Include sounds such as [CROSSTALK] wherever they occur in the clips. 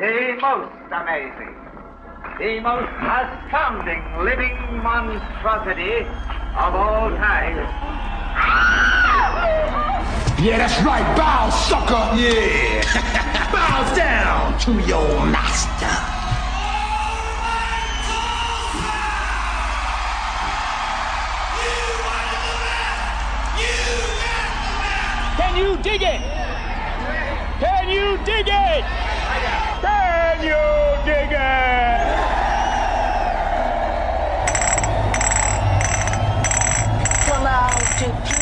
the most amazing, the most astounding living monstrosity of all time. Yeah, that's right. Bow, sucker. Yeah. [LAUGHS] Bow down to your master. You might blast! Can you dig it? Can you dig it? Can you dig it? To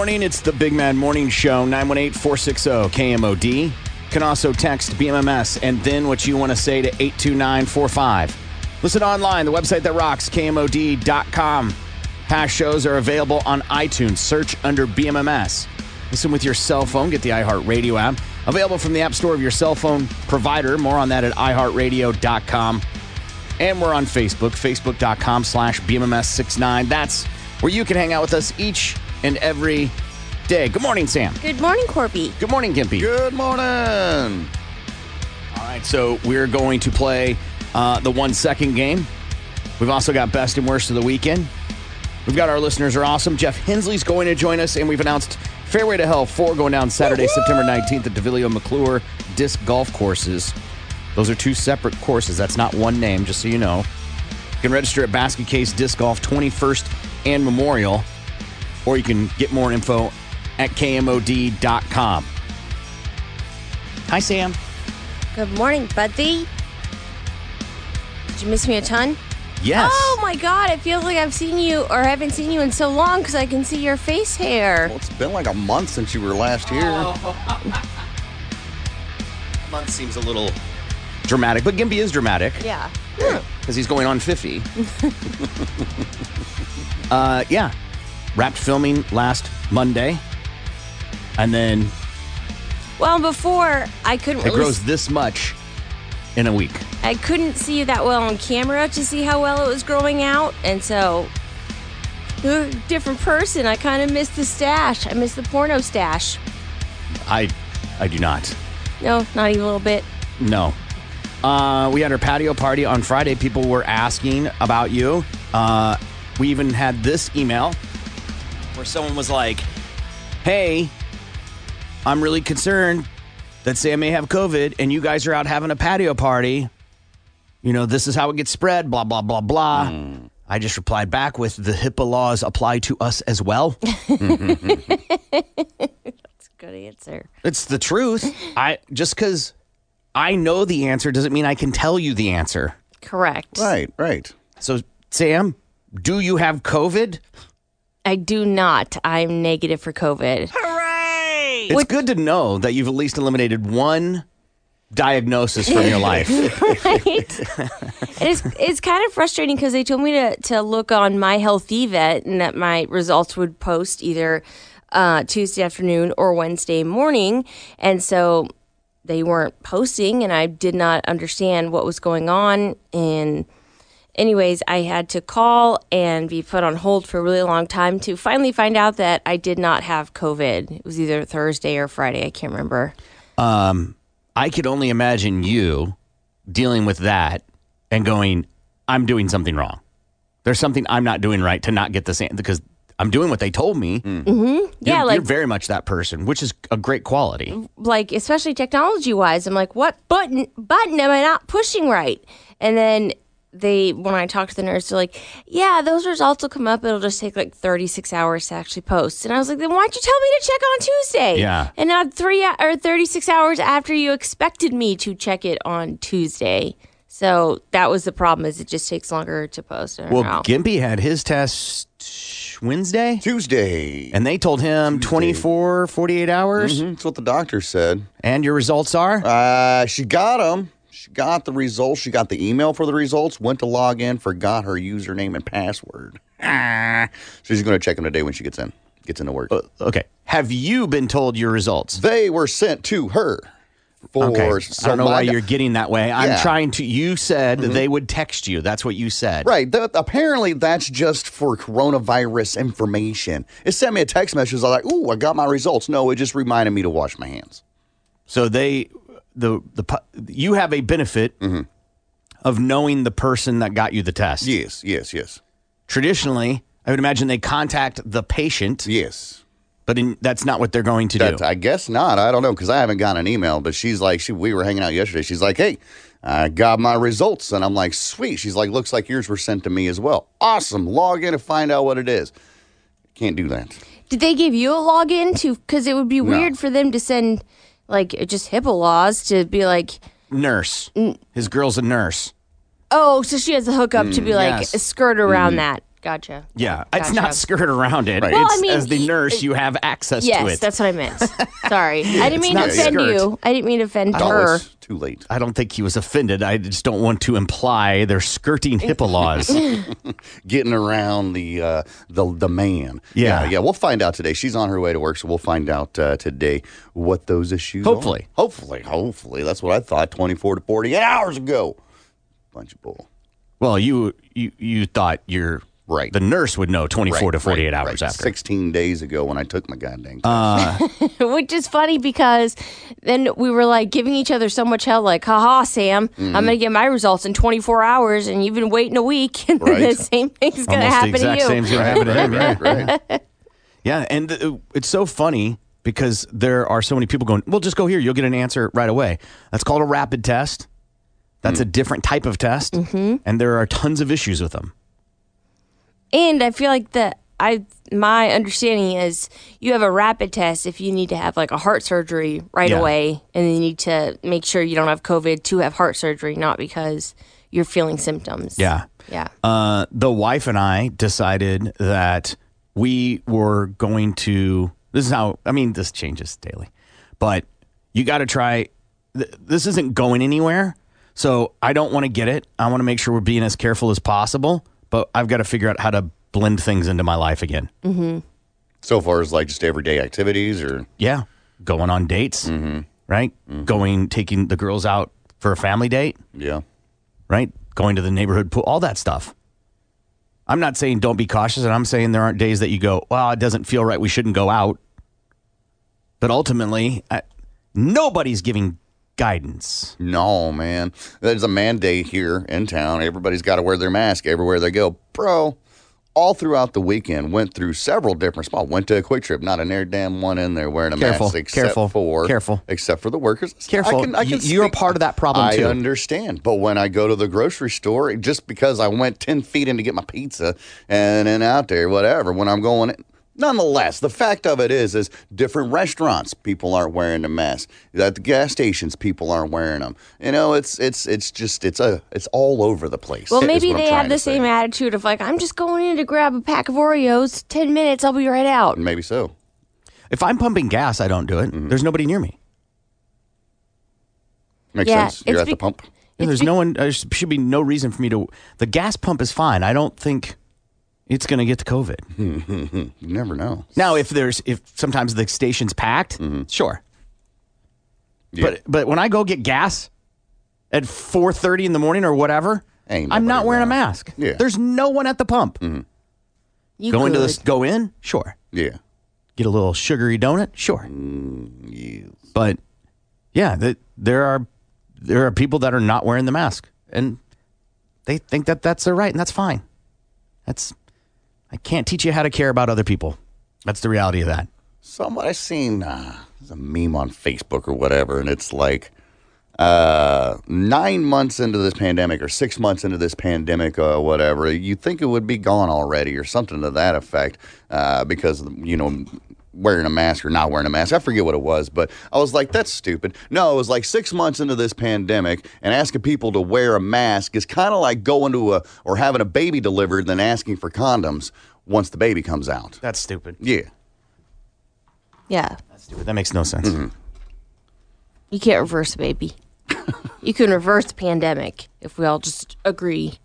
morning. It's the Big Mad Morning Show, 918 460 KMOD. Can also text BMMS and then what you want to say to 82945. Listen online, the website that rocks, KMOD.com. Past shows are available on iTunes. Search under BMMS. Listen with your cell phone. Get the iHeartRadio app. Available from the App Store of your cell phone provider. More on that at iHeartRadio.com. And we're on Facebook, facebook.com slash BMMS69. That's where you can hang out with us each and every day. Good morning, Sam. Good morning, Corby. Good morning, Gimpy. Good morning. All right, so we're going to play uh, the one second game. We've also got best and worst of the weekend. We've got our listeners are awesome. Jeff Hensley's going to join us, and we've announced Fairway to Hell 4 going down Saturday, September 19th at DeVillio McClure Disc Golf Courses. Those are two separate courses. That's not one name, just so you know. You can register at Basket Case Disc Golf 21st and Memorial, or you can get more info at KMOD.com. Hi, Sam. Good morning, buddy. Did you miss me a ton? Yes. Oh my god, it feels like I've seen you or haven't seen you in so long because I can see your face hair. Well, it's been like a month since you were last here. [LAUGHS] month seems a little dramatic, but Gimpy is dramatic Yeah. because he's going on 50. [LAUGHS] uh, yeah. Wrapped filming last Monday. And then Well, before I couldn't it really grows this much in a week. I couldn't see you that well on camera to see how well it was growing out, and so you're a different person. I kind of missed the stash. I missed the porno stash. I I do not. No, not even a little bit. No. Uh, we had our patio party on Friday. People were asking about you. Uh, we even had this email where someone was like, "Hey, I'm really concerned that Sam may have COVID and you guys are out having a patio party, you know, this is how it gets spread, blah, blah, blah, blah. Hmm. I just replied back with the HIPAA laws apply to us as well. [LAUGHS] That's a good answer. It's the truth. I just because I know the answer doesn't mean I can tell you the answer. Correct. Right, right. So, Sam, do you have COVID? I do not. I'm negative for COVID. Hooray! It's good to know that you've at least eliminated one diagnosis from your life. [LAUGHS] right? it's it's kind of frustrating because they told me to to look on my HealtheVet and that my results would post either uh, Tuesday afternoon or Wednesday morning, and so they weren't posting, and I did not understand what was going on. And anyways, I had to call and be put on hold for a really long time to finally find out that I did not have COVID. It was either Thursday or Friday. I can't remember. Um, I could only imagine you dealing with that and going, I'm doing something wrong. There's something I'm not doing right to not get this answer because I'm doing what they told me. Mm-hmm. Yeah, you're, like you're very much that person, which is a great quality. like especially technology wise i'm like what button button am i not pushing right and then they when i talked to the nurse they're like yeah those results will come up it'll just take like 36 hours to actually post and i was like then why'd you tell me to check on tuesday Yeah. and not three hou- or 36 hours after you expected me to check it on tuesday so that was the problem is it just takes longer to post Well, know. Gimpy had his test Wednesday, Tuesday. and they told him 24, 48 hours. Mhm, That's what the doctor said. And your results are? Uh, she got them. She got the results. She got the email for the results. Went to log in, forgot her username and password. Ah. [LAUGHS] So she's going to check them today when she gets in. Gets into work. Uh, okay. Have you been told your results? they were sent to her. For Okay. I don't know why you're getting that way. I'm Yeah. Mm-hmm. trying to. You said they would text you. That's what you said. Right. th- apparently, that's just for coronavirus information. It sent me a text message. I was like, "Ooh, I got my results." No, it just reminded me to wash my hands. So they, the the you have a benefit Mm-hmm. of knowing the person that got you the test. Yes, yes, yes, Traditionally, I would imagine they contact the patient, yes. but in, that's not what they're going to That, do. I guess not. I don't know because I haven't gotten an email. But she's like, she we were hanging out yesterday. She's like, "Hey, I got my results," and I'm like, "Sweet." She's like, "Looks like yours were sent to me as well." Awesome. Log in to find out what it is. Can't do that. did they give you a login to because it would be weird for them to send like just HIPAA laws to be like, nurse. His girl's a nurse. oh, so she has a hookup to be like Mm, yes. Mm-hmm. skirt around that. Gotcha. Yeah, it's not skirt around it. Right. Well, I mean, as the y- nurse, you have access to it. Yes, that's what I meant. [LAUGHS] Sorry, I didn't mean to offend skirt. you. I didn't mean to offend Oh, her. too late. I don't think he was offended. I just don't want to imply they're skirting [LAUGHS] HIPAA laws. [LAUGHS] Getting around the uh, the the man. Yeah. yeah, We'll find out today. She's on her way to work, so we'll find out uh, today what those issues. Hopefully. are. hopefully, hopefully. That's what I thought. Twenty four to forty eight hours ago. Bunch of bull. well, you you you thought your Right. the nurse would know 24 Right, to 48 right, hours right. after. Sixteen days ago when I took my goddamn. Test. [LAUGHS] [LAUGHS] Which is funny because then we were like giving each other so much hell, like, haha, Sam, Mm-hmm. I'm going to get my results in 24 hours and you've been waiting a week. [LAUGHS] And Right. the same thing's going to happen to you. same's gonna happen to him. Yeah. right, right. Yeah, and uh, it's so funny because there are so many people going, "Well, just go here, you'll get an answer right away." That's called a rapid test. That's a different type of test, and there are tons of issues with them. And I feel like that I my understanding is you have a rapid test if you need to have like a heart surgery right Yeah. away, and you need to make sure you don't have COVID to have heart surgery, not because you're feeling symptoms. Yeah. Yeah. Uh, the wife and I decided that we were going to. This is how. I mean, this changes daily, but you got to try. th- This isn't going anywhere, so I don't want to get it. I want to make sure we're being as careful as possible, but I've got to figure out how to blend things into my life again. Mm-hmm. So far as like just everyday activities or Yeah, going on dates, mm-hmm. right? Mm-hmm. Going, taking the girls out for a family date, yeah. right? Going to the neighborhood pool, all that stuff. I'm not saying don't be cautious, and I'm saying there aren't days that you go, well, it doesn't feel right. We shouldn't go out. But ultimately, I, nobody's giving guidance. No, man. There's a mandate here in town. Everybody's got to wear their mask everywhere they go. Bro, all throughout the weekend. Went through several different spots. Went to a QuikTrip. Not an air damn one in there wearing a Careful, mask. Except careful, for careful. Except for the workers. Careful. You- you're a part of that problem, too. I too. understand. But when I go to the grocery store, just because I went ten feet in to get my pizza and then out there, whatever. When I'm going. Nonetheless, the fact of it is, is different restaurants people aren't wearing the mask. At the gas stations, people aren't wearing them. You know, it's it's it's just it's a it's all over the place. Well, maybe they have to the say. same attitude of like, I'm just going in to grab a pack of Oreos. Ten minutes, I'll be right out. Maybe so. If I'm pumping gas, I don't do it. Mm-hmm. There's nobody near me. Makes Yeah, sense. You're it's at the pump. Yeah, there's no one. Uh, there should be no reason for me to. The gas pump is fine. I don't think it's going to get to COVID. [LAUGHS] You never know. Now, if there's if sometimes the station's packed, mm-hmm. sure. Yeah. But but when I go get gas at 4:30 in the morning or whatever, I'm not nobody wearing a mask. Yeah. There's no one at the pump. Mm-hmm. You Go into could. this. Go in. Sure. Yeah. Get a little sugary donut. Sure. Mm, yes. But yeah, that there are there are people that are not wearing the mask, and they think that that's their right, and that's fine. That's I can't teach you how to care about other people. That's the reality of that. Somebody seen uh, a meme on Facebook or whatever, and it's like uh, nine months into this pandemic or six months into this pandemic or whatever, you think it would be gone already or something to that effect uh, because, you know, wearing a mask or not wearing a mask. I forget what it was, but I was like, that's stupid. No, it was like six months into this pandemic, and asking people to wear a mask is kind of like going to a or having a baby delivered than asking for condoms once the baby comes out. That's stupid. Yeah. Yeah, That's stupid. That makes no sense. you can't reverse a baby. [LAUGHS] you can reverse the pandemic if we all just agree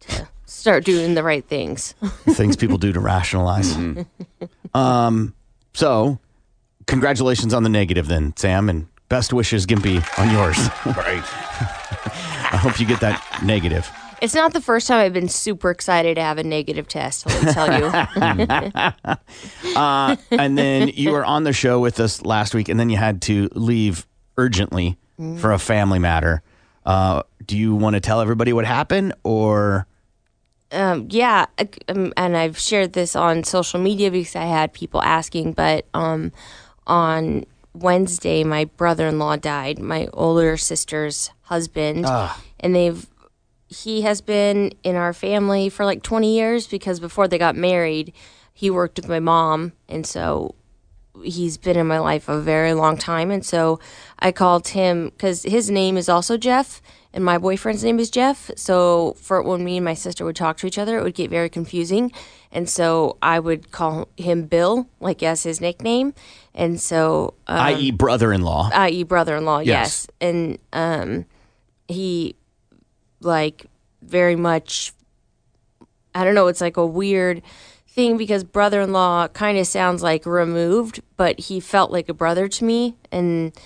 to start doing the right things. Things people do to rationalize. [LAUGHS] Um. So, congratulations on the negative, then, Sam, and best wishes, Gimpy, on yours. [LAUGHS] Right. [LAUGHS] I hope you get that negative. It's not the first time I've been super excited to have a negative test. Let me tell you. [LAUGHS] Uh, and then you were on the show with us last week, and then you had to leave urgently for a family matter. Uh, do you want to tell everybody what happened, or um, yeah, um, and I've shared this on social media because I had people asking. But um, on Wednesday, my brother-in-law died, my older sister's husband, and they've he has been in our family for like 20 years because before they got married, he worked with my mom, and so he's been in my life a very long time. And so I called him because his name is also Jeff, and my boyfriend's name is Jeff. So for when me and my sister would talk to each other, it would get very confusing. And so I would call him Bill, like as his nickname. And so, um, i.e., brother-in-law? i.e., brother-in-law. Yes. Yes, and um, he like very much. I don't know. It's like a weird thing because brother-in-law kind of sounds like removed, but he felt like a brother to me, and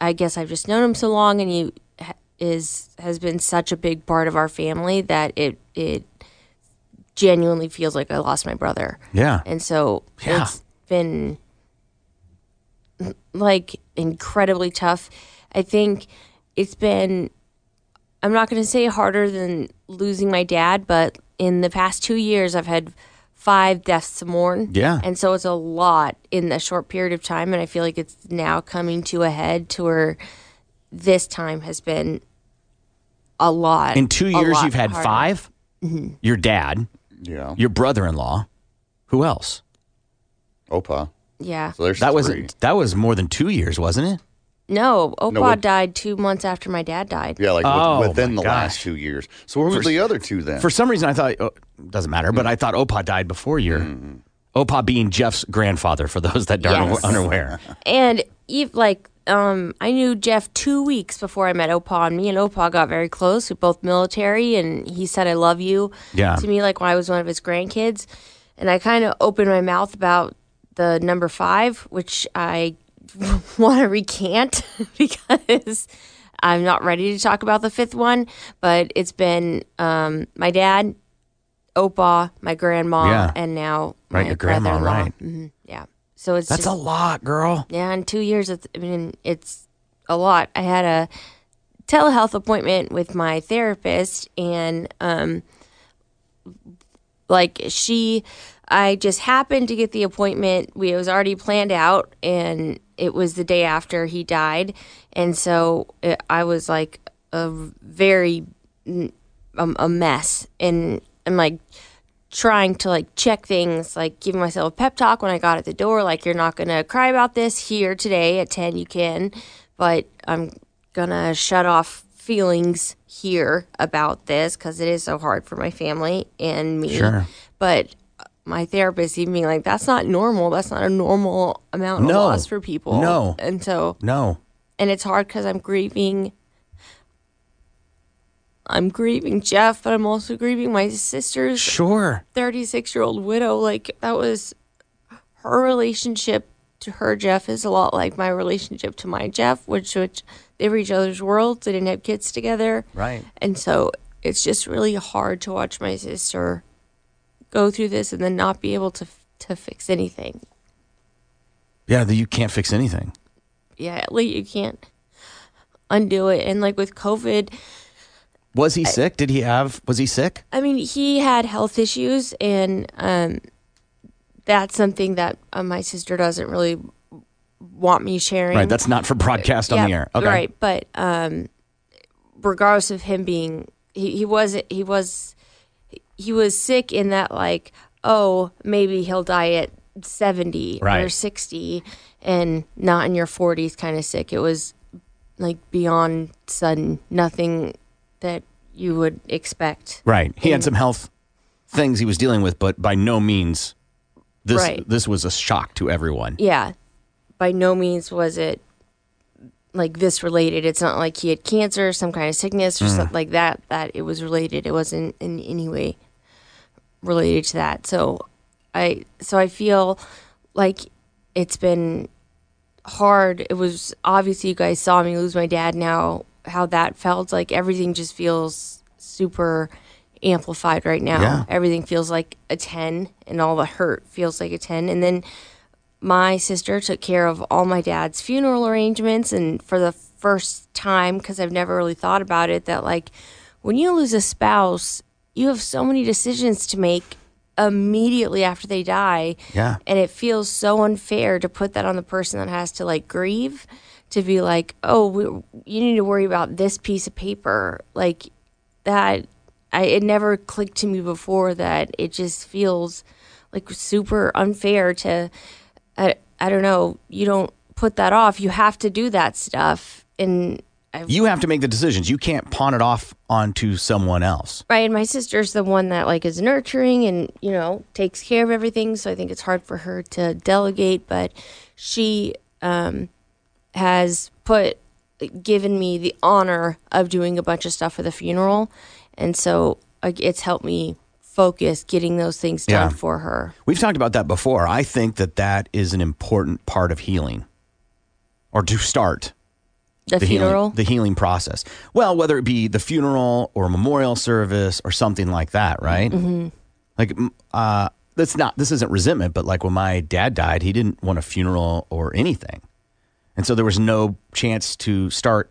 I guess I've just known him so long, and he is has been such a big part of our family that it it genuinely feels like I lost my brother. Yeah. And so Yeah. it's been like incredibly tough. I think it's been I'm not going to say harder than losing my dad, but in the past 2 years I've had five deaths to mourn. Yeah. And so it's a lot in a short period of time and I feel like it's now coming to a head to where this time has been a lot. In two years, you've had harder. 5 Mhm. Your dad, Yeah. your brother-in-law. Who else? Opa. Yeah. So there's That was that was more than two years, wasn't it? No, Opa what- died 2 months after my dad died. Yeah, like with- Oh, within my the last two years. So where were the other two then? For some reason, I thought oh, doesn't matter, but I thought Opa died before your Opa being Jeff's grandfather. For those that aren't Yes. unaware, [LAUGHS] And Eve, like, um, I knew Jeff two weeks before I met Opa, and me and Opa got very close. We're both military, and he said, "I love you." Yeah. To me, like when I was one of his grandkids, and I kind of opened my mouth about the number five, which I [LAUGHS] want to recant [LAUGHS] because I'm not ready to talk about the fifth one. But it's been um, my dad, Opa, my grandma, Yeah. and now Right, my your grandma, right. hmm Yeah. So it's that's just, a lot, girl. yeah, in two years, it's, I mean, it's a lot. I had a telehealth appointment with my therapist, and um, Like she, I just happened to get the appointment. We it was already planned out, and it was the day after he died, and so it, I was like a very mm, um, a mess, and I'm like trying to like check things, like giving myself a pep talk when I got at the door, like you're not gonna cry about this here today at ten, you can, but I'm gonna shut off feelings here about this because it is so hard for my family and me. Sure. But my therapist even being like, that's not normal. That's not a normal amount of No. loss for people. No. And so, No. and it's hard because I'm grieving. I'm grieving Jeff, but I'm also grieving my sister's Sure. 36 year old widow. Like, that was her relationship to her Jeff is a lot like my relationship to my Jeff, which, which they were each other's worlds. They didn't have kids together. Right. And so it's just really hard to watch my sister go through this and then not be able to to fix anything. Yeah, that you can't fix anything. Yeah, like you can't undo it. And like with COVID, Was he sick? Did he have? Was he sick? I mean, he had health issues, and um, that's something that uh, my sister doesn't really want me sharing. Right. That's not for broadcast on the air. Okay. Right, but um, regardless of him being, he, he was he was he was sick in that like, oh, maybe he'll die at seventy or sixty, and not in your forties, kind of sick. It was like beyond sudden, nothing that you would expect. Right. He had some health things he was dealing with, but by no means this Right. this was a shock to everyone. yeah, by no means was it like this related. It's not like he had cancer, some kind of sickness, or Mm. something like that. That it was related. It wasn't in any way related to that. So I so I feel like it's been hard. It was obviously you guys saw me lose my dad. Now how that felt like everything just feels super amplified right now. Yeah. Everything feels like a 10 and all the hurt feels like a 10 and then my sister took care of all my dad's funeral arrangements and for the first time because i've never really thought about it that like when you lose a spouse you have so many decisions to make immediately after they die Yeah. and it feels so unfair to put that on the person that has to like grieve to be like oh we, you need to worry about this piece of paper like that I, it never clicked to me before that it just feels like super unfair to I, I don't know you don't put that off you have to do that stuff and I, You have to make the decisions. You can't pawn it off onto someone else. right and my sister's the one that like is nurturing and you know takes care of everything so i think it's hard for her to delegate but she um has put given me the honor of doing a bunch of stuff for the funeral and so it's helped me focus getting those things done Yeah. for her We've talked about that before. I think that that is an important part of healing or to start the, healing- funeral the healing process. Well, whether it be the funeral or memorial service or something like that, right? hmm Like, uh, that's not, this isn't resentment, but like when my dad died, he didn't want a funeral or anything. And so there was no chance to start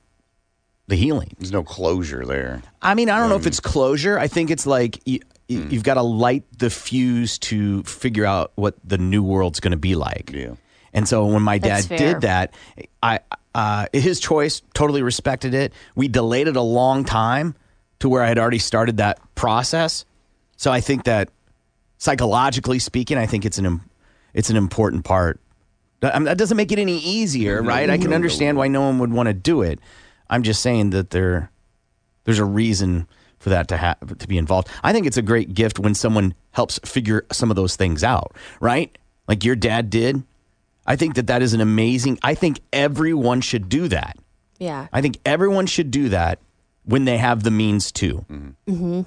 the healing. There's no closure there. I mean, I don't know if it's closure. I think it's like you, Hmm. you've got to light the fuse to figure out what the new world's going to be like. Yeah. And so when my dad did that, I uh, his choice, totally respected it. We delayed it a long time to where I had already started that process. So I think that psychologically speaking, I think it's an it's an important part. That, I mean, that doesn't make it any easier, right? I can understand why no one would want to do it. I'm just saying that there there's a reason for that to have to be involved. I think it's a great gift when someone helps figure some of those things out, right? Like your dad did. I think that that is an amazing. I think everyone should do that. yeah I think everyone should do that when they have the means to, mm-hmm.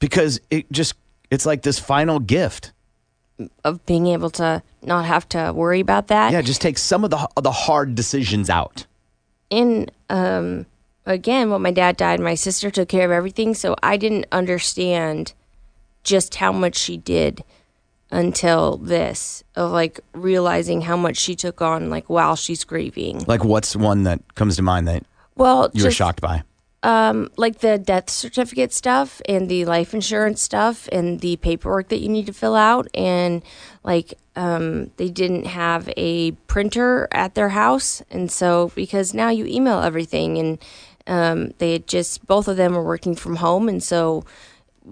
because it just it's like this final gift. Of being able to not have to worry about that Yeah, just take some of the the hard decisions out. in um again when my dad died my sister took care of everything so i didn't understand just how much she did until this of like realizing how much she took on like while she's grieving Like, what's one that comes to mind that well you were shocked by? Um, like the death certificate stuff and the life insurance stuff and the paperwork that you need to fill out. And like, um, they didn't have a printer at their house. And so, because now you email everything and um, they just, both of them were working from home. And so,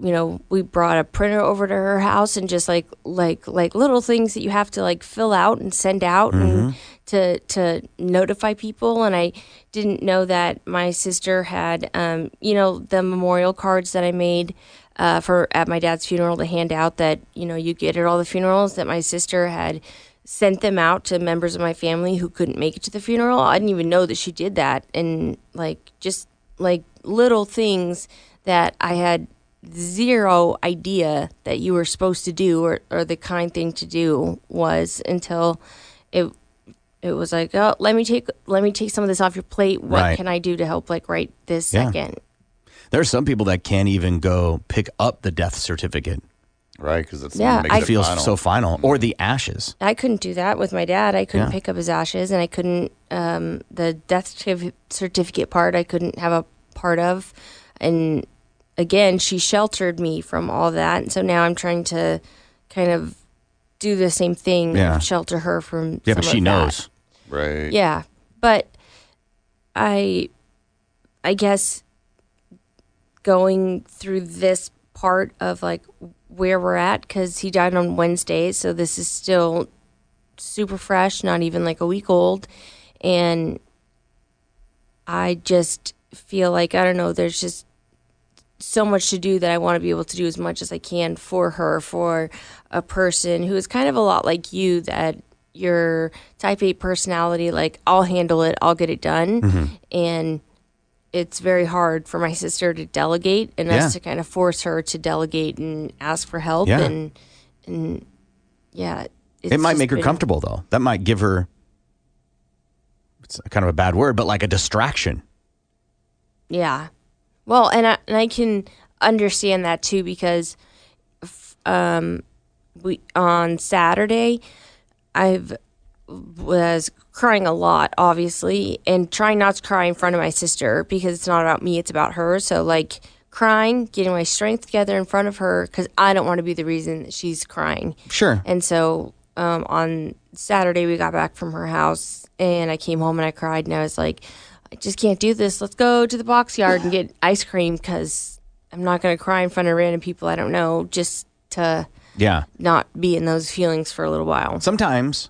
you know, we brought a printer over to her house and just like like like little things that you have to like fill out and send out and to to notify people. And I didn't know that my sister had, um, you know, the memorial cards that I made uh, for at my dad's funeral to hand out that you know you get at all the funerals. That my sister had sent them out to members of my family who couldn't make it to the funeral. I didn't even know that she did that, and like just like little things that I had zero idea that you were supposed to do or, or the kind thing to do was until it it was like oh let me take let me take some of this off your plate what Right. can i do to help like right this Yeah. second There are some people that can't even go pick up the death certificate. Right, because it's Yeah, makes I- It feels final. so final. Or the ashes. i couldn't do that with my dad i couldn't Yeah. pick up his ashes and i couldn't um the death certificate part i couldn't have a part of and again she sheltered me from all that and so now i'm trying to kind of do the same thing Yeah. shelter her from Yeah, but she of that. knows. Right. Yeah, but I, I guess going through this part of like where we're at because he died on Wednesday, so this is still super fresh, not even like a week old, and I just feel like I don't know. There's just so much to do that I want to be able to do as much as I can for her, for a person who is kind of a lot like you, that your type 8 personality, like, I'll handle it, I'll get it done. Mm-hmm. And it's very hard for my sister to delegate and Yeah. us to kind of force her to delegate and ask for help. Yeah. And, and yeah. it's it might make her been- comfortable, though. That might give her, it's kind of a bad word, but like a distraction. Yeah. Well, and I, and I can understand that too because um we on Saturday I've was crying a lot obviously and trying not to cry in front of my sister because it's not about me it's about her so like crying getting my strength together in front of her cuz I don't want to be the reason that she's crying Sure. and so um, on Saturday, we got back from her house and I came home and I cried and I was like, I just can't do this. Let's go to the Boxyard and get [LAUGHS] ice cream because I'm not going to cry in front of random people I don't know just to Yeah. not be in those feelings for a little while. Sometimes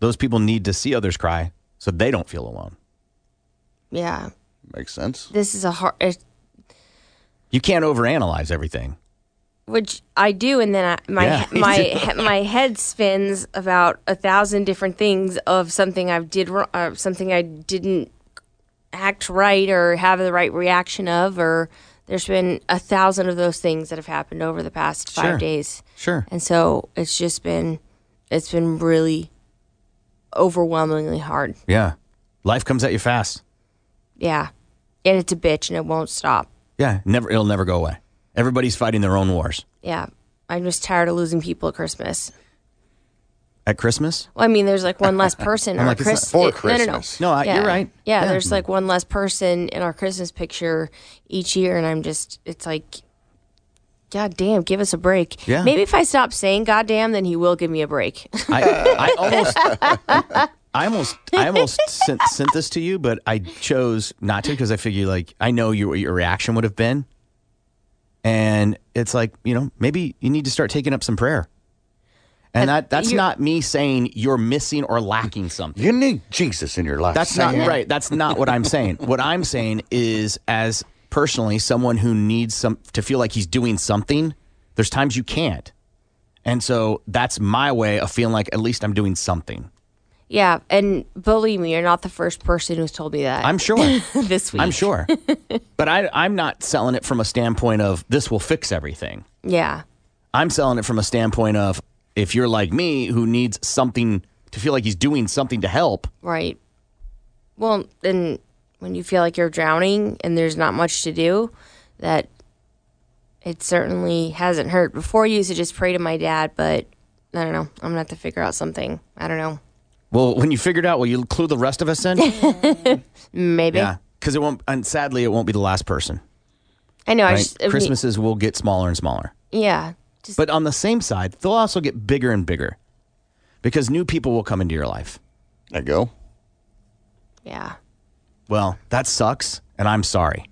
those people need to see others cry so they don't feel alone. Yeah. Makes sense. This is a hard, it- You can't overanalyze everything. which I do, and then I, my Yeah, my he- my head spins about a thousand different things of something I did wrong, uh, something I didn't act right or have the right reaction of, or there's been a thousand of those things that have happened over the past five Sure. days, Sure. and so it's just been it's been really overwhelmingly hard. Yeah. Life comes at you fast. Yeah, and it's a bitch, and it won't stop. Yeah. Never it'll never go away. Everybody's fighting their own wars. Yeah, I'm just tired of losing people at Christmas. At Christmas? Well, I mean, there's like one less [LAUGHS] person. I'm like, it's not for it- No, no, no. No, I- you're right. Yeah, Yeah. there's like one less person in our Christmas picture each year, and I'm just, it's like, God damn, give us a break. Yeah. Maybe if I stop saying God damn, then he will give me a break. I, I [LAUGHS] almost, I almost, I almost sent, sent this to you, but I chose not to because I figure like I know your what your reaction would have been, and it's like you know maybe you need to start taking up some prayer, and that that's you're- not me saying you're missing or lacking something. You need Jesus in your life. That's not Sam. right. That's not what I'm saying. [LAUGHS] What I'm saying is, as personally, someone who needs some to feel like he's doing something, there's times you can't. And so that's my way of feeling like at least I'm doing something. yeah, and believe me, you're not the first person who's told me that I'm sure. [LAUGHS] this week. I'm sure. But I, I'm not selling it from a standpoint of this will fix everything. Yeah. I'm selling it from a standpoint of if you're like me who needs something to feel like he's doing something to help. Right. Well, then when you feel like you're drowning and there's not much to do, that it certainly hasn't hurt. Before you used to just pray to my dad, but I don't know. I'm gonna have to figure out something. I don't know. Well, when you figured out, will you clue the rest of us in? [LAUGHS] Maybe. Yeah. because it won't. And sadly, it won't be the last person. I know. Right? I mean, Christmases will get smaller and smaller. yeah. Just, But on the same side, they'll also get bigger and bigger because new people will come into your life. There you go. yeah. Well, that sucks, and I'm sorry.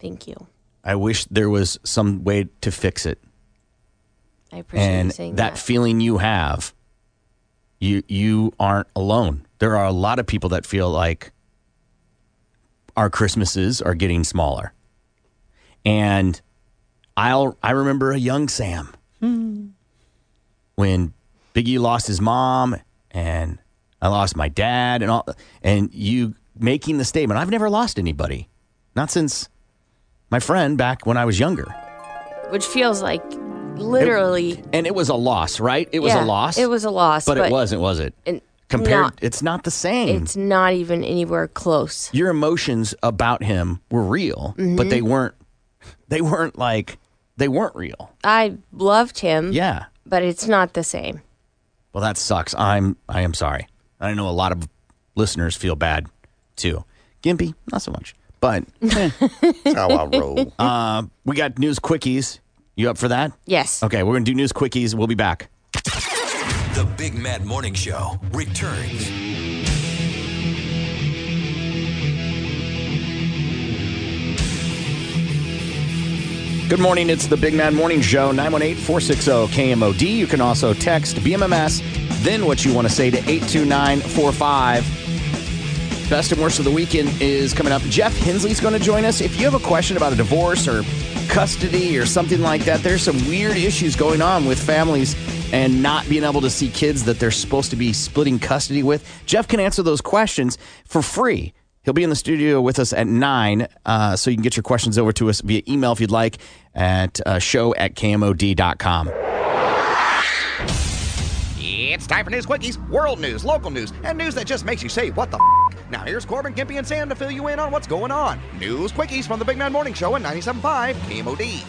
Thank you. I wish there was some way to fix it. I appreciate you and saying that that. feeling you have, you you aren't alone. There are a lot of people that feel like our Christmases are getting smaller. And I'll I remember a young Sam when Biggie lost his mom and I lost my dad and all and you making the statement, I've never lost anybody. Not since my friend back when I was younger. Which feels like literally. And it was a loss, right? It was Yeah, a loss. it was a loss, But, but- it wasn't, was it? and Compared, not- it's not the same. It's not even anywhere close. Your emotions about him were real, but Mhm. they weren't. They weren't like they weren't real. I loved him. Yeah. But it's not the same. Well, that sucks. I'm. I am sorry. I know a lot of listeners feel bad too. Gimpy, not so much, but eh. [LAUGHS] That's how I roll. Uh, we got news quickies. You up for that? Yes. Okay, we're gonna do news quickies. We'll be back. The Big Mad Morning Show returns. Good morning. It's the Big Mad Morning Show, 918 460 KMOD. You can also text BMMS, then what you want to say to 82945. Best and worst of the weekend is coming up. Jeff Hensley's going to join us. If you have a question about a divorce or custody or something like that, there's some weird issues going on with families and not being able to see kids that they're supposed to be splitting custody with. Jeff can answer those questions for free. He'll be in the studio with us at 9, uh, so you can get your questions over to us via email if you'd like at uh, show at kmod.com. It's time for News Quickies, world news, local news, and news that just makes you say, what the f? Now here's Corbin, Gimpy, and Sam to fill you in on what's going on. News Quickies from the Big Mad Morning Show at 97.5 KMOD.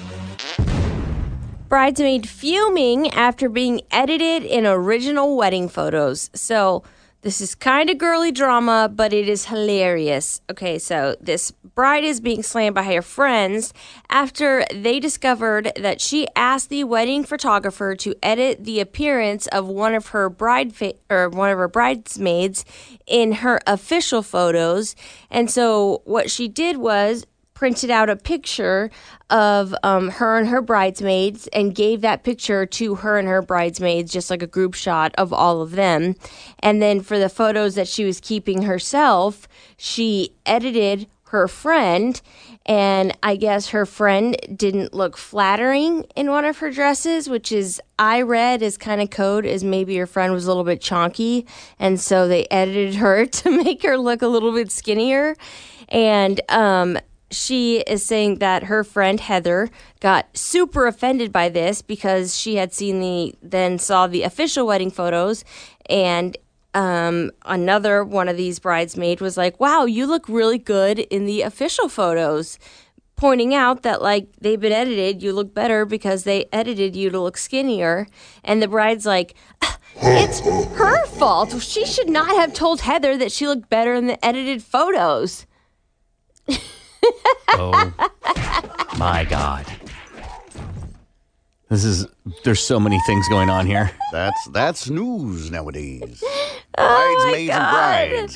Bridesmaid fuming after being edited in original wedding photos. So, this is kind of girly drama, but it is hilarious. Okay, so this bride is being slammed by her friends after they discovered that she asked the wedding photographer to edit the appearance of one of her bride fa- or one of her bridesmaids in her official photos. And so what she did was printed out a picture of um, her and her bridesmaids and gave that picture to her and her bridesmaids, just like a group shot of all of them. And then for the photos that she was keeping herself, she edited her friend. And I guess her friend didn't look flattering in one of her dresses, which is, I read as kind of code as maybe your friend was a little bit chonky. And so they edited her [LAUGHS] to make her look a little bit skinnier. And um, she is saying that her friend Heather got super offended by this because she had seen the then saw the official wedding photos and um, another one of these bridesmaids was like, "Wow, you look really good in the official photos." Pointing out that like they've been edited, you look better because they edited you to look skinnier. And the bride's like, "Ah, "It's her fault. She should not have told Heather that she looked better in the edited photos." [LAUGHS] [LAUGHS] Oh my God. This is, there's so many things going on here. That's that's news nowadays. [LAUGHS] Oh Bridesmaids and brides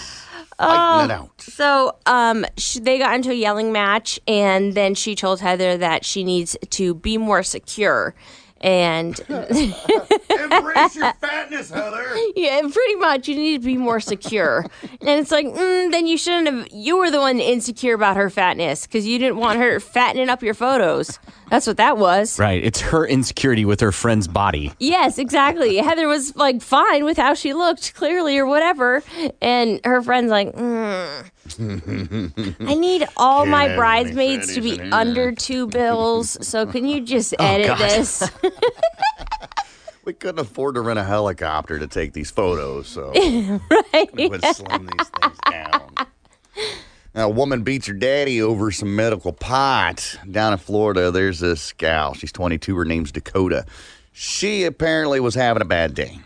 fighting it Oh, out. So, um, sh- they got into a yelling match, and then she told Heather that she needs to be more secure. And [LAUGHS] Embrace your fatness, Heather. yeah, pretty much, you need to be more secure. and it's like, mm, then you shouldn't have. You were the one insecure about her fatness because you didn't want her fattening up your photos. That's what that was. Right. It's her insecurity with her friend's body. Yes, exactly. Heather was like fine with how she looked, clearly, or whatever. And her friend's like, mm, I need all Can't my bridesmaids to be in under two bills. So can you just Oh, edit God. this? [LAUGHS] We couldn't afford to rent a helicopter to take these photos, so [LAUGHS] right. we would slim these things down. Now, a woman beats her daddy over some medical pot down in Florida. There's this gal. She's 22. Her name's Dakota. She apparently was having a bad day.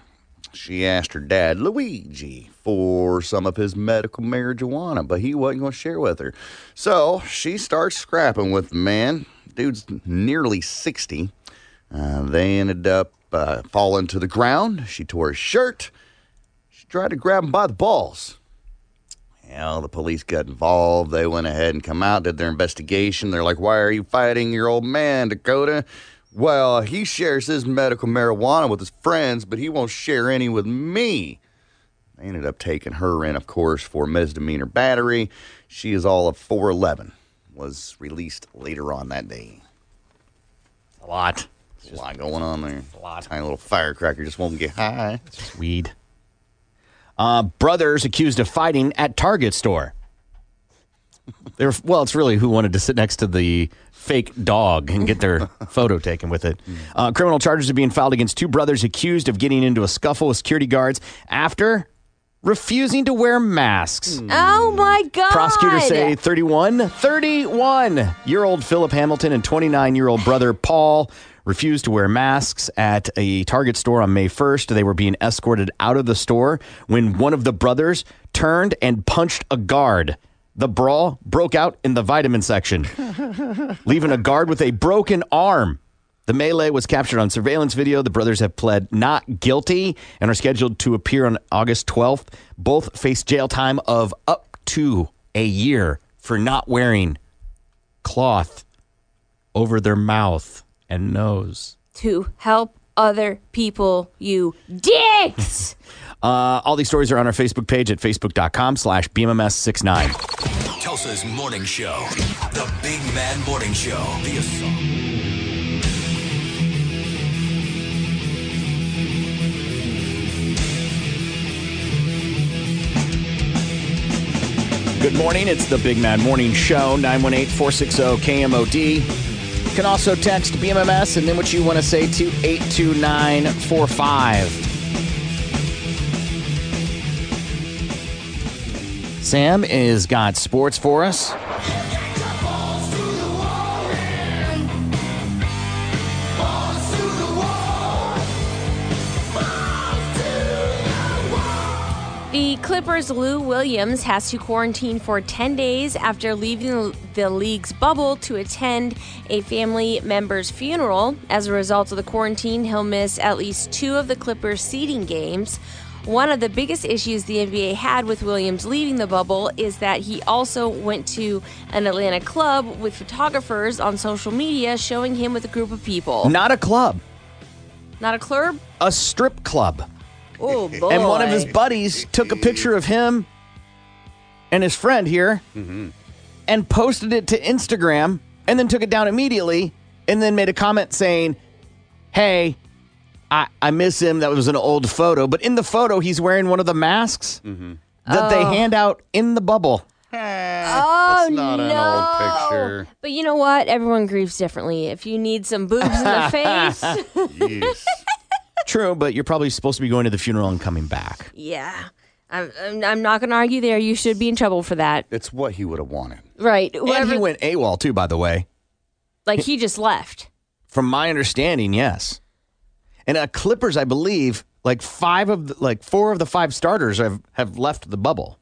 She asked her dad, Luigi, for some of his medical marijuana, but he wasn't going to share with her. So she starts scrapping with the man. Dude's nearly 60. Uh, they ended up uh, falling to the ground. She tore his shirt. She tried to grab him by the balls. Well, the police got involved. They went ahead and come out, did their investigation. They're like, "Why are you fighting your old man, Dakota?" Well, he shares his medical marijuana with his friends, but he won't share any with me. Ended up taking her in, of course, for misdemeanor battery. She is all of 4'11. Was released later on that day. A lot. There's a lot going on there. A lot. Tiny little firecracker just won't get high. It's just weed. Uh, brothers accused of fighting at Target store. They're, well, it's really who wanted to sit next to the fake dog and get their [LAUGHS] photo taken with it. Uh, criminal charges are being filed against two brothers accused of getting into a scuffle with security guards after refusing to wear masks. Hmm. Oh my God. Prosecutors say 31, 31 year old Philip Hamilton and 29 year old brother Paul refused to wear masks at a Target store on May 1st. They were being escorted out of the store when one of the brothers turned and punched a guard. The brawl broke out in the vitamin section, [LAUGHS] leaving a guard with a broken arm. The melee was captured on surveillance video. The brothers have pled not guilty and are scheduled to appear on August 12th. Both face jail time of up to a year for not wearing cloth over their mouth and nose. To help other people, you dicks. [LAUGHS] Uh, all these stories are on our Facebook page at facebook.com slash BMMS69. Tulsa's morning show. The Big Mad Morning Show. Good morning. It's the Big Mad Morning Show, 918 460 KMOD. You can also text BMMS and then what you want to say to 82945. Sam is got sports for us. The Clippers' Lou Williams has to quarantine for 10 days after leaving the league's bubble to attend a family member's funeral. As a result of the quarantine, he'll miss at least two of the Clippers' seeding games. One of the biggest issues the NBA had with Williams leaving the bubble is that he also went to an Atlanta club with photographers on social media showing him with a group of people. Not a club, Not a club? a strip club. Oh, boy. [LAUGHS] And one of his buddies took a picture of him and his friend here mm-hmm. and posted it to Instagram and then took it down immediately and then made a comment saying, Hey, I, I miss him. That was an old photo. But in the photo, he's wearing one of the masks mm-hmm. that they Oh. hand out in the bubble. Oh, That's not no. an old picture. But you know what? Everyone grieves differently. If you need some boobs in the [LAUGHS] face, Yes. True, but you're probably supposed to be going to the funeral and coming back. yeah. I'm, I'm, I'm not going to argue there. You should be in trouble for that. It's what he would have wanted. Right. And Whoever, he went AWOL too, by the way. like, he just left. From my understanding, yes. And uh, Clippers, I believe, like five of the, like four of the five starters have, have left the bubble.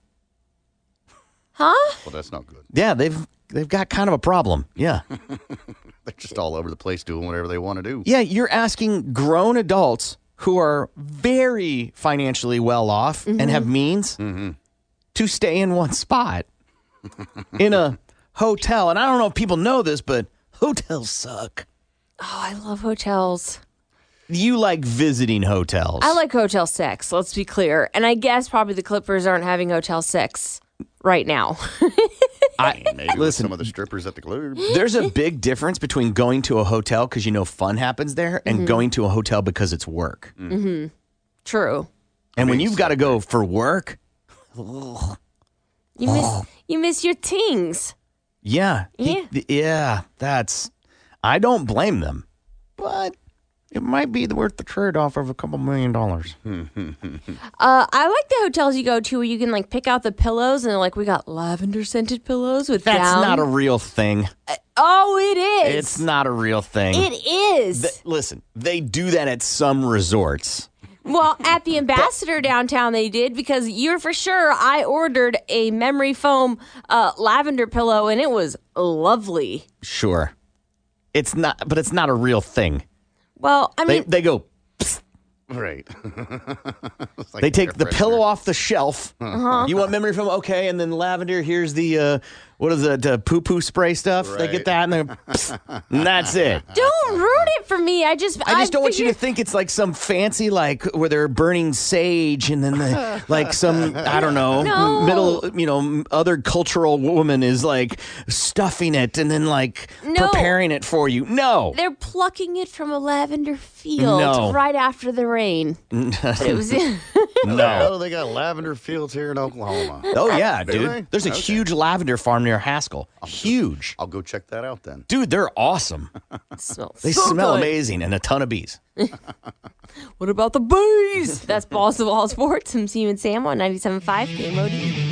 Huh? Well, that's not good. Yeah, they've they've got kind of a problem. Yeah. [LAUGHS] They're just all over the place doing whatever they want to do. yeah, you're asking grown adults who are very financially well off and mm-hmm. have means mm-hmm. to stay in one spot [LAUGHS] in a hotel. And I don't know if people know this, but hotels suck. Oh, I love hotels. You like visiting hotels. I like hotel sex, let's be clear. And I guess probably the Clippers aren't having hotel sex right now. [LAUGHS] I, Maybe with listen, some of the strippers at the club. there's a big difference between going to a hotel because you know fun happens there and going to a hotel because it's work. Mm-hmm. True. And when you've got to go for work, You miss you miss your tings. yeah, Yeah. he- yeah, that's. I don't blame them, but it might be worth the trade off of a couple million dollars. [LAUGHS] Uh, I like the hotels you go to where you can like pick out the pillows and they're like, we got lavender scented pillows with That's down. not a real thing. oh, it is. It's not a real thing. It is. Th- listen, they do that at some resorts. Well, at the [LAUGHS] ambassador downtown, they did because you're for sure. I ordered a memory foam uh, lavender pillow, and it was lovely. Sure. It's not, but it's not a real thing. Well, I They, mean, they go, [LAUGHS] Right. [LAUGHS] they take the pillow off the shelf. Uh-huh. You want memory foam? Okay. And then lavender, here's the, uh, what is it, uh, poo poo spray stuff? They get that and then, [LAUGHS] and that's it. don't ruin it for me. I just, I just don't want you to think it's like some fancy, like where they're burning sage and then the, [LAUGHS] like some, I don't know, No. middle, you know, other cultural woman is like stuffing it and then like No. preparing it for you. No. They're plucking it from a lavender field No. right after the rain. [LAUGHS] It was No. Oh, they got lavender fields here in Oklahoma. Oh yeah, dude. There's a Okay. huge lavender farm near Haskell. Huge. I'll go check that out then. Dude, they're awesome. [LAUGHS] smells They so smell good. amazing and a ton of bees. [LAUGHS] What about the bees? That's Balls of All Sports. I'm Steve and Sam on 97.5 KMOD.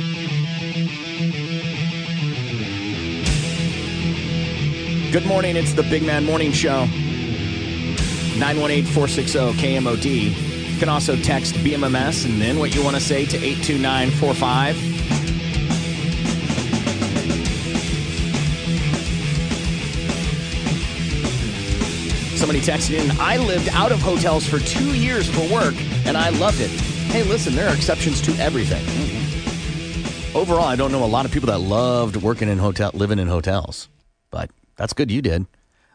Good morning. It's the Big Mad Morning Show. 918 460 KMOD. You can also text BMMS and then what you want to say to 82945. Somebody texted in, I lived out of hotels for two years for work and I loved it. Hey, listen, there are exceptions to everything. Overall, I don't know a lot of people that loved working in hotel, living in hotels, but that's good you did.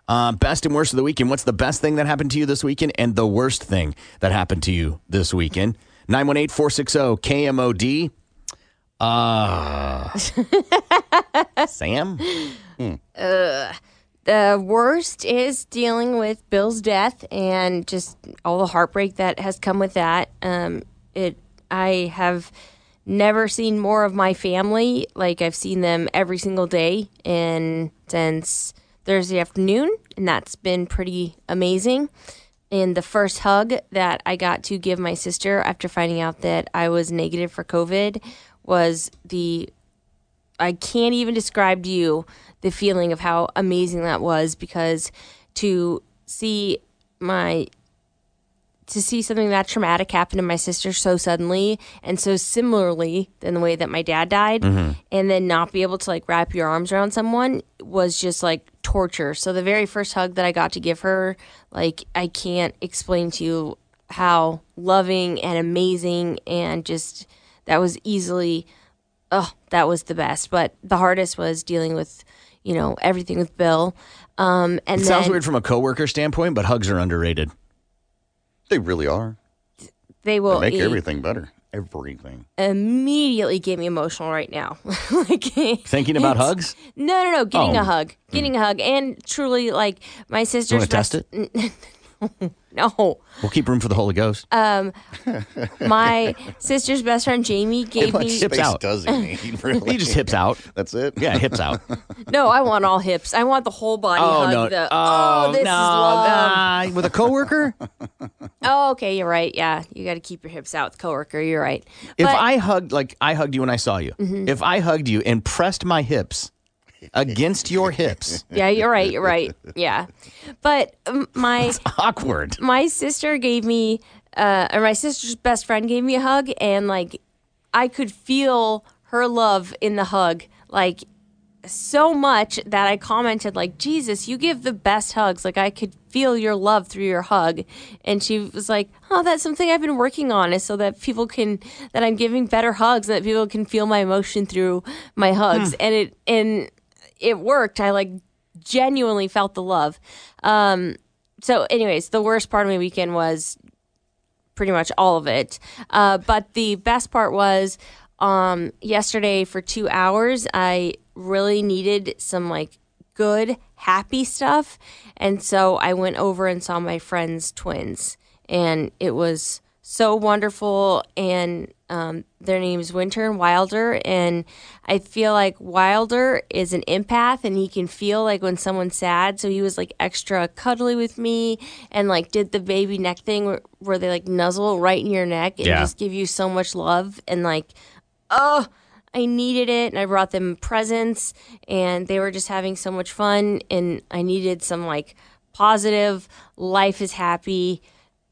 Uh, best and worst of the weekend. What's the best thing that happened to you this weekend and the worst thing that happened to you this weekend? 918 460 KMOD. Uh, [LAUGHS] Sam? Uh, the worst is dealing with Bill's death and just all the heartbreak that has come with that. Um, it, I have never seen more of my family. Like I've seen them every single day, and since Thursday afternoon, and that's been pretty amazing. And the first hug that I got to give my sister after finding out that I was negative for COVID was the I can't even describe to you the feeling of how amazing that was because to see my to see something that traumatic happen to my sister so suddenly and so similarly than the way that my dad died Mhm. and then not be able to like wrap your arms around someone was just like torture. So the very first hug that I got to give her, like I can't explain to you how loving and amazing and just that was easily oh, that was the best. But the hardest was dealing with, you know, everything with Bill. Um and it then sounds weird from a coworker standpoint, but hugs are underrated. They really are. they will they make e- everything better. Everything. immediately get me emotional right now. [LAUGHS] like Thinking about hugs? No, no, no. Getting Oh. a hug. Getting a hug. And truly, like, my sister's. wanna test best- [LAUGHS] [LAUGHS] no. We'll keep room for the Holy Ghost. Um, my [LAUGHS] sister's best friend Jamie gave me. hips out. does he need, [LAUGHS] really? He just hips out. That's it? Yeah, hips out. No, I want all hips. I want the whole body Oh, hug. no. The, Oh, oh, this no, is love. nah. With a coworker? Oh, okay. You're right. Yeah, you got to keep your hips out with coworker. You're right. If But- I hugged, like I hugged you when I saw you, Mhm. if I hugged you and pressed my hips against your hips, [LAUGHS] Yeah, you're right. You're right. Yeah, but um, my awkward. my sister gave me, uh, or my sister's best friend gave me a hug, and like I could feel her love in the hug, like so much that I commented like, "Jesus, you give the best hugs." Like I could feel your love through your hug, and she was like, "Oh, that's something I've been working on, is so that people can that I'm giving better hugs, that people can feel my emotion through my hugs." Hmm. And it and it worked. I like genuinely felt the love. Um, so, anyways, the worst part of my weekend was pretty much all of it. Uh, but the best part was um, yesterday for two hours, I really needed some like good, happy stuff. And so I went over and saw my friend's twins, and it was so wonderful. And um, their name's Winter and Wilder. And I feel like Wilder is an empath and he can feel like when someone's sad. So he was like extra cuddly with me and like did the baby neck thing where, where they like nuzzle right in your neck and Yeah. just give you so much love. And like, oh, I needed it. And I brought them presents and they were just having so much fun. And I needed some like positive, life is happy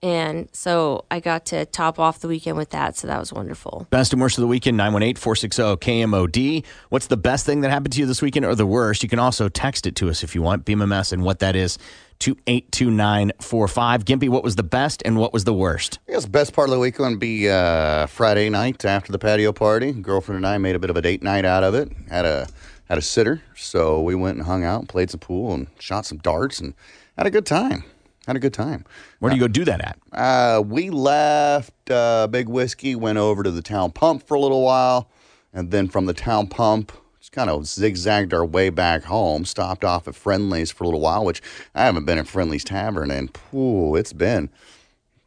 And so I got to top off the weekend with that. So that was wonderful. Best and worst of the weekend, 918 460 KMOD. What's the best thing that happened to you this weekend or the worst? You can also text it to us if you want, BMMS, and what that is to 82945. Gimpy, what was the best and what was the worst? I guess the best part of the weekend would be uh, Friday night after the patio party. Girlfriend and I made a bit of a date night out of it. Had a had a sitter, so we went and hung out, played some pool, and shot some darts, and had a good time. Had a good time. Where do you go do that at? Uh, we left uh, Big Whiskey, went over to the town pump for a little while, and then from the town pump, just kind of zigzagged our way back home. Stopped off at Friendly's for a little while, which I haven't been at Friendly's Tavern in, ooh, it's been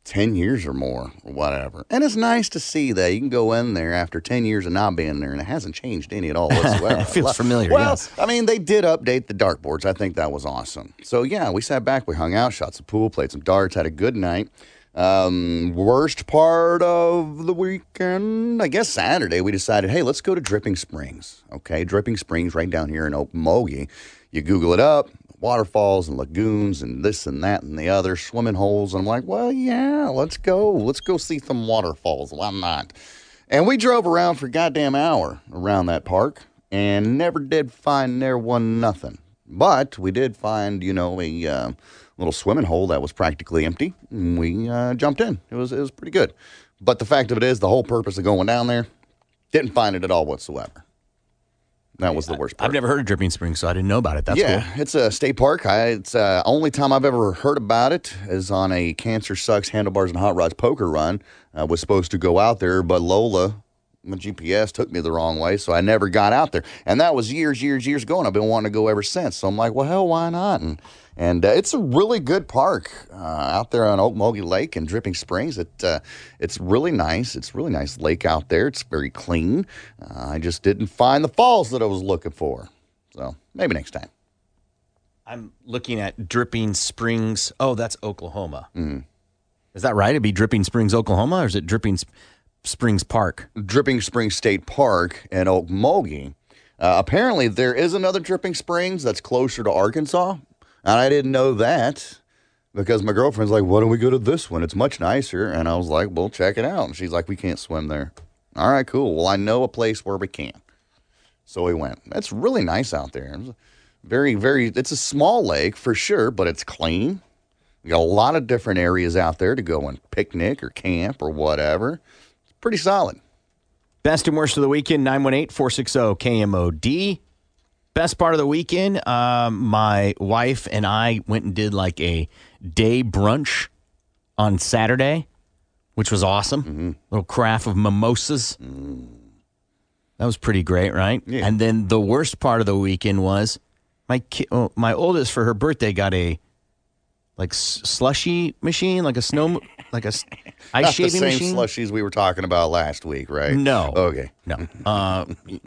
10 years or more, or whatever. And it's nice to see that you can go in there after 10 years of not being there and it hasn't changed any at all [LAUGHS] whatsoever. It feels familiar, Well, yes. I mean, they did update the dartboards. I think that was awesome. So, yeah, we sat back, we hung out, shot some pool, played some darts, had a good night. Um, worst part of the weekend, I guess Saturday, we decided, hey, let's go to Dripping Springs. Okay, Dripping Springs right down here in Okmulgee. You Google it up, waterfalls and lagoons and this and that and the other, swimming holes. And I'm like, well, yeah, let's go. Let's go see some waterfalls. Why not? And we drove around for a goddamn hour around that park and never did find there one nothing. But we did find, you know, a uh, little swimming hole that was practically empty. And we uh, jumped in. It was it was pretty good. But the fact of it is, the whole purpose of going down there, didn't find it at all whatsoever. That was the worst part. I've never heard of Dripping Springs, so I didn't know about it. That's yeah, cool. it's a state park. I, it's uh, only time I've ever heard about it is on a Cancer Sucks Handlebars and Hot Rods poker run. I was supposed to go out there, but Lola, my GPS took me the wrong way, so I never got out there. And that was years, years, years ago, and I've been wanting to go ever since. So I'm like, well, hell, why not? And and uh, it's a really good park uh, out there on Okmulgee Lake and Dripping Springs. It uh, it's really nice. It's a really nice lake out there. It's very clean. Uh, I just didn't find the falls that I was looking for. So maybe next time. I'm looking at Dripping Springs. Oh, that's Oklahoma. Mm. Is that right? It'd be Dripping Springs, Oklahoma, or is it Dripping Sp- Springs Park? Dripping Springs State Park in Okmulgee. Uh, apparently, there is another Dripping Springs that's closer to Arkansas, and I didn't know that because my girlfriend's like, "Why don't we go to this one? It's much nicer." And I was like, "Well, check it out." And she's like, "We can't swim there." All right, cool. Well, I know a place where we can, so we went. It's really nice out there. Very, very. It's a small lake for sure, but it's clean. We got a lot of different areas out there to go and picnic or camp or whatever. Pretty solid. Best and worst of the weekend, 918 460 KMOD. Best part of the weekend, um, my wife and I went and did like a day brunch on Saturday, which was awesome. Little craft of mimosas. That was pretty great, right? And then the worst part of the weekend was my ki- oh, my oldest for her birthday got a like s- slushy machine, like a snow, like a s- ice Not the shaving same machine. slushies we were talking about last week, right? No. Okay. No. Uh,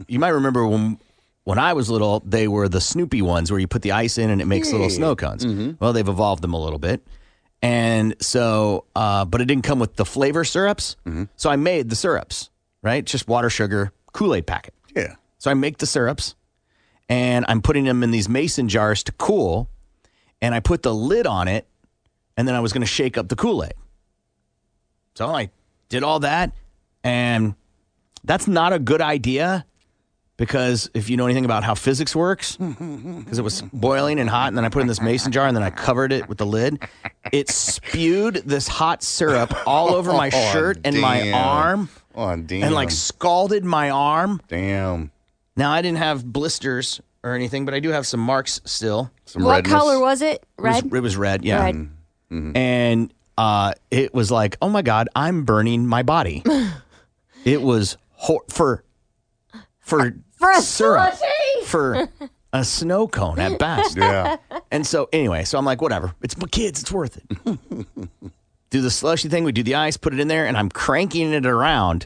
you might remember when when I was little, they were the Snoopy ones where you put the ice in and it makes little Yeah. snow cones. Mm-hmm. Well, they've evolved them a little bit. And so, uh, but it didn't come with the flavor syrups. Mm-hmm. So I made the syrups, right? Just water, sugar, Kool Aid packet. Yeah. So I make the syrups and I'm putting them in these mason jars to cool. And I put the lid on it and then I was going to shake up the Kool Aid. So I did all that. And that's not a good idea because if you know anything about how physics works, [LAUGHS] because it was boiling and hot, and then I put it in this mason jar and then I covered it with the lid, it spewed this hot syrup all over my [LAUGHS] Oh, shirt and my arm Oh, damn. and like scalded my arm. Damn. Now I didn't have blisters or anything, but I do have some marks still. Some what color was it? Red? It was, it was red, yeah. Red. Mm-hmm. And uh, it was like, oh my god, I'm burning my body. [LAUGHS] it was hor- for for For a syrup slushie? for a snow cone at best. [LAUGHS] Yeah. And so anyway, so I'm like, whatever. It's my kids. It's worth it. [LAUGHS] do the slushy thing. We do the ice, put it in there, and I'm cranking it around.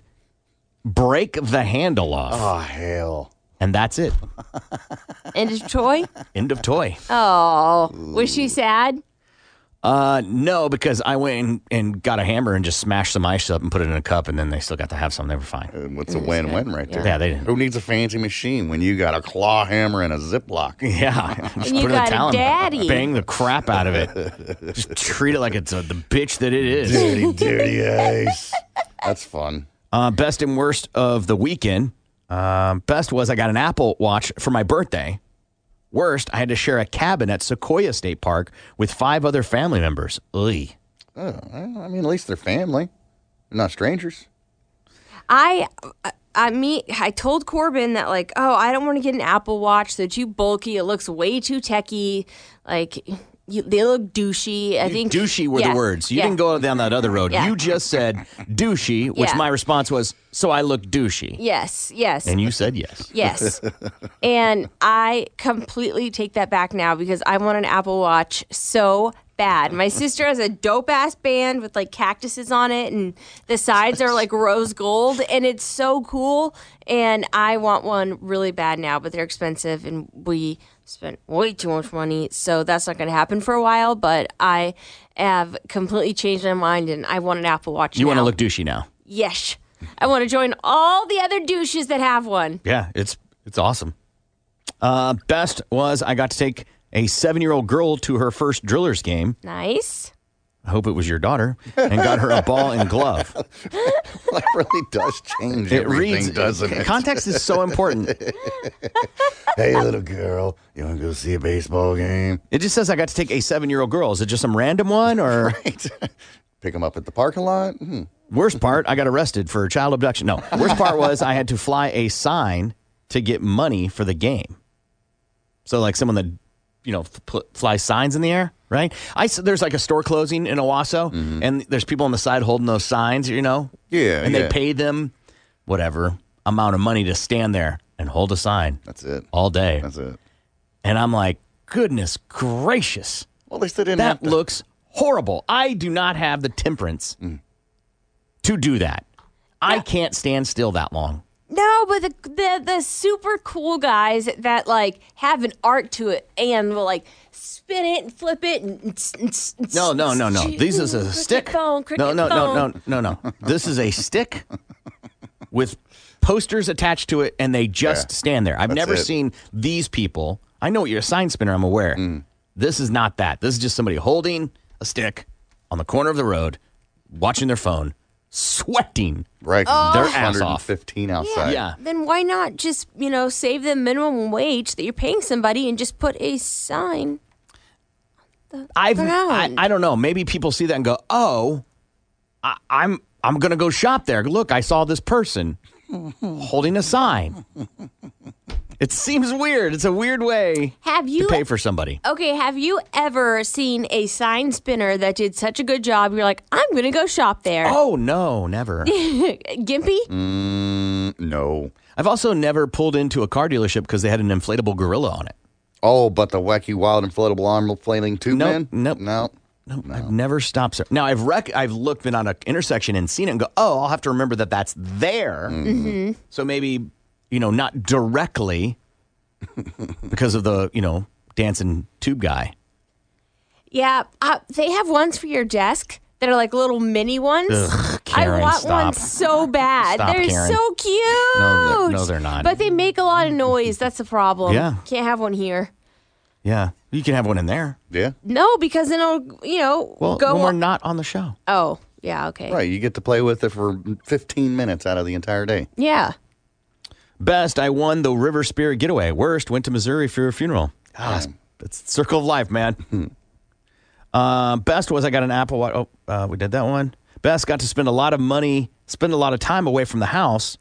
Break the handle off, Oh, hell. and that's it. End of toy? End of toy. Oh, was she sad? Uh, no, because I went and, and got a hammer and just smashed some ice up and put it in a cup, and then they still got to have some. They were fine. And what's a win-win right there? Yeah, they didn't. Who needs a fancy machine when you got a claw hammer and a Ziploc? [LAUGHS] Yeah, [LAUGHS] just you put it in got the a talon, daddy. bang the crap out of it. [LAUGHS] just treat it like it's uh the bitch that it is. Dirty, dirty ice. That's fun. Uh, best and worst of the weekend. Um, best was I got an Apple Watch for my birthday. Worst, I had to share a cabin at Sequoyah State Park with five other family members. Ugh. Oh, I mean, at least they're family. They're not strangers. I, I me, I told Corbin that like, oh, I don't want to get an Apple Watch. They're too bulky. It looks way too techy. Like, you, they look douchey. I think douchey were Yeah, the words. You yeah. didn't go down that other road. Yeah. You just said douchey, which my response was, so I look douchey. Yes, yes. And you said yes. Yes. and I completely take that back now because I want an Apple Watch so bad. My sister has a dope ass band with like cactuses on it and the sides are like rose gold and it's so cool. And I want one really bad now, but they're expensive and we spent way too much money. So that's not going to happen for a while. But I have completely changed my mind and I want an Apple Watch You want to look douchey now. Yes. I want to join all the other douches that have one. Yeah, it's it's awesome. Uh, best was I got to take a seven year old girl to her first drillers game. Nice. I hope it was your daughter, and got her a ball and glove. [LAUGHS] That really does change It everything, reads doesn't it? Context is so important. [LAUGHS] hey, little girl, you want to go see a baseball game? It just says I got to take a seven year old girl. Is it just some random one or? [LAUGHS] Pick them up at the parking lot? Hmm. Worst part, I got arrested for child abduction. No, worst part was I had to fly a sign to get money for the game. So like someone that you know f- pl- flies signs in the air, right? I s- there's like a store closing in Owasso, and there's people on the side holding those signs, you know. Mm-hmm. Yeah, and yeah. they pay them whatever amount of money to stand there and hold a sign. That's it. all day. That's it. And I'm like, goodness gracious. Well, at least they didn't that have to. looks horrible. I do not have the temperance Mm. to do that. I can't stand still that long. No, but the, the the super cool guys that like have an art to it and will like spin it and flip it and, No, no, no, no. This is a stick. bone, No, cricket no, no, no, no, no. This is a stick with posters attached to it, and they just Yeah, stand there. I've that's never it. seen these people. I know what you're a sign spinner. I'm aware. Mm. This is not that. This is just somebody holding a stick on the corner of the road, watching their phone, sweating Right. their ass off. 115 outside. Yeah. Then why not just you know save the minimum wage that you're paying somebody and just put a sign? I've, I. I don't know. Maybe people see that and go, "Oh, I, I'm I'm gonna go shop there. Look, I saw this person [LAUGHS] holding a sign." It seems weird. It's a weird way Have you, to pay for somebody. Okay, have you ever seen a sign spinner that did such a good job? You're like, I'm gonna go shop there. Oh no, never. [LAUGHS] Gimpy? Mm, no. I've also never pulled into a car dealership because they had an inflatable gorilla on it. Oh, but the wacky, wild, inflatable arm flailing tube Nope, man? nope. No. No, I've never stopped. There. Now I've rec- I've looked been on an intersection and seen it and go, oh, I'll have to remember that that's there. Mm-hmm. So maybe you know not directly because of the you know dancing tube guy. Yeah, uh, they have ones for your desk that are like little mini ones. Ugh, Karen, I want stop. one so bad. Stop, they're Karen. so cute. No, they're- no, they're not. But they make a lot of noise. That's the problem. Yeah. Can't have one here. Yeah, you can have one in there. Yeah. No, because then it'll, you know, Well, go. when we're not on the show. oh, yeah, okay. Right. You get to play with it for 15 minutes out of the entire day. Yeah. Best, I won the River Spirit Getaway. Worst, went to Missouri for a funeral. God, that's, that's the circle of life, man. uh, best was I got an Apple Watch. Oh, uh, we did that one. Best, got to spend a lot of money, spend a lot of time away from the house.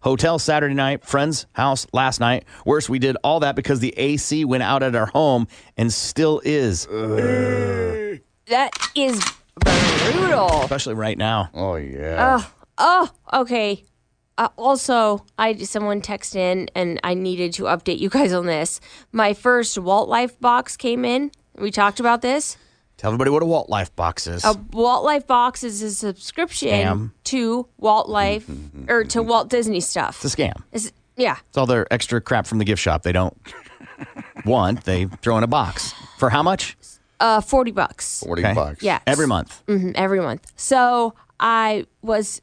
Hotel Saturday night, friend's house last night. Worst, we did all that because the AC went out at our home and still is, That is brutal. especially right now. Oh, yeah. Oh, oh, okay. Uh, also, I someone texted in and I needed to update you guys on this. My first Walt Life box came in. We talked about this. Tell everybody what a Walt Life box is. A Walt Life box is a subscription Scam. to Walt Life or to Walt Disney stuff. It's a scam. It's- yeah. It's all their extra crap from the gift shop they don't want. They throw in a box. For how much? Uh, forty bucks. 40 Okay. bucks. Yeah. Every month. hmm every month. So I was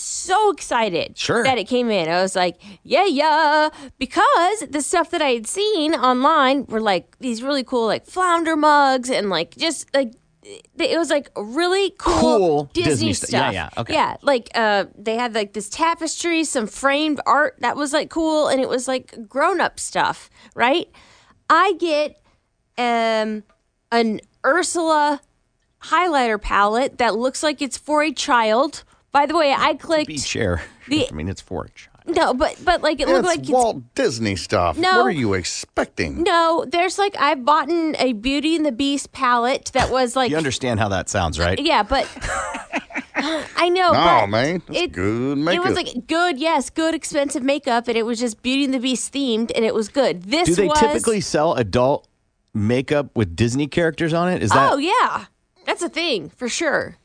so excited Sure. that it came in. I was like, yeah, yeah, because the stuff that I had seen online were like these really cool like flounder mugs and like just like it was like really cool, Cool Disney, Disney stu- stuff. yeah, yeah, okay. Yeah, like uh, they had like this tapestry, some framed art that was like cool, and it was like grown up stuff, right? I get um an Ursula highlighter palette that looks like it's for a child. By the way, I clicked Be chair. The- [LAUGHS] I mean, it's for a child. no, but but like it It's looked like it's Walt Disney stuff. No. What are you expecting? no. There's like I've bought a Beauty and the Beast palette that was like You understand how that sounds, right? yeah, but [LAUGHS] I know. No, but man. That's it- good It was like good, yes, good expensive makeup, and it was just Beauty and the Beast themed, and it was good. This Do they was typically sell adult makeup with Disney characters on it? Is that oh yeah, that's a thing for sure.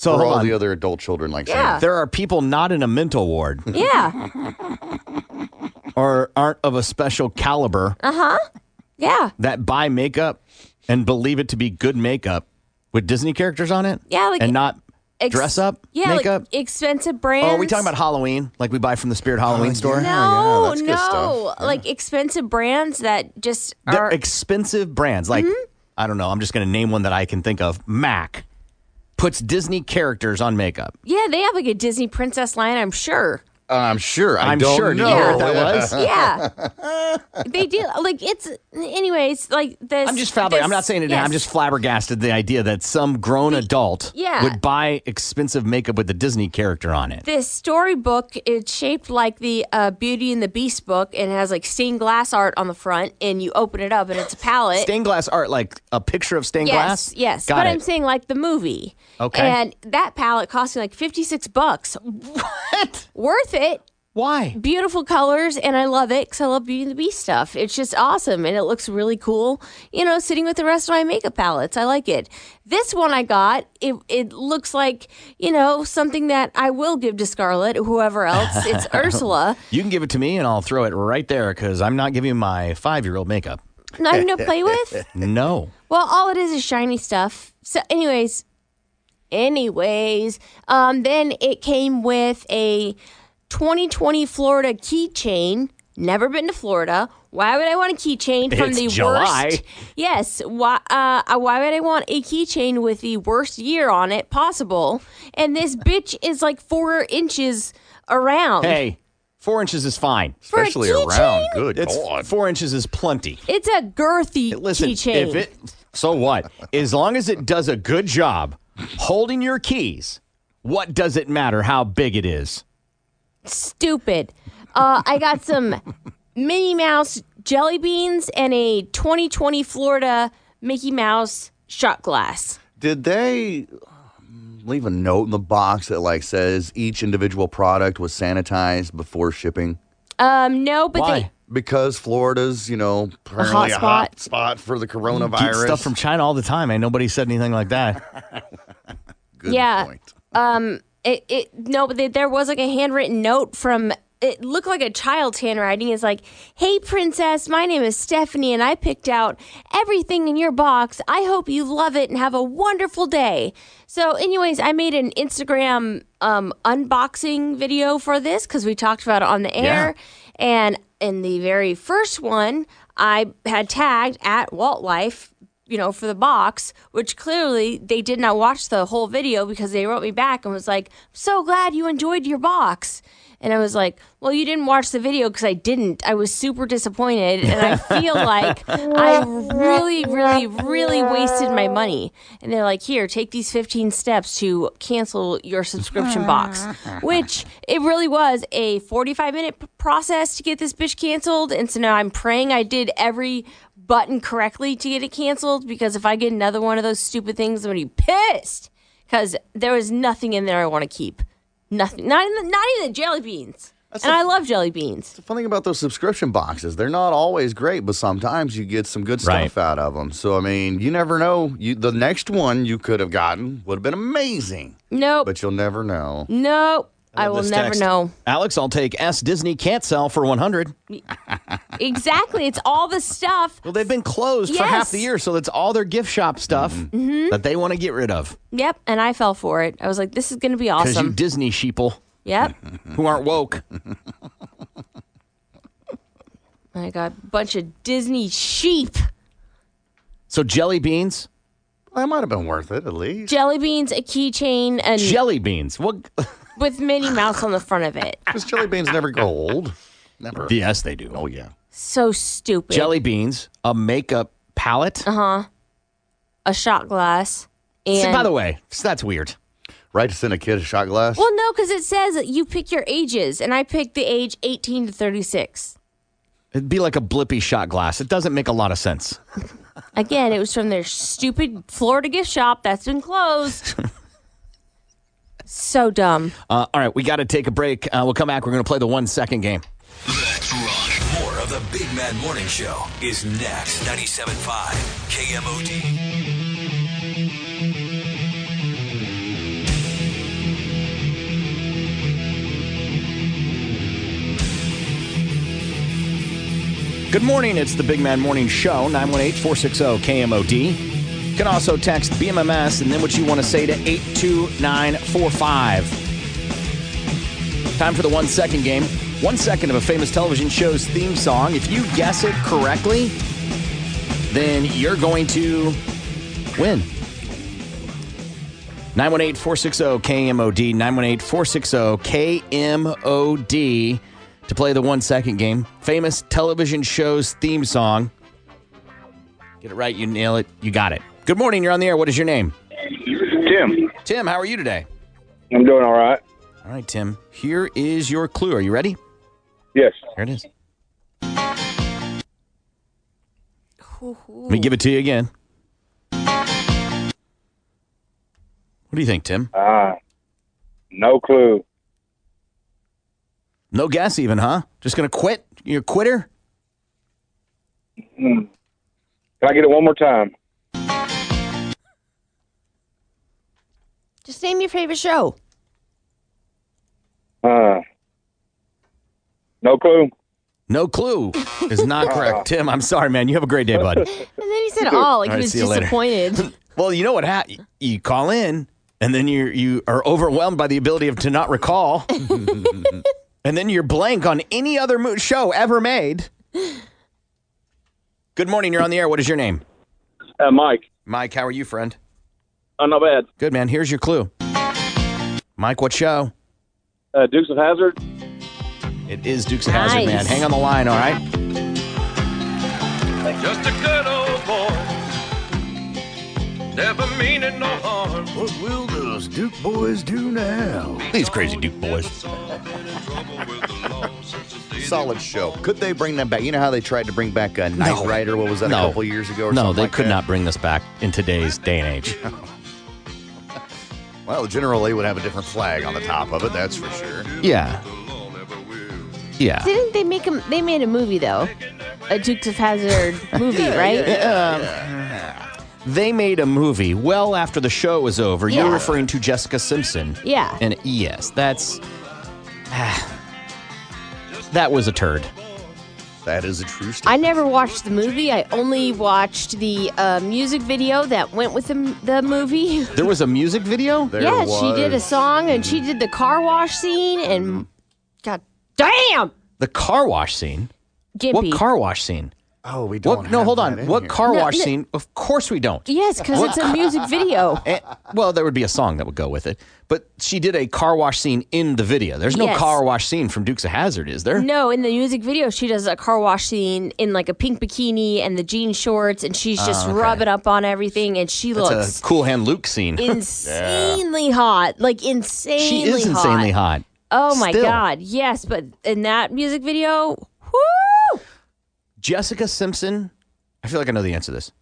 So? for all on. the other adult children like Yeah. There are people not in a mental ward Yeah, or aren't of a special caliber Uh huh. yeah, that buy makeup and believe it to be good makeup with Disney characters on it. Yeah, like and not Ex- dress up Yeah, makeup. like expensive brands. oh, are we talking about Halloween? Like we buy from the Spirit Halloween store? No, yeah, that's good no, stuff. like expensive brands that just They're are. expensive brands. Like Mm-hmm. I don't know. I'm just going to name one that I can think of. Mac puts Disney characters on makeup. yeah, they have like a Disney princess line. I'm sure. I'm sure. I I'm don't sure. Do know. you hear what that was? [LAUGHS] Yeah, [LAUGHS] they do. Like it's, anyways. Like this. I'm just flabbergasted. I'm not saying it. yes. I'm just flabbergasted the idea that some grown adult yeah. would buy expensive makeup with the Disney character on it. This storybook is shaped like the uh, Beauty and the Beast book, and it has like stained glass art on the front. And you open it up, and it's a palette. Stained glass art, like a picture of stained yes, glass. yes. Got but it. I'm saying like the movie. Okay. And that palette cost me like 56 bucks. [LAUGHS] what? Worth it. Why? beautiful colors and I love it because I love Beauty and the Beast stuff. It's just awesome and it looks really cool. You know, sitting with the rest of my makeup palettes, I like it. This one I got, it it looks like you know something that I will give to Scarlett or whoever else. [LAUGHS] It's Ursula. You can give it to me, and I'll throw it right there because I'm not giving my five year old makeup. Nothing to play with. [LAUGHS] No. Well, all it is is shiny stuff. So, anyways, anyways, um, then it came with a 2020 Florida keychain. Never been to Florida. Why would I want a keychain from It's the July. worst? Yes. Why? Uh, why would I want a keychain with the worst year on it possible? And this bitch is like four inches around. Hey, four inches is fine. For a Especially around. Good It's God. four inches is plenty. It's a girthy Listen, keychain. if it so what? As long as it does a good job holding your keys, what does it matter how big it is? Stupid. Uh, I got some Minnie Mouse jelly beans and a 2020 Florida Mickey Mouse shot glass. Did they um, leave a note in the box that like says each individual product was sanitized before shipping? Um, no, but Why? Because Florida's, you know, apparently a hot hot, spot. spot for the Get coronavirus. stuff from China all the time. Ain't nobody said anything like that. [LAUGHS] Good Yeah. point. they, it, it no, but they, there was like a handwritten note from. It looked like a child's handwriting. It's like, "Hey, princess, my name is Stephanie, and I picked out everything in your box. I hope you love it and have a wonderful day." So, anyways, I made an Instagram um, unboxing video for this because we talked about it on the air. And in the very first one, I had tagged at Walt Life you know, for the box, which clearly they did not watch the whole video because they wrote me back and was like, so glad you enjoyed your box. And I was like, well, you didn't watch the video because I didn't. I was super disappointed. And I feel [LAUGHS] like I really, really, really wasted my money. And they're like, here, take these 15 steps to cancel your subscription box, [LAUGHS] which it really was a 45 minute p- process to get this bitch canceled. And so now I'm praying I did every button correctly to get it canceled because if I get another one of those stupid things, I'm gonna be pissed because there was nothing in there I want to keep. Nothing. Not in the, not even the jelly beans. and I love jelly beans. The funny thing about those subscription boxes, they're not always great, but sometimes you get some good stuff Right. out of them. So I mean, you never know. You the next one you could have gotten would have been amazing, Nope. but you'll never know. nope. I love will this never text. know. Alex, I'll take S. Disney can't sell for 100. Exactly. It's all the stuff. Well, they've been closed for half the year, so that's all their gift shop stuff Mhm. that they want to get rid of. Yep. And I fell for it. I was like, this is going to be awesome. Because you awesome. Disney sheeple Yep. [LAUGHS] who aren't woke. [LAUGHS] I got a bunch of Disney sheep. So jelly beans, That might have been worth it at least. Jelly beans, a keychain, and jelly beans. What? [LAUGHS] with Minnie Mouse on the front of it. Because jelly beans never go old. Never. Yes, they do. Oh yeah. So stupid. Jelly beans, a makeup palette. Uh huh. A shot glass. And See, by the way, so that's weird. Right to send a kid a shot glass. Well, no, because it says you pick your ages, and I picked the age 18 to 36. It'd be like a blippy shot glass. It doesn't make a lot of sense. Again, it was from their stupid Florida gift shop that's been closed. [LAUGHS] so dumb. Uh, all right, we got to take a break. Uh, we'll come back. We're going to play the one second game. Let's rock. More of the Big Mad Morning Show is next. 97.5 KMOD. Good morning. It's the Big Mad Morning Show, 918 460 KMOD. Can also text BMMS and then what you want to say to 82945. Time for the one second game. One second of a famous television show's theme song. If you guess it correctly, then you're going to win. 918 460 KMOD, 918 460 KMOD to play the one second game. Famous television show's theme song. Get it right, you nail it, you got it. Good morning, you're on the air. What is your name? Tim. Tim, how are you today? I'm doing all right. All right, Tim. Here is your clue. Are you ready? Yes. Here it is. Let me give it to you again. What do you think, Tim? Uh, no clue. No guess, even, huh? Just gonna quit? You're a quitter? Hmm. Can I get it one more time? Just name your favorite show. Uh, no clue. No clue is not [LAUGHS] correct. Tim, I'm sorry, man. You have a great day, bud. [LAUGHS] And then he said all, like All right, he was see you later. disappointed. [LAUGHS] Well, you know what happened? You call in, and then you you are overwhelmed by the ability of to not recall, and then you're blank on any other mo- show ever made. Good morning. You're on the air. What is your name? Uh, Mike. Mike, how are you, friend? Uh, not bad. Good, man. Here's your clue. Mike, what show? Uh, Dukes of Hazzard. It is Dukes of Hazzard, man. Hang on the line, all right? Just a good old boy. Never meaning no harm. What will those Duke boys do now? These crazy Duke boys. Solid show. Could they bring them back? You know how they tried to bring back a Knight No. Rider? What was that? No. A couple years ago? Or No, something they like could that? not bring this back in today's day and age. [LAUGHS] Well, generally would have a different flag on the top of it. That's for sure. Yeah. Yeah. Didn't they make a? They made a movie though, a Dukes of Hazzard [LAUGHS] movie, right? Um, they made a movie well after the show was over. You're referring to Jessica Simpson. Yeah. And yes, that's [SIGHS] that was a turd. That is a true story. I never watched the movie. I only watched the uh, music video that went with the, the movie. [LAUGHS] There was a music video. yeah, she did a song and she did the car wash scene and God damn, The car wash scene. Gimpy. What car wash scene? Oh, we don't. What? No, hold on. What car wash no. scene? Of course we don't. Yes, because it's a music [LAUGHS] video. Eh, well, there would be a song that would go with it, but she did a car wash scene in the video. There's no Yes. car wash scene from Dukes of Hazzard, is there? No, in the music video, she does a car wash scene in like a pink bikini and the jean shorts, and she's just Oh, okay. rubbing up on everything, and she That's looks a Cool Hand Luke scene. [LAUGHS] insanely hot, like insanely. She is insanely hot. Oh my Still. god, yes, but in that music video, whoo! Jessica Simpson. I feel like I know the answer to this.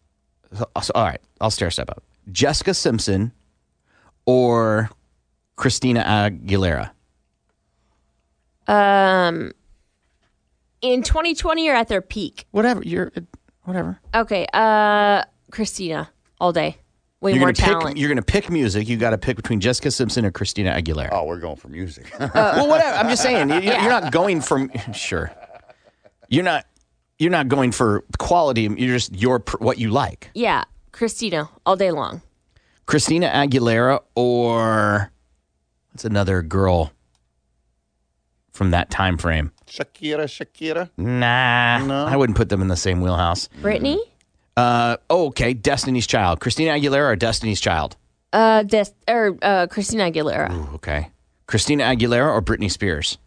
So- so- all right, I'll stair step up. Jessica Simpson or Christina Aguilera. Um, in 2020 or at their peak. Whatever you're, whatever. Okay, uh, Christina, all day. way you're more gonna talent. pick. You're gonna pick music. You got to pick between Jessica Simpson or Christina Aguilera. Oh, we're going for music. [LAUGHS] well, whatever. I'm just saying. You, Uh, [LAUGHS] Yeah. You're not going for sure. You're not. You're not going for quality. You're just your what you like. yeah, Christina all day long. Christina Aguilera or what's another girl from that time frame? Shakira, Shakira. Nah, I wouldn't put them in the same wheelhouse. Brittany, Uh, oh, okay, Destiny's Child. Christina Aguilera or Destiny's Child? uh, Des- or uh, Christina Aguilera. Ooh, okay. Christina Aguilera or Britney Spears?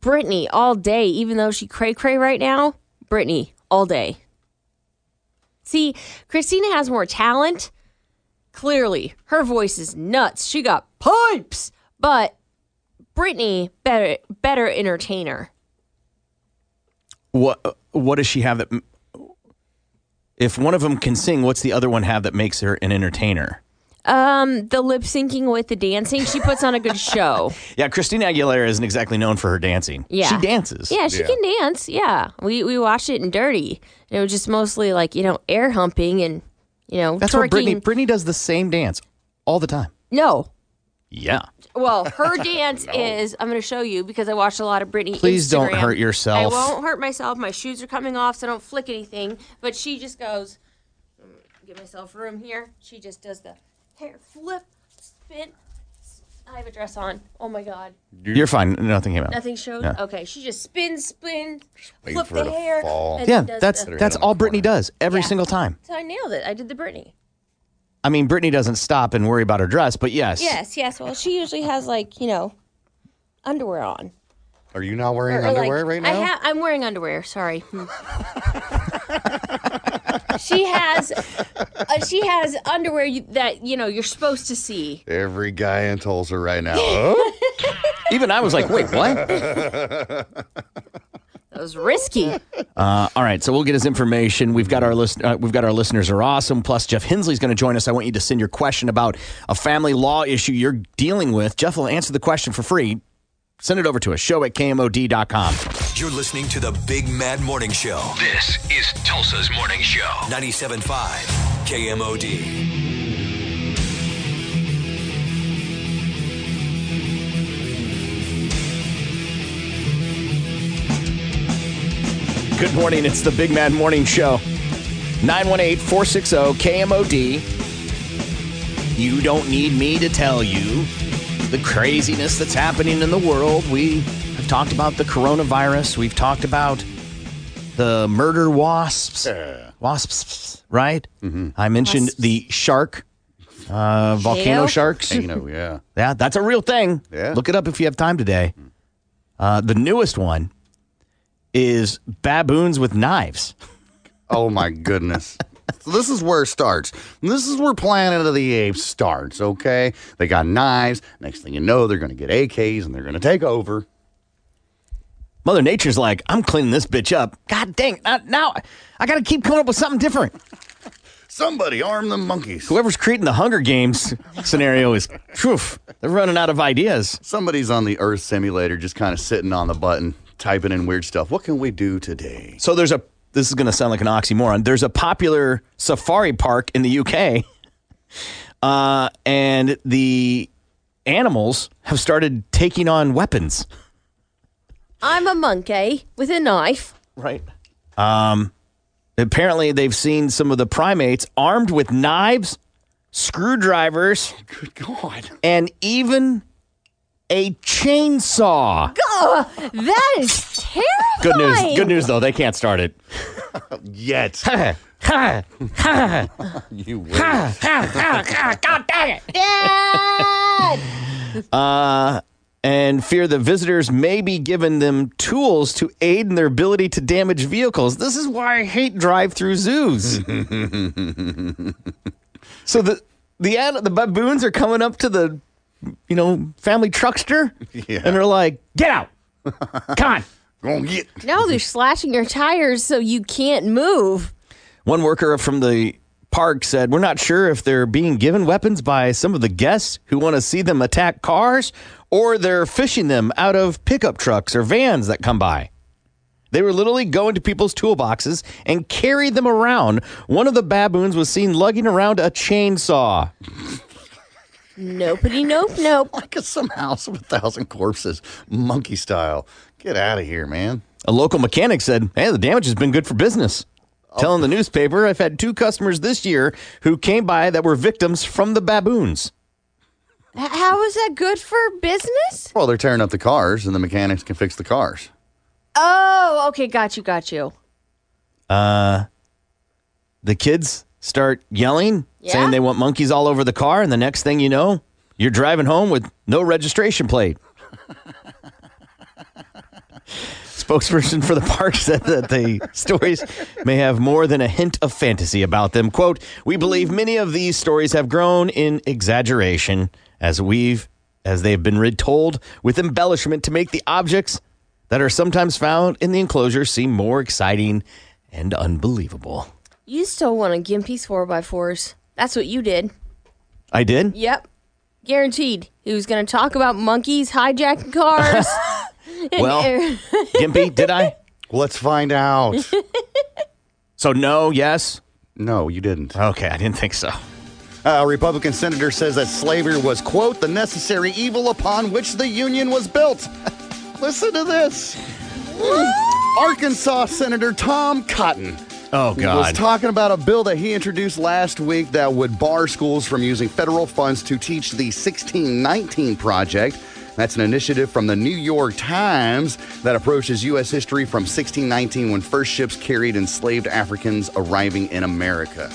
Brittany all day, even though she cray cray right now. Brittany all day. See, Christina has more talent. Clearly, her voice is nuts. She got pipes, but Brittany better better entertainer. What What does she have that? If one of them can sing, what's the other one have that makes her an entertainer? Um, the lip syncing with the dancing, she puts on a good show. [LAUGHS] Yeah, Christina Aguilera isn't exactly known for her dancing. Yeah, she dances. Yeah, she can dance. Yeah, we we watched it in Dirty. It was just mostly like you know air humping and you know That's twerking. what Britney. Britney does the same dance all the time. No, Yeah. Well, her [LAUGHS] dance is I'm going to show you because I watched a lot of Britney. Please don't Instagram. hurt yourself. I won't hurt myself. My shoes are coming off, so I don't flick anything. But she just goes. Give myself room here. She just does the hair flip, spin. I have a dress on. Oh my god. You're fine. Nothing came out. Nothing showed. Yeah. Okay, she just spins, spin, waiting flip for the to hair. fall. and Yeah, does that's the- that's all Britney does every Yeah. single time. So I nailed it. I did the Britney. I mean, Britney doesn't stop and worry about her dress, but yes. Yes, yes. Well, she usually has like you know, underwear on. Are you not wearing Or- or, like, underwear right now? I ha- I'm wearing underwear. Sorry. Hmm. [LAUGHS] she has, uh, she has underwear you, that you know you're supposed to see. Every guy in Tulsa right now. [LAUGHS] Oh. Even I was like, wait, what? [LAUGHS] That was risky. Uh, all right, so we'll get his information. We've got our list. Uh, we've got our listeners are awesome. Plus, Jeff Hensley's going to join us. I want you to send your question about a family law issue you're dealing with. Jeff will answer the question for free. Send it over to us. Show at kmod.com. You're listening to the Big Mad Morning Show. This is Tulsa's Morning Show. 97.5 KMOD. Good morning. It's the Big Mad Morning Show. 918 460 KMOD. You don't need me to tell you the craziness that's happening in the world. We have talked about the coronavirus, we've talked about the murder wasps. Wasps, right? I mentioned Wasps. the shark, uh, volcano Volcano? sharks. Volcano, yeah. Yeah, that's a real thing. Yeah. Look it up if you have time today. Uh, the newest one is baboons with knives. Oh my goodness. [LAUGHS] So this is where it starts. This is where Planet of the Apes starts, okay? They got knives. Next thing you know, they're going to get AKs and they're going to take over. Mother Nature's like, I'm cleaning this bitch up. God dang, uh, now I got to keep coming up with something different. Somebody arm the monkeys. Whoever's creating the Hunger Games scenario is, phew, they're running out of ideas. Somebody's on the Earth simulator just kind of sitting on the button, typing in weird stuff. What can we do today? So there's a, this is going to sound like an oxymoron. There's a popular safari park in the UK, [LAUGHS] uh, and the animals have started taking on weapons. I'm a monkey with a knife. Right. Um, apparently, they've seen some of the primates armed with knives, screwdrivers, Good God. and even a chainsaw. God, that is terrifying. Good news. Good news, though. They can't start it. Yet. Ha, ha, ha, [LAUGHS] You wait. God dang it. Dad! [LAUGHS] Uh, and fear that visitors may be giving them tools to aid in their ability to damage vehicles. This is why I hate drive-through zoos. [LAUGHS] so the the ad- the baboons are coming up to the you know family truckster, [LAUGHS] Yeah. and they're like, "Get out! [LAUGHS] Come on!" Gonna get. no, they're slashing your tires so you can't move. One worker from the park said, We're not sure if they're being given weapons by some of the guests who want to see them attack cars or they're fishing them out of pickup trucks or vans that come by. They were literally going to people's toolboxes and carry them around. One of the baboons was seen lugging around a chainsaw. Nopey nope nope. Like a some house of a thousand corpses, monkey style. Get out of here, man. A local mechanic said, Hey, the damage has been good for business. Telling the newspaper, I've had two customers this year who came by that were victims from the baboons. H- How is that good for business? Well, they're tearing up the cars, and the mechanics can fix the cars. Oh, okay, got you, got you. Uh, the kids start yelling, Yeah? saying they want monkeys all over the car, and the next thing you know, you're driving home with no registration plate. [LAUGHS] Spokesperson for the park [LAUGHS] said that the stories may have more than a hint of fantasy about them. Quote, we believe many of these stories have grown in exaggeration as we've as they've been retold with embellishment to make the objects that are sometimes found in the enclosure seem more exciting and unbelievable. You stole one of Gimpy's 4x4s. That's what you did. I did? Yep. Guaranteed. He was going to talk about monkeys hijacking cars. [LAUGHS] [LAUGHS] Well, Gimpy, did I? Let's find out. [LAUGHS] So no, yes? No, you didn't. Okay, I didn't think so. A Republican senator says that slavery was, quote, the necessary evil upon which the Union was built. Listen to this. Arkansas Senator Tom Cotton Oh, God. was talking about a bill that he introduced last week that would bar schools from using federal funds to teach the 1619 Project. That's an initiative from the New York Times that approaches U.S. history from 1619 when first ships carried enslaved Africans arriving in America.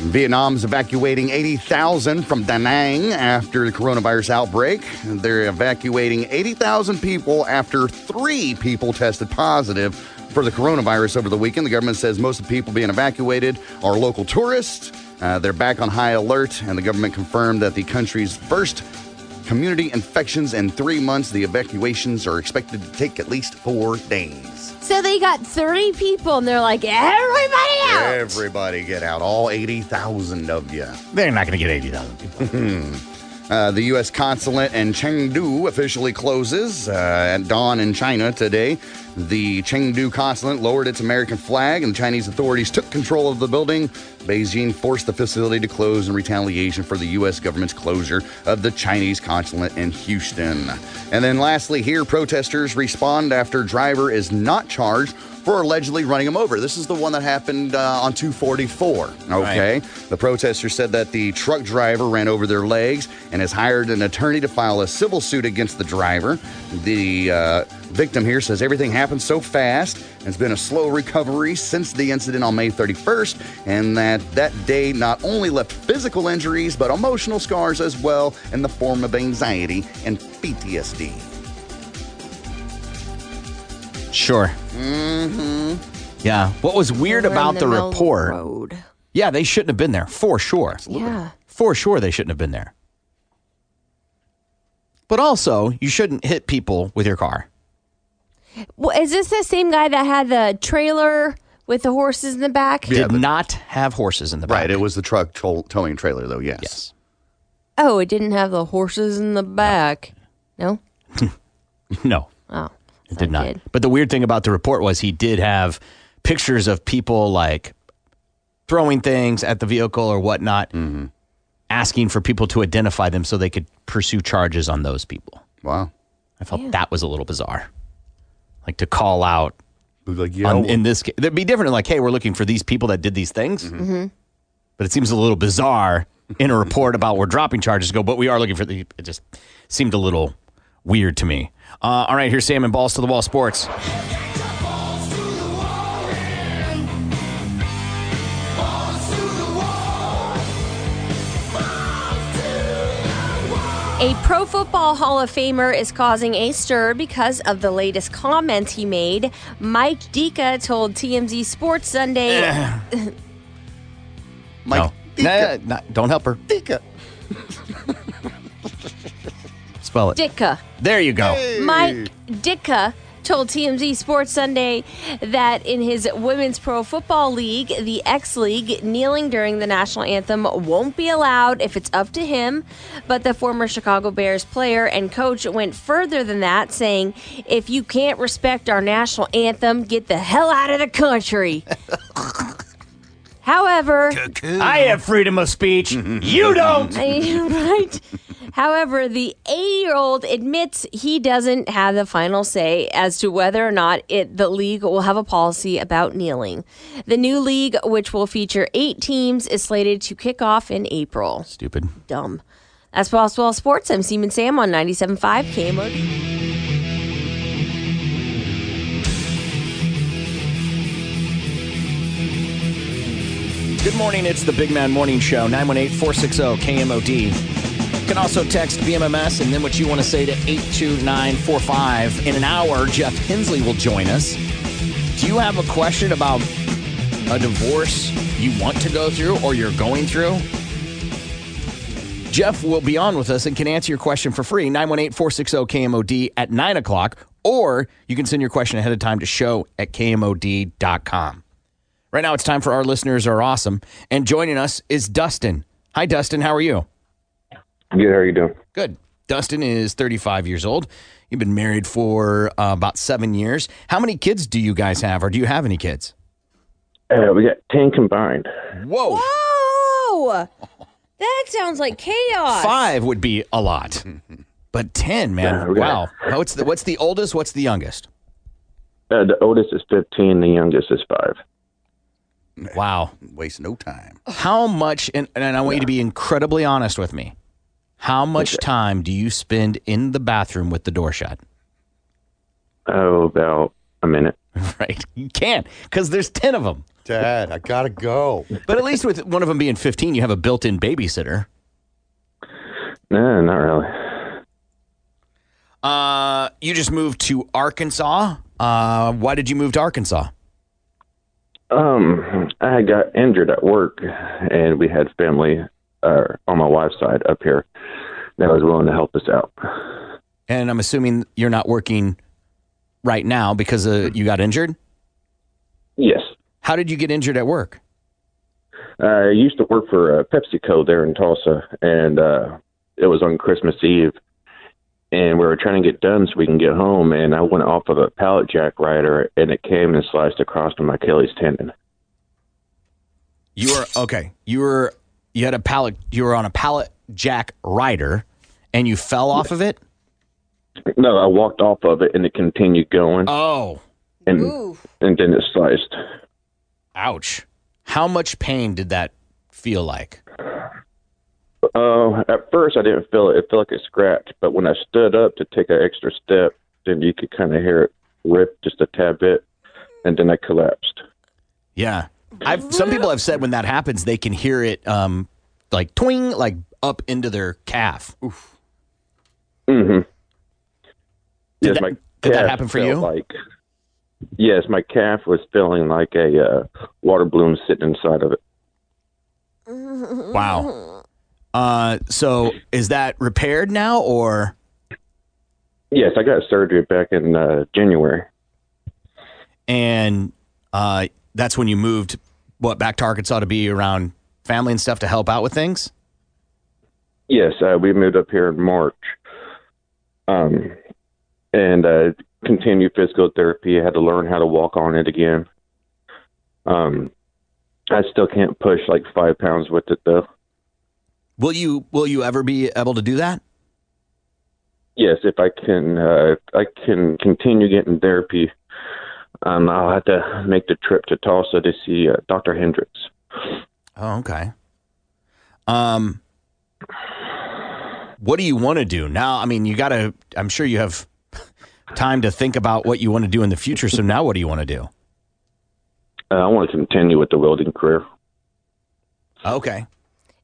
Vietnam's evacuating 80,000 from Da Nang after the coronavirus outbreak. They're evacuating 80,000 people after three people tested positive for the coronavirus over the weekend. The government says most of the people being evacuated are local tourists. Uh, they're back on high alert, and the government confirmed that the country's first community infections in three months. The evacuations are expected to take at least four days. so they got 30 people and they're like, everybody out. Everybody get out, all 80,000 of you. They're not going to get 80,000 people. [LAUGHS] Uh, the U.S. consulate in Chengdu officially closes uh, at dawn in China today. The Chengdu consulate lowered its American flag, and the Chinese authorities took control of the building. Beijing forced the facility to close in retaliation for the U.S. government's closure of the Chinese consulate in Houston. And then, lastly, here protesters respond after driver is not charged for allegedly running him over. This is the one that happened uh, on 244. Okay. The protesters said that the truck driver ran over their legs and has hired an attorney to file a civil suit against the driver. The uh, victim here says everything happened so fast. and It's been a slow recovery since the incident on May 31st, and that that day not only left physical injuries but emotional scars as well in the form of anxiety and PTSD. Sure. Mm-hmm. Yeah. What was weird We're about the the, middle of the report? road. Yeah, they shouldn't have been there for sure. Yeah. For sure, they shouldn't have been there. But also, you shouldn't hit people with your car. Well, is this the same guy that had the trailer with the horses in the back? Did not have horses in the back. Right, it was the truck tow- towing trailer, though, yes. Yes. Oh, it didn't have the horses in the back. No? [LAUGHS] No, Oh. It did not. did. But the weird thing about the report was he did have pictures of people like throwing things at the vehicle or whatnot, Mm-hmm. asking for people to identify them so they could pursue charges on those people. Wow. I felt that was a little bizarre. Like to call out Like, yeah, on, in this case, it'd be different. Like, hey, we're looking for these people that did these things. Mm-hmm. But it seems a little bizarre in a report about we're dropping charges. Go, but we are looking for the. It just seemed a little weird to me. Uh, all right, here's Sam and Balls to the Wall Sports. A Pro Football Hall of Famer is causing a stir because of the latest comments he made. Mike Dika told TMZ Sports Sunday. [LAUGHS] Mike, no. Nah, nah, don't help her. Dika. Spell it. Dika. There you go. Mike Dika told TMZ Sports Sunday that in his Women's Pro Football League, the X League, kneeling during the national anthem won't be allowed if it's up to him. But the former Chicago Bears player and coach went further than that, saying, If you can't respect our national anthem, get the hell out of the country. [LAUGHS] However, I have freedom of speech. you don't. [LAUGHS] right. However, the 80 year old admits he doesn't have the final say as to whether or not it, the league will have a policy about kneeling. The new league, which will feature eight teams, is slated to kick off in April. Stupid. Dumb. That's Boswell Sports. I'm Seaman Sam on 97.5 KMOD. Good morning. It's the Big Mad Morning Show, 918 460 KMOD. Can also text BMMS and then what you want to say to 82945. In an hour, Jeff Hensley will join us. Do you have a question about a divorce you want to go through or you're going through? Jeff will be on with us and can answer your question for free. 918 460 KMOD at 9 o'clock, or you can send your question ahead of time to show at KMOD.com. Right now, it's time for Our Listeners Are Awesome. And joining us is Dustin. Hi, Dustin. How are you? Good. How are you doing? Good. Dustin is 35 years old. You've been married for uh, about seven years. How many kids do you guys have, or do you have any kids? Uh, we got 10 combined. Whoa. Whoa! [LAUGHS] That sounds like chaos. Five would be a lot, but 10, man. Yeah, we got- wow. What's the, what's the oldest? What's the youngest? Uh, the oldest is 15, the youngest is 5. Wow. Waste no time. How much, and, and I want you to be incredibly honest with me. How much time do you spend in the bathroom with the door shut? Oh, about a minute. [LAUGHS] Right. You can't because there's 10 of them. Dad, I gotta go. But at least with one of them being 15, you have a built in babysitter. No, not really. Uh, you just moved to Arkansas. Uh, why did you move to Arkansas? Um, I got injured at work, and we had family uh, on my wife's side up here that was willing to help us out. And I'm assuming you're not working right now because uh, you got injured. Yes. How did you get injured at work? I used to work for uh, PepsiCo there in Tulsa, and uh, it was on Christmas Eve, and we were trying to get done so we can get home. And I went off of a pallet jack rider, and it came and sliced across my Achilles tendon. You were okay. You were you had a pallet. You were on a pallet jack rider, and you fell off of it. No, I walked off of it, and it continued going. Oh, and and then it sliced. Ouch! How much pain did that feel like? Uh, at first, I didn't feel it. It felt like a scratch, but when I stood up to take an extra step, then you could kind of hear it rip just a tad bit, and then I collapsed. Yeah, I've some people have said when that happens, they can hear it um like twing like up into their calf. Oof. Mm-hmm. Did yes, that- my did that happen for you? Like, yes, my calf was feeling like a uh, water balloon sitting inside of it. [LAUGHS] Wow. Uh, so is that repaired now or? Yes, I got surgery back in uh, January. And uh, that's when you moved what back to Arkansas to be around family and stuff to help out with things. Yes, uh, we moved up here in March, um, and uh, continued physical therapy. I had to learn how to walk on it again. Um, I still can't push like five pounds with it though. Will you will you ever be able to do that? Yes, if I can, uh, I can continue getting therapy. Um, I'll have to make the trip to Tulsa to see uh, Dr. Hendricks. Oh, okay. Um, what do you want to do now? I mean, you got to. I'm sure you have time to think about what you want to do in the future. So now, what do you want to do? Uh, I want to continue with the welding career. Okay.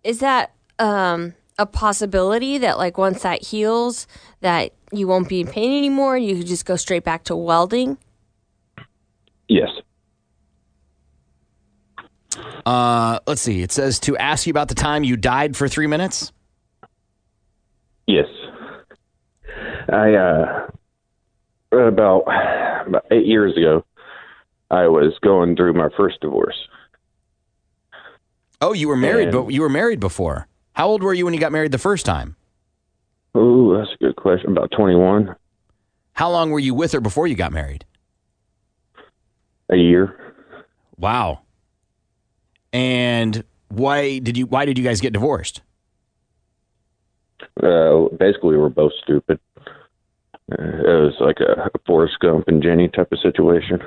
Is that um, a possibility that, like, once that heals, that you won't be in pain anymore? You could just go straight back to welding? Yes. Uh, let's see. It says to ask you about the time you died for three minutes. Yes. I uh about about eight years ago, I was going through my first divorce. Oh, you were married, And- but you were married before. How old were you when you got married the first time? Ooh, that's a good question. About twenty-one, How long were you with her before you got married? A year. Wow. And why did you why did you guys get divorced? Uh, basically, we were both stupid. Uh, it was like a, a Forrest Gump and Jenny type of situation.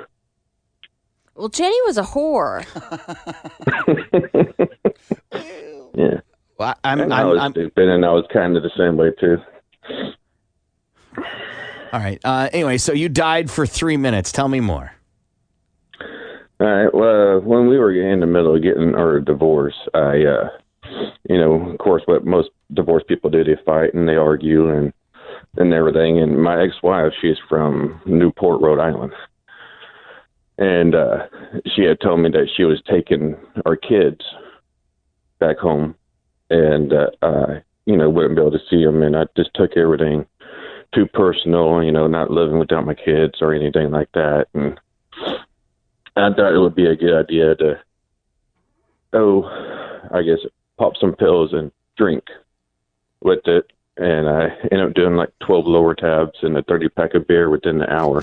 Well, Jenny was a whore. [LAUGHS] [LAUGHS] Yeah. Well, I'm, And I I'm, was I'm stupid, and I was kind of the same way too. all right. Uh, anyway, so you died for three minutes. Tell me more. All right. Well, when we were in the middle of getting our divorce, I, uh, you know, of course, what most divorced people do, they fight and they argue and and everything. And my ex-wife, she's from Newport, Rhode Island, and uh, she had told me that she was taking our kids back home, and uh, I, you know, wouldn't be able to see them, and I just took everything too personal, you know, not living without my kids or anything like that, and. I thought it would be a good idea to, oh, I guess pop some pills and drink with it. And I ended up doing like 12 Lortabs and a 30 pack of beer within the hour.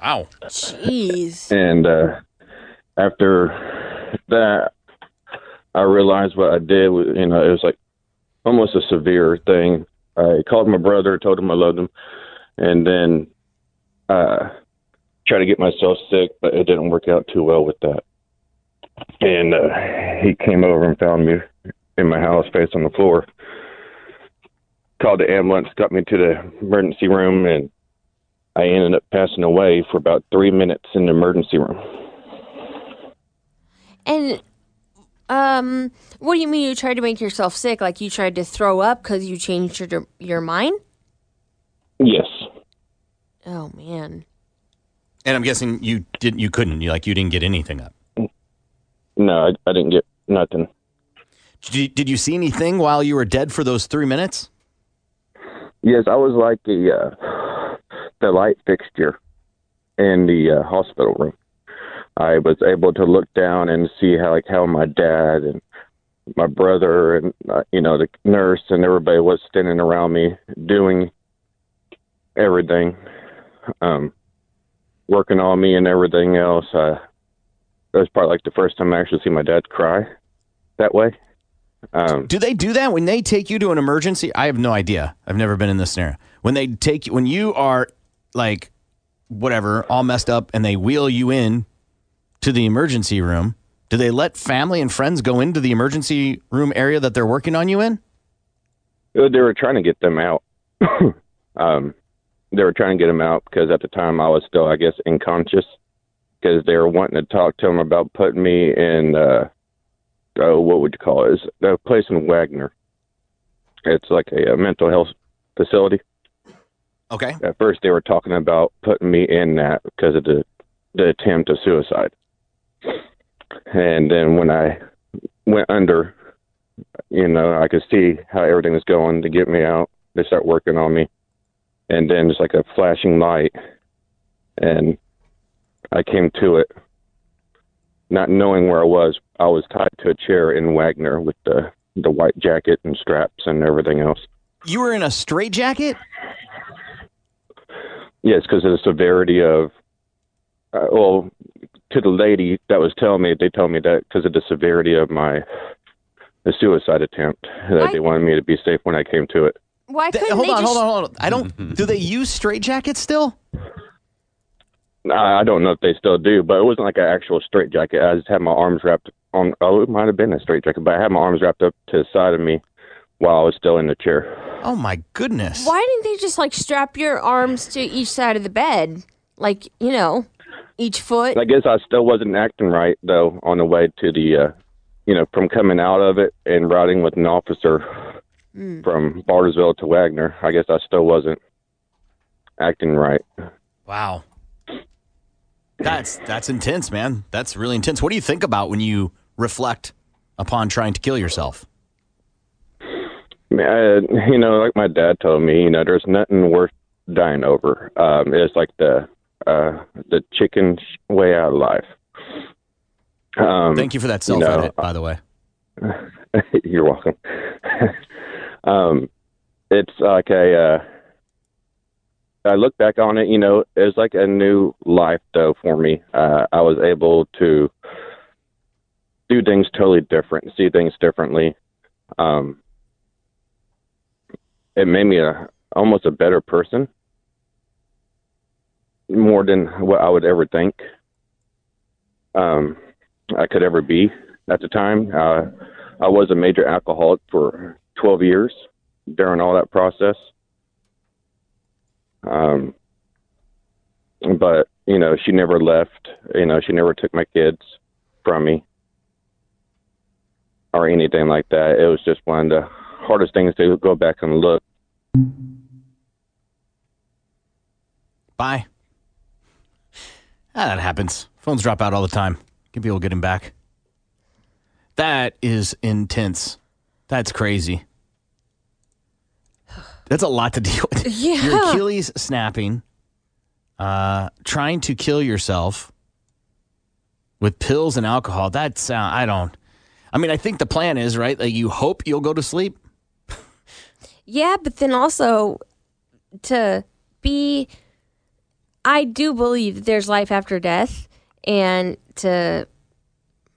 Wow. Jeez. And uh, after that, I realized what I did. Was, you know, it was like almost a severe thing. I called my brother, told him I loved him, and then uh, tried to get myself sick, but it didn't work out too well with that. And uh, he came over and found me in my house, face on the floor. Called the ambulance, got me to the emergency room, and I ended up passing away for about three minutes in the emergency room. And um, what do you mean you tried to make yourself sick? Like you tried to throw up because you changed your your mind? Yes. Oh man. And I'm guessing you didn't. You couldn't. You like you didn't get anything up. No, I, I didn't get nothing. Did you, did you see anything while you were dead for those three minutes? Yes, I was like the uh, the light fixture in the uh, hospital room. I was able to look down and see how like how my dad and my brother and uh, you know the nurse and everybody was standing around me doing everything, um, working on me and everything else. Uh, it was probably like the first time I actually see my dad cry that way. Um, Do they do that when they take you to an emergency? I have no idea. I've never been in this scenario. When they take you, when you are like whatever, all messed up, and they wheel you in to the emergency room, do they let family and friends go into the emergency room area that they're working on you in? They were trying to get them out. [COUGHS] um, they were trying to get him out because at the time I was still, I guess, unconscious because they were wanting to talk to him about putting me in, uh, oh, what would you call it? It's a place in Wagoner. It's like a, uh mental health facility. Okay. At first, they were talking about putting me in that because of the the attempt of suicide. And then when I went under, you know, I could see how everything was going to get me out. They start working on me, and then just like a flashing light, and I came to it, not knowing where I was. I was tied to a chair in Wagoner with the the white jacket and straps and everything else. You were in a straitjacket? Yes, because of the severity of, uh, well, to the lady that was telling me, they told me that because of the severity of my the suicide attempt, that they wanted me to be safe when I came to it. Why couldn't hold they on, just hold on, hold on. I don't. do they use straitjackets still? I I don't know if they still do, but it wasn't like an actual straight jacket. I just had my arms wrapped on. Oh, it might have been a straight jacket, but I had my arms wrapped up to the side of me while I was still in the chair. Oh my goodness! Why didn't they just like strap your arms to each side of the bed? Like, you know, each foot? I guess I still wasn't acting right though on the way to the, uh, you know, from coming out of it and riding with an officer Mm. from Bartlesville to Wagoner. I guess I still wasn't acting right. Wow. That's that's intense, man. That's really intense. What do you think about when you reflect upon trying to kill yourself? Man, I- you know, like my dad told me, you know, there's nothing worth dying over. Um, it's like the uh, the chicken way out of life. Um, Thank you for that you self know, edit, by the way. [LAUGHS] You're welcome. [LAUGHS] um, it's like a. Uh, I look back on it, you know, it's like a new life though for me. Uh, I was able to do things totally different, see things differently. Um, it made me a almost a better person, more than what I would ever think um, I could ever be at the time. Uh, I was a major alcoholic for 12 years during all that process. Um, but you know, she never left. You know, she never took my kids from me or anything like that. It was just one of the hardest things to go back and look. Bye. Ah, that happens. Phones drop out all the time. Can people get him back? That is intense. That's crazy. That's a lot to deal with. [LAUGHS] Yeah. Your Achilles snapping, uh, trying to kill yourself with pills and alcohol. That's, uh, I don't, I mean, I think the plan is, right? Like you hope you'll go to sleep. [LAUGHS] Yeah, but then also to be I do believe there's life after death and to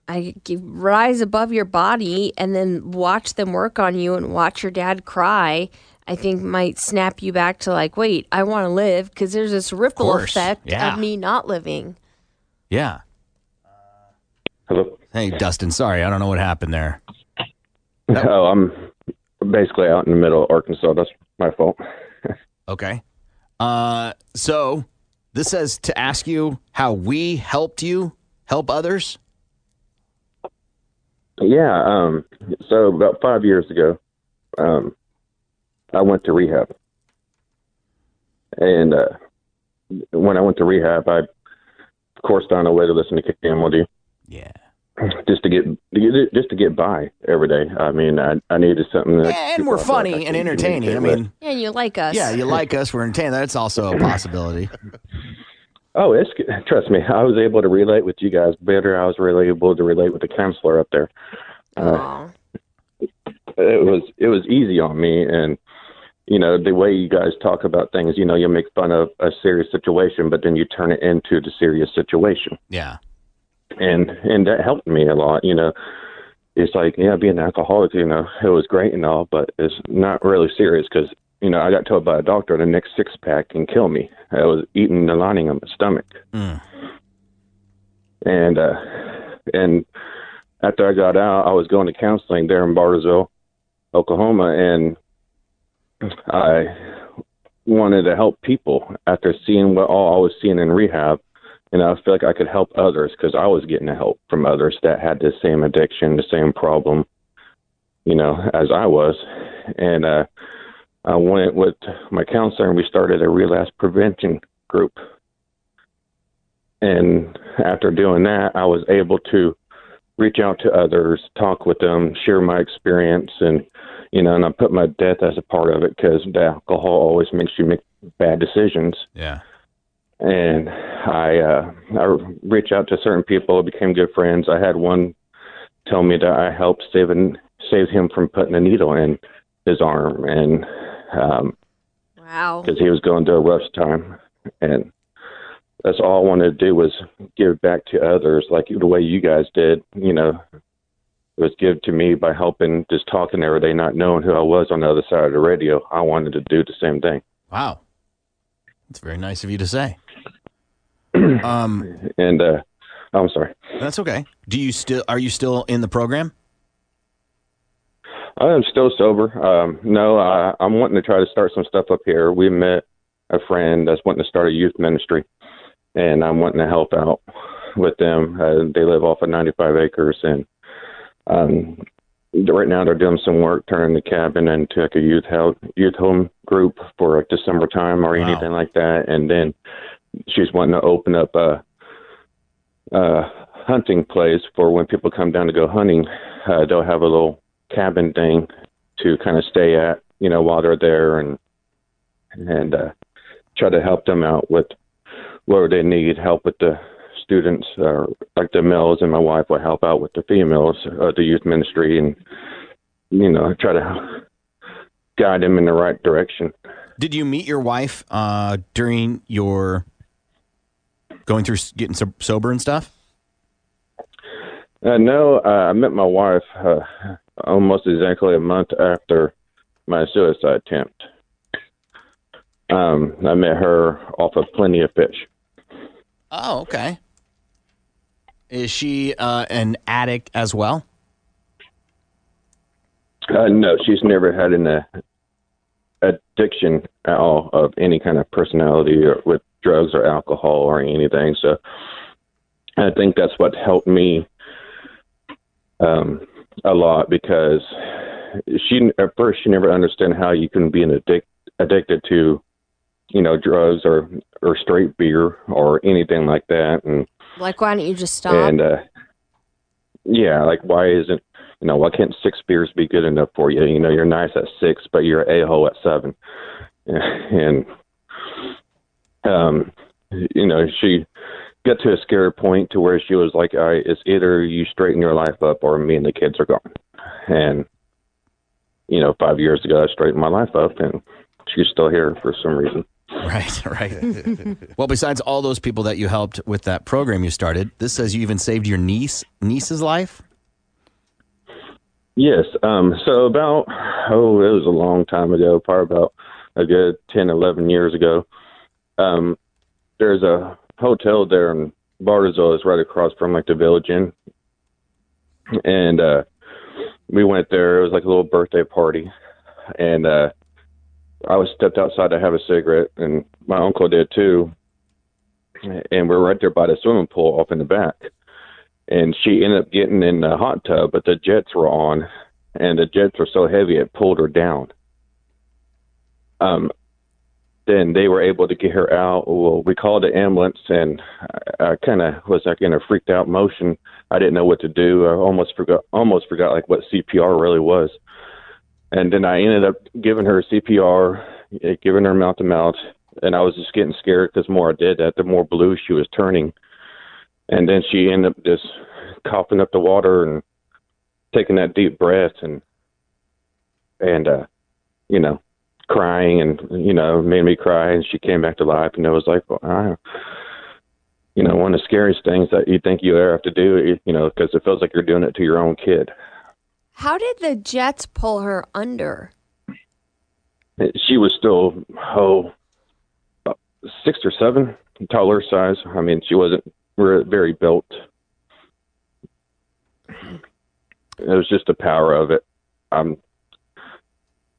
I g- rise above your body and then watch them work on you and watch your dad cry. I think might snap you back to like, wait, I want to live because there's this ripple course, effect yeah. of me not living. Yeah. Hello. Hey, Dustin. Sorry, I don't know what happened there. Oh, I'm basically out in the middle of Arkansas. That's my fault. [LAUGHS] Okay. Uh, so this says to ask you how we helped you help others. Yeah. Um. So about five years ago, um, I went to rehab, and uh, when I went to rehab, I, of course, found a way to listen to KMOD. Yeah. Just to get just to get by every day. I mean, I I needed something. That And we're funny and entertaining. I mean, Yeah, you like us. yeah, you like us. We're entertaining. That's also a possibility. [LAUGHS] Oh, it's trust me. I was able to relate with you guys better. I was really able to relate with the counselor up there. Uh, it was it was easy on me, and you know the way you guys talk about things. You know, you make fun of a serious situation, but then you turn it into the serious situation, Yeah. and and that helped me a lot. You know, it's like yeah, being an alcoholic. You know, it was great and all, but it's not really serious because you know I got told by a doctor the next six pack can kill me. I was eating the lining of my stomach Mm. and uh and after I got out, I was going to counseling there in Bartlesville, Oklahoma, and I wanted to help people after seeing what all I was seeing in rehab. And I feel like I could help others because I was getting the help from others that had the same addiction, the same problem, you know, as I was. And uh, I went with my counselor and we started a relapse prevention group. And after doing that, I was able to reach out to others, talk with them, share my experience, and you know, and I put my death as a part of it because the alcohol always makes you make bad decisions. Yeah. And I, uh, I reached out to certain people, became good friends. I had one tell me that I helped save and save him from putting a needle in his arm, and um, Wow. because he was going through a rough time, and that's all I wanted to do was give back to others, like the way you guys did. You know, it was give to me by helping, just talking every day, not knowing who I was on the other side of the radio. I wanted to do the same thing. Wow. That's very nice of you to say. [CLEARS THROAT] um, and uh, I'm sorry. That's okay. Do you still are you still in the program? I am still sober. Um, no, I, I'm wanting to try to start some stuff up here. We met a friend that's wanting to start a youth ministry, and I'm wanting to help out with them. Uh, they live off of 95 acres, and um, right now they're doing some work turning the cabin into like a youth help, youth home group for like December time or anything like that. And then she's wanting to open up a, a hunting place for when people come down to go hunting. Uh, they'll have a little cabin thing to kind of stay at, you know, while they're there, and and uh, try to help them out with where they need help with the students, uh, like the males, and my wife will help out with the females, uh, the youth ministry, and you know, try to guide them in the right direction. Did you meet your wife uh, during your going through getting so- sober and stuff? Uh, no, uh, I met my wife uh, almost exactly a month after my suicide attempt. Um, I met her off of Plenty of Fish. Oh, okay. Is she uh, an addict as well? Uh, no, she's never had an uh, addiction at all of any kind of personality or with drugs or alcohol or anything. So I think that's what helped me um, a lot because she at first she never understood how you can be an addict addicted to you know drugs or or straight beer or anything like that and Like, why don't you just stop? and uh yeah like why isn't you know why can't six beers be good enough for you? You know you're nice at six but you're a hole at seven. [LAUGHS] And um you know she got to a scary point to where she was like all right it's either you straighten your life up or me and the kids are gone. And you know five years ago i straightened my life up and she's still here for some reason [LAUGHS] Right, right. [LAUGHS] well, besides all those people that you helped with that program you started, this says you even saved your niece niece's life. Yes. Um, so about, oh, it was a long time ago, probably about a good 10, 11 years ago. Um, there's a hotel there in Bartlesville. It's right across from like the Village Inn. And, uh, we went there. It was like a little birthday party. And, uh, I was stepped outside to have a cigarette and my uncle did too. And we're right there by the swimming pool off in the back and she ended up getting in the hot tub, but the jets were on, and the jets were so heavy it pulled her down. Um, then they were able to get her out. Well, we called the ambulance, and I, I kind of was like in a freaked out motion. I didn't know what to do. I almost forgot, almost forgot like what CPR really was. And then I ended up giving her CPR, eh, giving her mouth to mouth, and I was just getting scared because more I did that, the more blue she was turning. And then she ended up just coughing up the water and taking that deep breath and and uh you know crying and you know made me cry and she came back to life and it was like well, I, you know one of the scariest things that you think you ever have to do you know because it feels like you're doing it to your own kid How did the Jets pull her under? she was still oh, six or seven taller size. I mean she wasn't very built. It was just the power of it. Um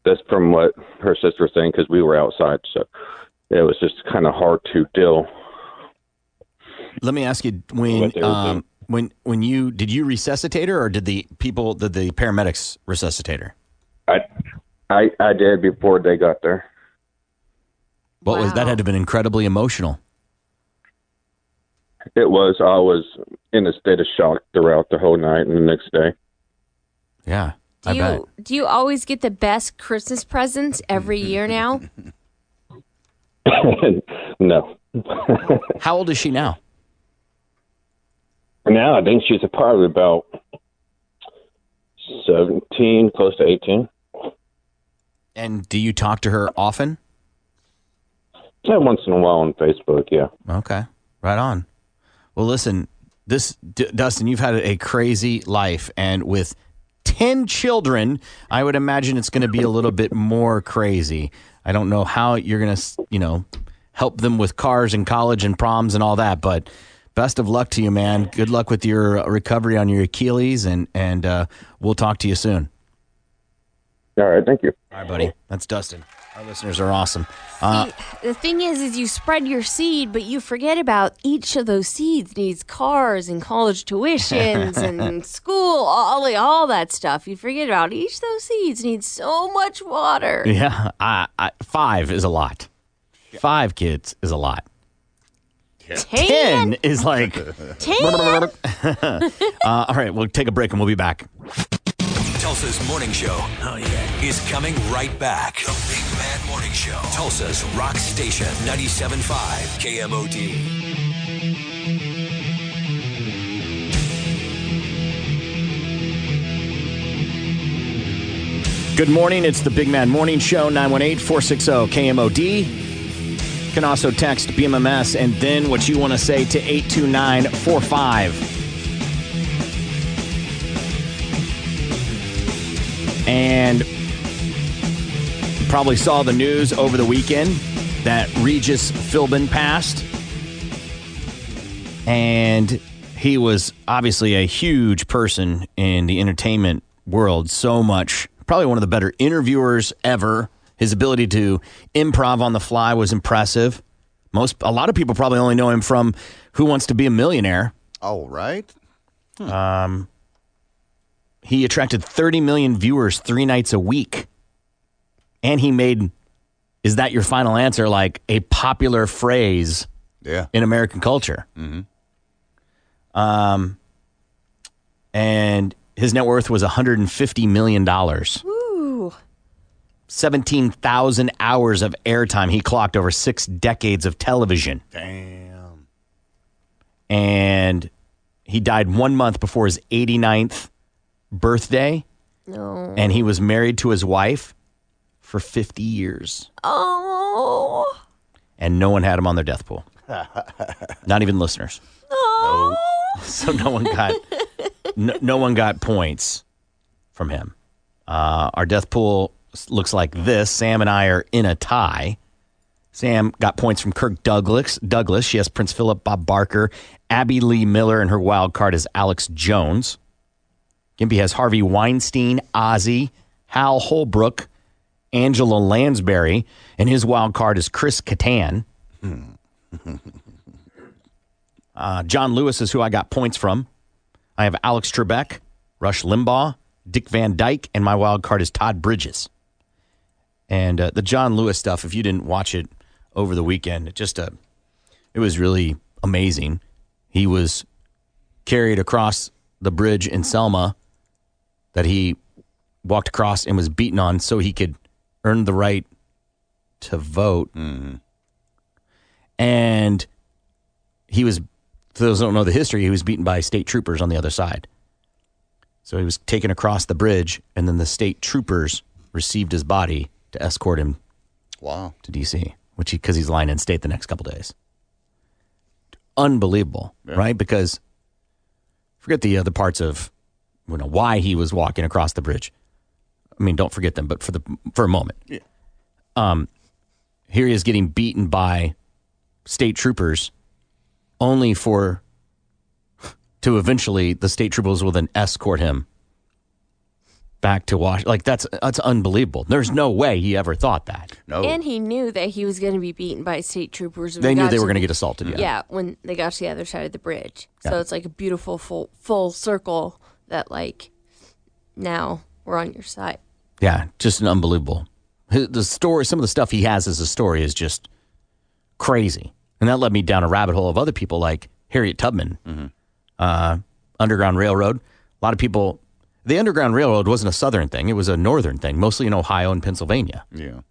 that's from what her sister was saying because we were outside so it was just kind of hard to deal Let me ask you when What they were um, when when you did you resuscitate her or did the people did the paramedics resuscitate her? i i i did before they got there What was that had to have been incredibly emotional. it was i was in a state of shock throughout the whole night and the next day Yeah, Do you do you always get the best Christmas presents every year now? [LAUGHS] no How old is she now? Now I think she's probably about seventeen, close to eighteen. And do you talk to her often? Yeah, once in a while on Facebook. Yeah. Okay, right on. Well, listen, this D- Dustin, you've had a crazy life, and with ten children, I would imagine it's going to be a little bit more crazy. I don't know how you're going to, you know, help them with cars and college and proms and all that, but best of luck to you, man. Good luck with your recovery on your Achilles, and and uh, we'll talk to you soon. All right, thank you. All right, buddy. That's Dustin. Our listeners are awesome. Uh, the thing is, is you spread your seed, but you forget about each of those seeds needs cars and college tuitions [LAUGHS] and school, all all that stuff. You forget about each of those seeds needs so much water. Yeah, I, I, five is a lot. Five kids is a lot. Ten. is like. [LAUGHS] Ten. [LAUGHS] uh, all right, we'll take a break and we'll be back. Tulsa's morning show. Oh, yeah. Is coming right back. The Big Mad Morning Show. Tulsa's Rock Station 97.5 KMOD. Good morning. It's the Big Mad Morning Show, 918 460 KMOD. Can also text BMMS and then what you want to say to 82945. And you probably saw the news over the weekend that Regis Philbin passed. And he was obviously a huge person in the entertainment world, so much, probably one of the better interviewers ever. His ability to improv on the fly was impressive. Most, a lot of people probably only know him from Who Wants to Be a Millionaire. Oh, right. Um, he attracted 30 million viewers three nights a week. And he made, is that your final answer? Like a popular phrase Yeah. in American culture. Mm-hmm. Um, and his net worth was $150 million. Ooh. 17,000 hours of airtime. He clocked over six decades of television. Damn. And he died one month before his 89th birthday. No. And he was married to his wife for 50 years. Oh. And no one had him on their death pool. [LAUGHS] Not even listeners. Oh. [LAUGHS] So no one got no, no one got points from him. Uh, our death pool s- looks like this. Sam and I are in a tie. Sam got points from Kirk Douglas. Douglas. She has Prince Philip, Bob Barker, Abby Lee Miller, and her wild card is Alex Jones. Gimpy has Harvey Weinstein, Ozzy, Hal Holbrook, Angela Lansbury, and his wild card is Chris Kattan. [LAUGHS] Uh, John Lewis is who I got points from. I have Alex Trebek, Rush Limbaugh, Dick Van Dyke, and my wild card is Todd Bridges. And uh, the John Lewis stuff, if you didn't watch it over the weekend, it just uh, it was really amazing. He was carried across the bridge in Selma that he walked across and was beaten on so he could earn the right to vote. And he was, for those who don't know the history, he was beaten by state troopers on the other side. So he was taken across the bridge, and then the state troopers received his body to escort him Wow. to D.C., which he because he's lying in state the next couple days. Unbelievable, right? Because forget the other parts of you know why he was walking across the bridge. I mean, don't forget them, but for the for a moment, Yeah. um, here he is getting beaten by state troopers, only for to eventually the state troopers will then escort him back to Washington. Like that's that's unbelievable. There's no way he ever thought that. No. And he knew that he was going to be beaten by state troopers. when They knew they were gonna get assaulted, yeah. Yeah, when they got to the other side of the bridge. So Yeah. it's like a beautiful full full circle that like now we're on your side. Yeah, just an unbelievable. The story, some of the stuff he has as a story is just crazy, and that led me down a rabbit hole of other people like Harriet Tubman, uh, Underground Railroad. A lot of people, the Underground Railroad wasn't a Southern thing; it was a Northern thing, mostly in Ohio and Pennsylvania. Yeah.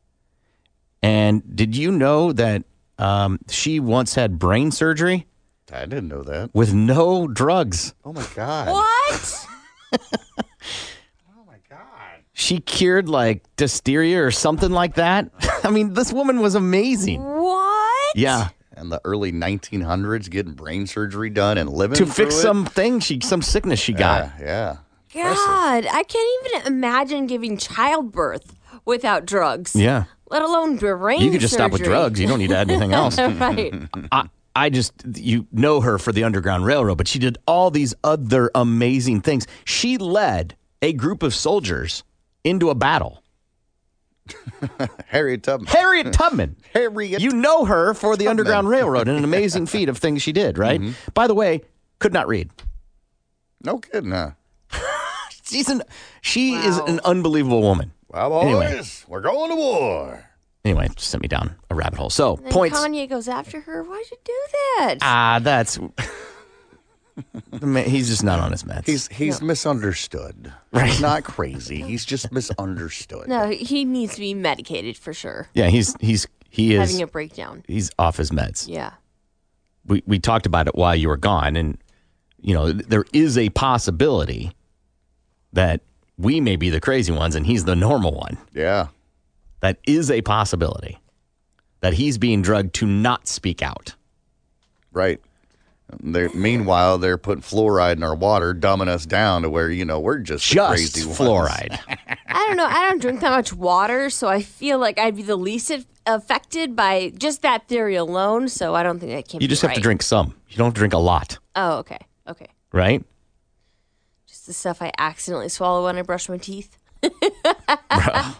And did you know that um, she once had brain surgery I didn't know that. with no drugs? Oh my god. What? [LAUGHS] Oh my god. She cured like diphtheria or something like that. [LAUGHS] I mean, this woman was amazing. what? Yeah. In the early 1900s, getting brain surgery done and living to fix through it? something she some sickness she got. Yeah, yeah. God, I can't even imagine giving childbirth without drugs. Yeah. Let alone brain You could just stop with drugs. You don't need to add anything [LAUGHS] else. right. I, I just you know her for the Underground Railroad, but she did all these other amazing things. She led a group of soldiers into a battle. [LAUGHS] Harriet Tubman. Harriet Tubman. [LAUGHS] Harriet. You know her for the Underground Railroad and an amazing feat of things she did, right? Mm-hmm. By the way, could not read. No kidding, huh? She's an she is an unbelievable woman. Well, boys, Anyway. we're going to war. Anyway, just sent me down a rabbit hole. So And then points. Kanye goes after her. Why'd you do that? Ah, that's [LAUGHS] The ma- He's just not on his meds. He's he's misunderstood. [LAUGHS] He's not crazy. He's just misunderstood. No, he needs to be medicated for sure. yeah, he's he's he is Having a breakdown. he's off his meds. Yeah. We we talked about it while you were gone, and you know there is a possibility that we may be the crazy ones and he's the normal one. Yeah. That is a possibility. That he's being drugged to not speak out. Right. They're, meanwhile, they're putting fluoride in our water, dumbing us down to where you know we're just the Just crazy ones. fluoride. [LAUGHS] I don't know. I don't drink that much water, so I feel like I'd be the least affected by just that theory alone. So I don't think that can. You be just have to drink some. You don't have to drink a lot, Oh, okay, okay. right? Just the stuff I accidentally swallow when I brush my teeth. [LAUGHS] [LAUGHS]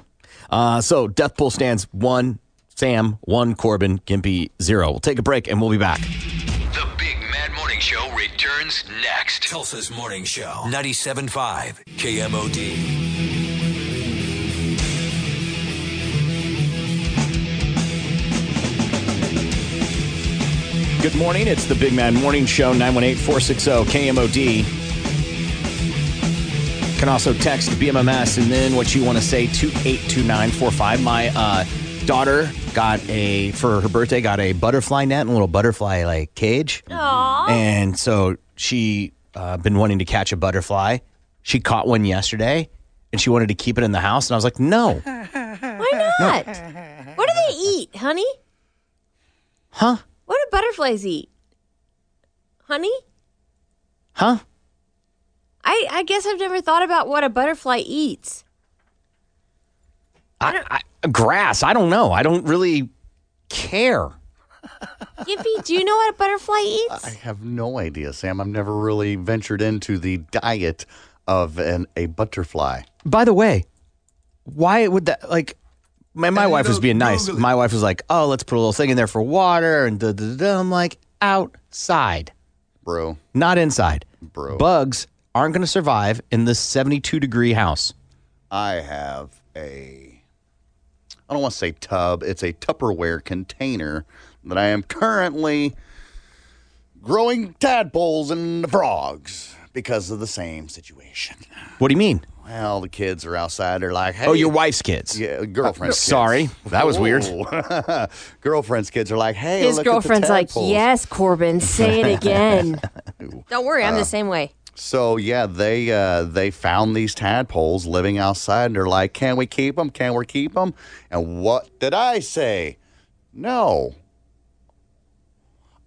Uh, so death pool stands one, Sam, one, Corbin, Gimpy, zero. We'll take a break and we'll be back. The Big Mad Morning Show returns next. Tulsa's Morning Show. 97.5 KMOD. Good morning. It's the Big Mad Morning Show, 918 460 KMOD. Can also text BMMS and then what you want to say to 82945. My uh, daughter got a, for her birthday, got a butterfly net and a little butterfly like cage. Aww. And so she uh, been wanting to catch a butterfly. She caught one yesterday and she wanted to keep it in the house. And I was like, no. [LAUGHS] Why not? what do they eat, honey? Huh? What do butterflies eat? Honey? Huh? I, I guess I've never thought about what a butterfly eats. I, I, grass. I don't know. I don't really care. Gimpy, do you know what a butterfly eats? I have no idea, Sam. I've never really ventured into the diet of an a butterfly. By the way, why would that like? My, my wife was being nice. My wife was like, "Oh, let's put a little thing in there for water." And da, da, da, da. I'm like, outside, bro, not inside, bro. Bugs aren't going to survive in this 72 degree house. I have a, I don't want to say tub. It's a Tupperware container that I am currently growing tadpoles and frogs because of the same situation. What do you mean? Well, the kids are outside. They're like, hey. Oh, your wife's kids. Yeah, girlfriend's [LAUGHS] kids. Sorry, that was weird. [LAUGHS] Girlfriend's kids are like, hey, His look at the girlfriend's like, tadpoles. yes, Corbin, say it again. [LAUGHS] Don't worry, I'm Uh, the same way. So yeah, they uh, they found these tadpoles living outside, and they're like, "Can we keep them? Can we keep them?" And what did I say? No.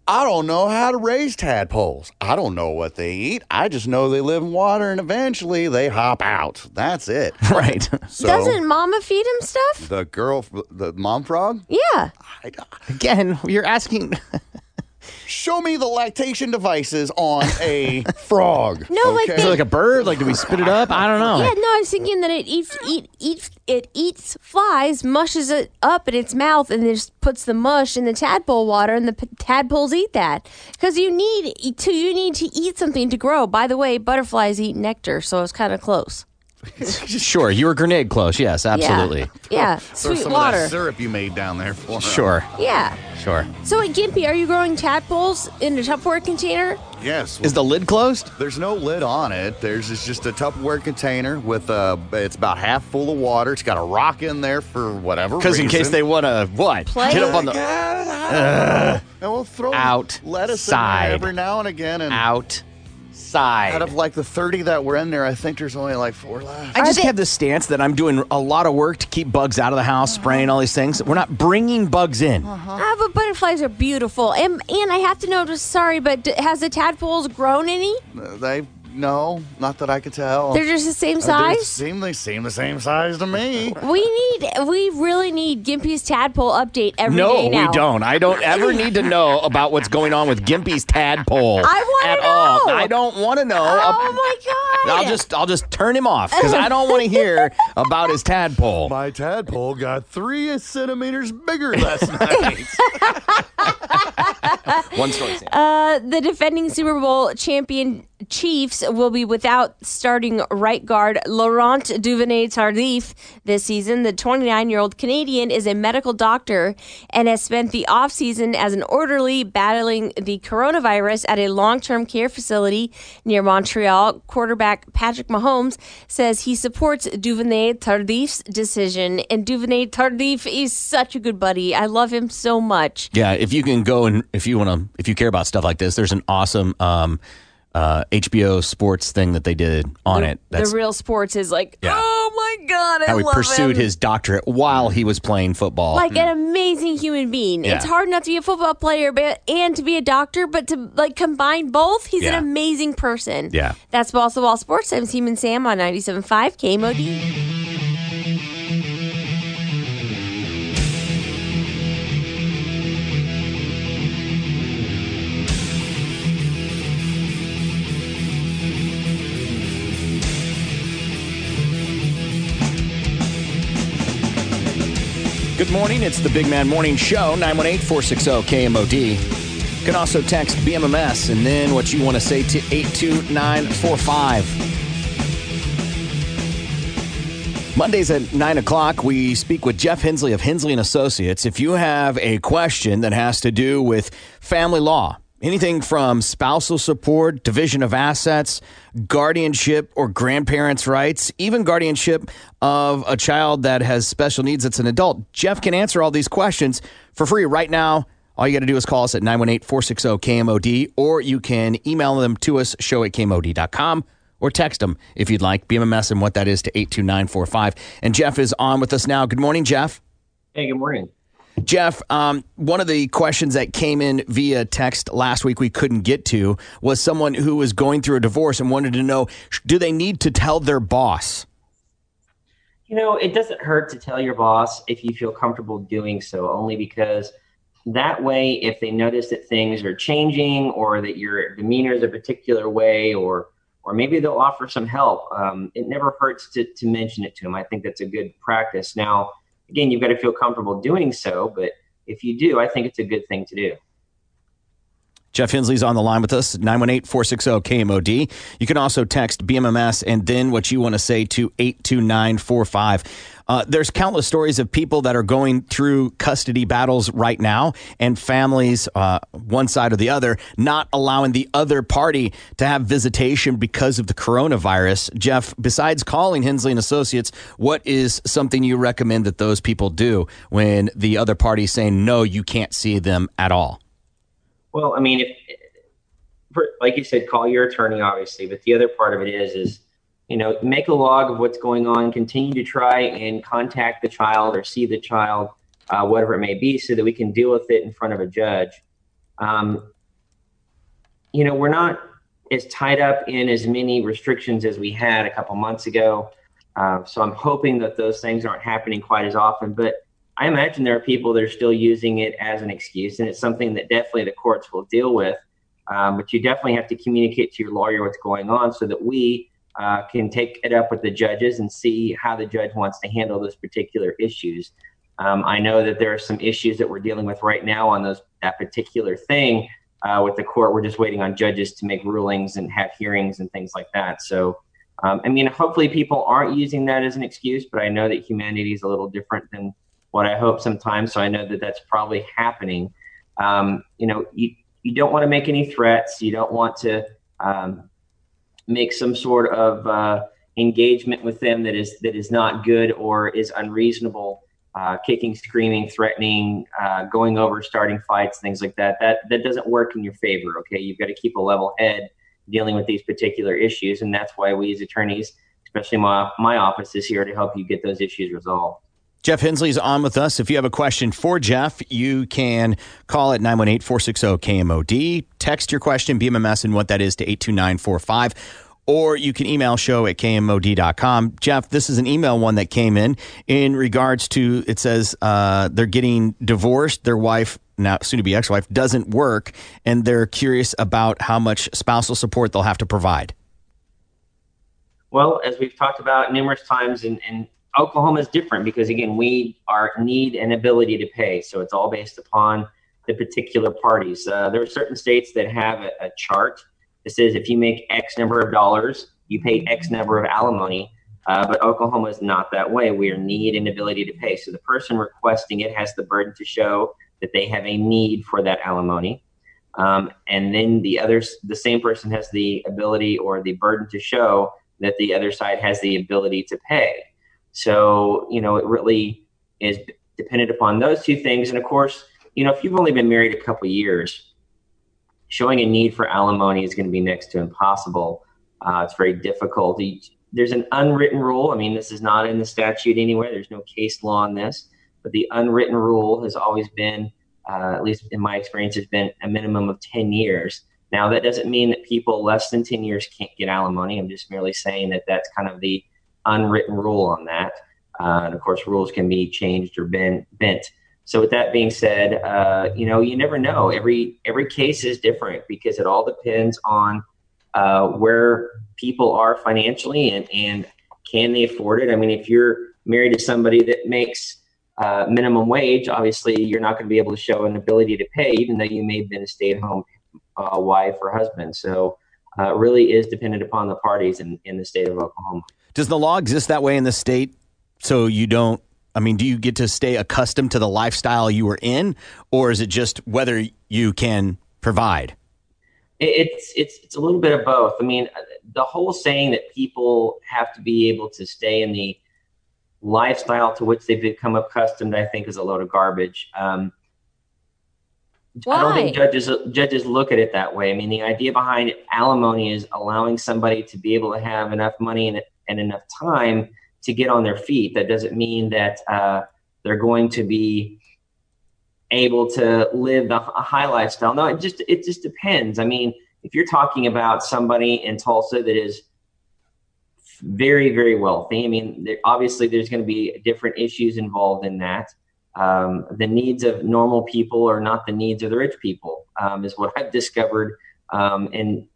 I don't know how to raise tadpoles. I don't know what they eat. I just know they live in water, and eventually they hop out. That's it. [LAUGHS] Right. So Doesn't Mama feed him stuff? the girl, the mom frog, Yeah. Again, you're asking. [LAUGHS] show me the lactation devices on a [LAUGHS] frog. No, like Is it like a bird? Like, do we spit it up? I don't know. Yeah, no, I was thinking that it eats eat eats it eats flies, mushes it up in its mouth, and then just puts the mush in the tadpole water, and the p- tadpoles eat that because you need to you need to eat something to grow. By the way, butterflies eat nectar, so it's kind of close. [LAUGHS] Sure, you were grenade close. Yes, absolutely. Yeah, Throw sweet some water. of that syrup you made down there for 'em. Sure, Yeah. sure. So at Gimpy, are you growing tadpoles in a Tupperware container? Yes. Is the lid closed? There's no lid on it. There's it's just a Tupperware container with uh it's about half full of water. It's got a rock in there for whatever Because in case reason. they want to what? Play? Get up on the and we'll throw lettuce in there Outside. every now and again. And outside. out of like the 30 that were in there, I think there's only like four left. I just have this stance that I'm doing a lot of work to keep bugs out of the house, spraying all these things. We're not bringing bugs in. Ah, but butterflies are beautiful, and and I have to know. Just sorry, but d- has the tadpoles grown any? Uh, They no, not that I could tell. They're just the same Uh, they size? seem they seem the same size to me. We need, we really need Gimpy's tadpole update every day No, now. we don't. I don't ever need to know about what's going on with Gimpy's tadpole. I wanna at all. know. I don't want to know. Oh my god! I'll just I'll just turn him off because I don't want to hear about his tadpole. My tadpole got three centimeters bigger last [LAUGHS] night. One story. Sam. Uh, the defending Super Bowl champion Chiefs will be without starting right guard Laurent Duvernay Tardif this season. The 29 year old Canadian is a medical doctor and has spent the offseason as an orderly battling the coronavirus at a long term care facility near Montreal. Quarterback Patrick Mahomes says he supports Duvernay Tardif's decision, and Duvernay Tardif is such a good buddy. I love him so much. Yeah, if you can go and if you want to, if you care about stuff like this, there's an awesome um, uh, HBO sports thing that they did on it. That's the real sports is like, Yeah. oh my god, I how he pursued him. his doctorate while he was playing football. like an amazing human being. Yeah. It's hard enough to be a football player, but and to be a doctor, but to like combine both, he's Yeah. an amazing person. Yeah. That's Balls to Wall Sports. I'm Seaman Sam on 97.5 KMOD. Good morning. It's the Big Mad Morning Show, 918 460 KMOD. You can also text BMMS and then what you want to say to 82945. Mondays at 9 o'clock, we speak with Jeff Hensley of Hensley and Associates. If you have a question that has to do with family law, anything from spousal support, division of assets, guardianship or grandparents' rights, even guardianship of a child that has special needs that's an adult, Jeff can answer all these questions for free right now. All you got to do is call us at 918 460 KMOD, or you can email them to us, show at KMOD.com, or text them if you'd like. BMMS and what that is to 82945. And Jeff is on with us now. Good morning, Jeff. Hey, good morning. Jeff, um, one of the questions that came in via text last week we couldn't get to was someone who was going through a divorce and wanted to know do they need to tell their boss? You know, it doesn't hurt to tell your boss if you feel comfortable doing so, only because that way, if they notice that things are changing or that your demeanor is a particular way, or or maybe they'll offer some help, um, it never hurts to, to mention it to them. I think that's a good practice. Now, again, you've got to feel comfortable doing so, but if you do, I think it's a good thing to do. Jeff Hensley's on the line with us, 918 460 KMOD. You can also text BMMS and then what you want to say to 82945. Uh, there's countless stories of people that are going through custody battles right now and families, uh, one side or the other, not allowing the other party to have visitation because of the coronavirus. Jeff, besides calling Hensley and Associates, what is something you recommend that those people do when the other party is saying, no, you can't see them at all? Well, I mean, if like you said, call your attorney, obviously. But the other part of it is, is you know, make a log of what's going on. Continue to try and contact the child or see the child, uh, whatever it may be, so that we can deal with it in front of a judge. Um, you know, we're not as tied up in as many restrictions as we had a couple months ago. Uh, so I'm hoping that those things aren't happening quite as often. But I imagine there are people that are still using it as an excuse, and it's something that definitely the courts will deal with. Um, but you definitely have to communicate to your lawyer what's going on so that we uh, can take it up with the judges and see how the judge wants to handle those particular issues. Um, I know that there are some issues that we're dealing with right now on those that particular thing uh, with the court. We're just waiting on judges to make rulings and have hearings and things like that. So, um, I mean, hopefully people aren't using that as an excuse, but I know that humanity is a little different than what I hope sometimes. So I know that that's probably happening. Um, you know, you, you don't want to make any threats. You don't want to um, make some sort of uh, engagement with them that is that is not good or is unreasonable. Uh, kicking, screaming, threatening, uh, going over, starting fights, things like that. That that doesn't work in your favor. Okay, you've got to keep a level head dealing with these particular issues, and that's why we as attorneys, especially my my office, is here to help you get those issues resolved. Jeff Hensley's on with us. If you have a question for Jeff, you can call at 918 460 KMOD. Text your question, BMMS, and what that is to 82945. Or you can email show at kmod.com. Jeff, this is an email one that came in in regards to it says uh, they're getting divorced. Their wife, now soon to be ex wife, doesn't work, and they're curious about how much spousal support they'll have to provide. Well, as we've talked about numerous times, and, and Oklahoma is different because again, we are need and ability to pay. So it's all based upon the particular parties. Uh, there are certain states that have a, a chart that says if you make X number of dollars, you pay X number of alimony. Uh, but Oklahoma is not that way. We are need and ability to pay. So the person requesting it has the burden to show that they have a need for that alimony. Um, and then the other, the same person has the ability or the burden to show that the other side has the ability to pay. So, you know, it really is dependent upon those two things. And of course, you know, if you've only been married a couple years, showing a need for alimony is going to be next to impossible. Uh, it's very difficult. There's an unwritten rule. I mean, this is not in the statute anywhere. There's no case law on this, but the unwritten rule has always been, uh, at least in my experience, has been a minimum of 10 years. Now, that doesn't mean that people less than 10 years can't get alimony. I'm just merely saying that that's kind of the unwritten rule on that. Uh, and of course, rules can be changed or bent. bent. So, with that being said, uh, you know, you never know. Every every case is different because it all depends on uh, where people are financially and and can they afford it. I mean, if you're married to somebody that makes uh, minimum wage, obviously you're not going to be able to show an ability to pay, even though you may have been a stay-at-home uh, wife or husband. So, uh, really is dependent upon the parties in, in the state of Oklahoma. Does the law exist that way in the state? So you don't. I mean, do you get to stay accustomed to the lifestyle you were in, or is it just whether you can provide? It's it's it's a little bit of both. I mean, the whole saying that people have to be able to stay in the lifestyle to which they've become accustomed, I think, is a load of garbage. Um, I don't think judges judges look at it that way. I mean, the idea behind alimony is allowing somebody to be able to have enough money and, and enough time to get on their feet. That doesn't mean that uh, they're going to be able to live a high lifestyle. No, it just it just depends. I mean, if you're talking about somebody in Tulsa that is very very wealthy, I mean, obviously there's going to be different issues involved in that. Um, the needs of normal people are not the needs of the rich people, um, is what I've discovered. Um, and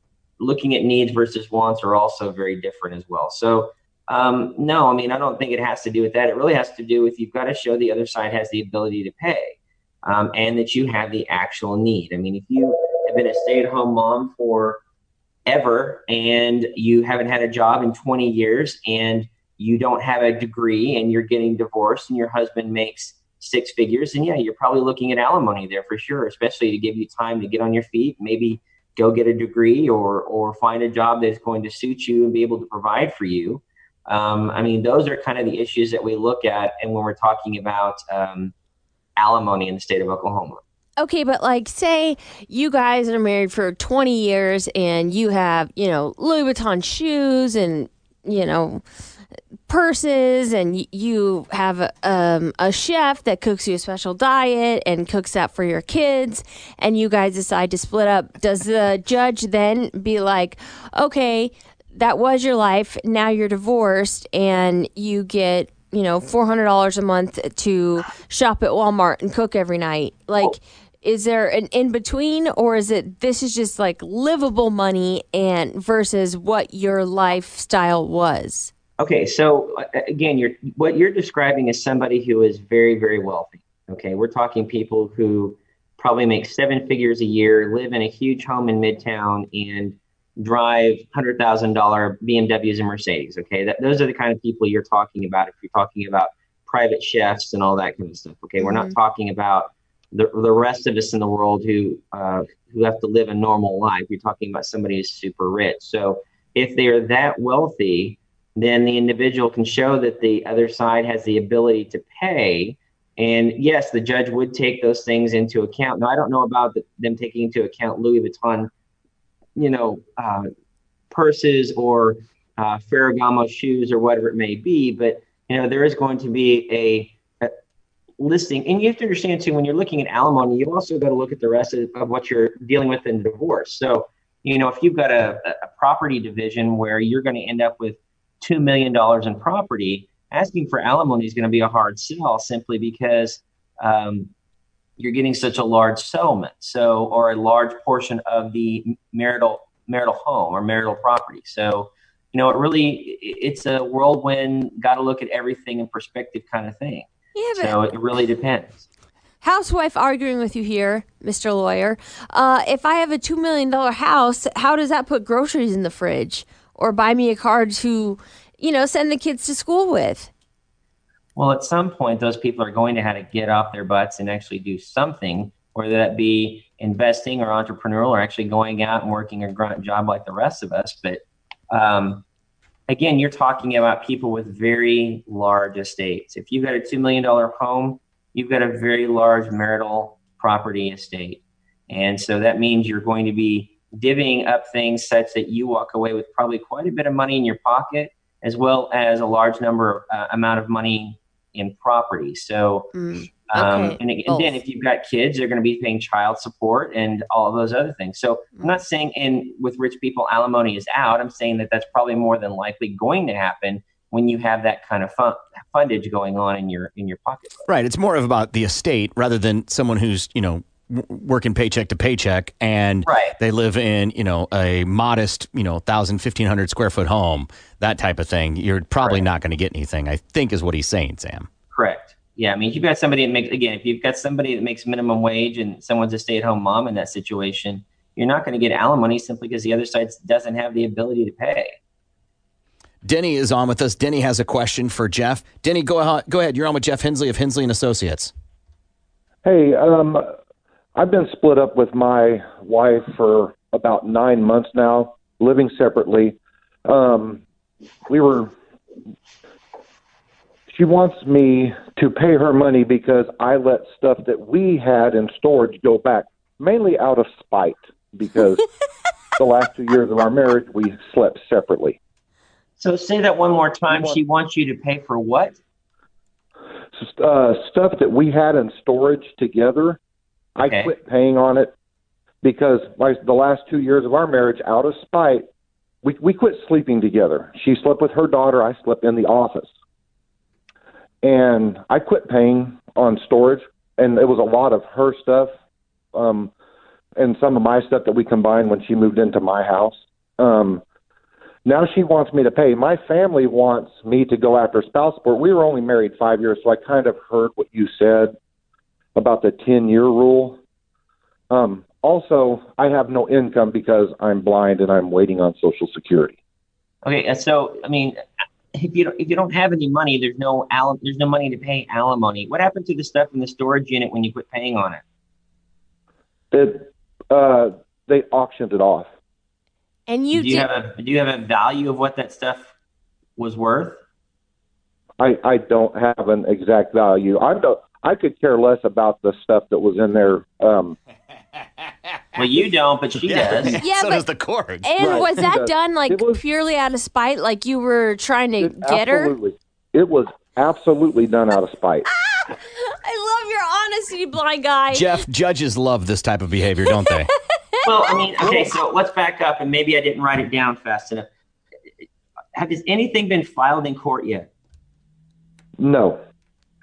looking at needs versus wants are also very different as well. So, um, no, I mean, I don't think it has to do with that. It really has to do with you've got to show the other side has the ability to pay um, and that you have the actual need. I mean, if you have been a stay at home mom for ever and you haven't had a job in 20 years and you don't have a degree and you're getting divorced and your husband makes six figures, and yeah, you're probably looking at alimony there for sure, especially to give you time to get on your feet, maybe go get a degree or or find a job that's going to suit you and be able to provide for you. Um, I mean, those are kind of the issues that we look at, and when we're talking about um, alimony in the state of Oklahoma. Okay, but like, say you guys are married for 20 years and you have, you know, Louis Vuitton shoes and, you know, purses and you have um, a chef that cooks you a special diet and cooks that for your kids and you guys decide to split up. Does the judge then be like okay that was your life now you're divorced and you get you know $400 a month to shop at walmart and cook every night? Like is there an in between or is it this is just like livable money and versus what your lifestyle was Okay, so uh, again, you're what you're describing is somebody who is very, very wealthy. Okay, we're talking people who probably make seven figures a year, live in a huge home in Midtown, and drive hundred thousand dollar BMWs and Mercedes. Okay, that, those are the kind of people you're talking about. If you're talking about private chefs and all that kind of stuff. Okay, we're not Mhm. talking about the the rest of us in the world who uh, who have to live a normal life. You're talking about somebody who's super rich. So if they are that wealthy, then the individual can show that the other side has the ability to pay. And yes, the judge would take those things into account. Now, I don't know about the, them taking into account Louis Vuitton, you know, uh, purses or uh, Ferragamo shoes or whatever it may be, but you know, there is going to be a, a listing. And you have to understand too, when you're looking at alimony, you've also got to look at the rest of, of what you're dealing with in divorce. So, you know, if you've got a, a property division where you're going to end up with $2 million in property, asking for alimony is going to be a hard sell simply because um, you're getting such a large settlement. So, or a large portion of the marital marital home or marital property. So, you know, it really it's a whirlwind. Got to look at everything in perspective, kind of thing. Yeah, but so it really depends. housewife arguing with you here, Mr. Lawyer. Uh, if I have a $2 million house, how does that put groceries in the fridge or buy me a car to, you know, send the kids to school with? Well, at some point, those people are going to have to get off their butts and actually do something, whether that be investing or entrepreneurial or actually going out and working a grunt job like the rest of us. But um, again, you're talking about people with very large estates. If you've got a $2 million home, you've got a very large marital property estate. And so that means you're going to be divvying up things such that you walk away with probably quite a bit of money in your pocket, as well as a large number uh, amount of money in property. So, um, Okay, and, and both. then if you've got kids, they're going to be paying child support and all of those other things. So I'm not saying in with rich people alimony is out. I'm saying that that's probably more than likely going to happen when you have that kind of fun, fundage going on in your in your pocket. Right. It's more of about the estate rather than someone who's, you know, w- working paycheck to paycheck and Right. they live in, you know, a modest, you know, 1,000, 1,500 square foot home, that type of thing. You're probably not going to get anything, I think is what he's saying, Sam. Correct. Yeah, I mean, if you've got somebody that makes again, if you've got somebody that makes minimum wage and someone's a stay-at-home mom in that situation, you're not going to get alimony simply because the other side doesn't have the ability to pay. Denny is on with us. Denny has a question for Jeff. Denny, go ahead. Go ahead. You're on with Jeff Hensley of Hensley and Associates. Hey, um, I've been split up with my wife for about nine months now, living separately. Um, we were. She wants me to pay her money because I let stuff that we had in storage go back, mainly out of spite, because [LAUGHS] the last two years of our marriage we slept separately. So say that one more time. She wants you to pay for what? uh, stuff that we had in storage together. I quit paying on it because like the last two years of our marriage, out of spite, we we quit sleeping together. She slept with her daughter. I slept in the office, and I quit paying on storage. And it was a lot of her stuff, um, and some of my stuff that we combined when she moved into my house. Um, now she wants me to pay. My family wants me to go after spouse support. We were only married five years, so I kind of heard what you said about the 10 year rule. Um, also, I have no income because I'm blind and I'm waiting on Social Security. Okay, uh, so I mean, if you don't, if you don't have any money, there's no al- there's no money to pay alimony. What happened to the stuff in the storage unit when you quit paying on it? It, uh, they auctioned it off. And you do you did- have a do you have a value of what that stuff was worth? I, I don't have an exact value. I don't. I could care less about the stuff that was in there. Um, [LAUGHS] Well, you don't, but she [LAUGHS] does. [LAUGHS] Yeah, so but- does the cord. And Right, was that does. done like purely out of spite? Like you were trying to get her? absolutely, it was absolutely done out of spite. I love your honesty, blind guy. Jeff, judges love this type of behavior, don't they? well, I mean, okay, so let's back up, and maybe I didn't write it down fast enough. Has anything been filed in court yet? No.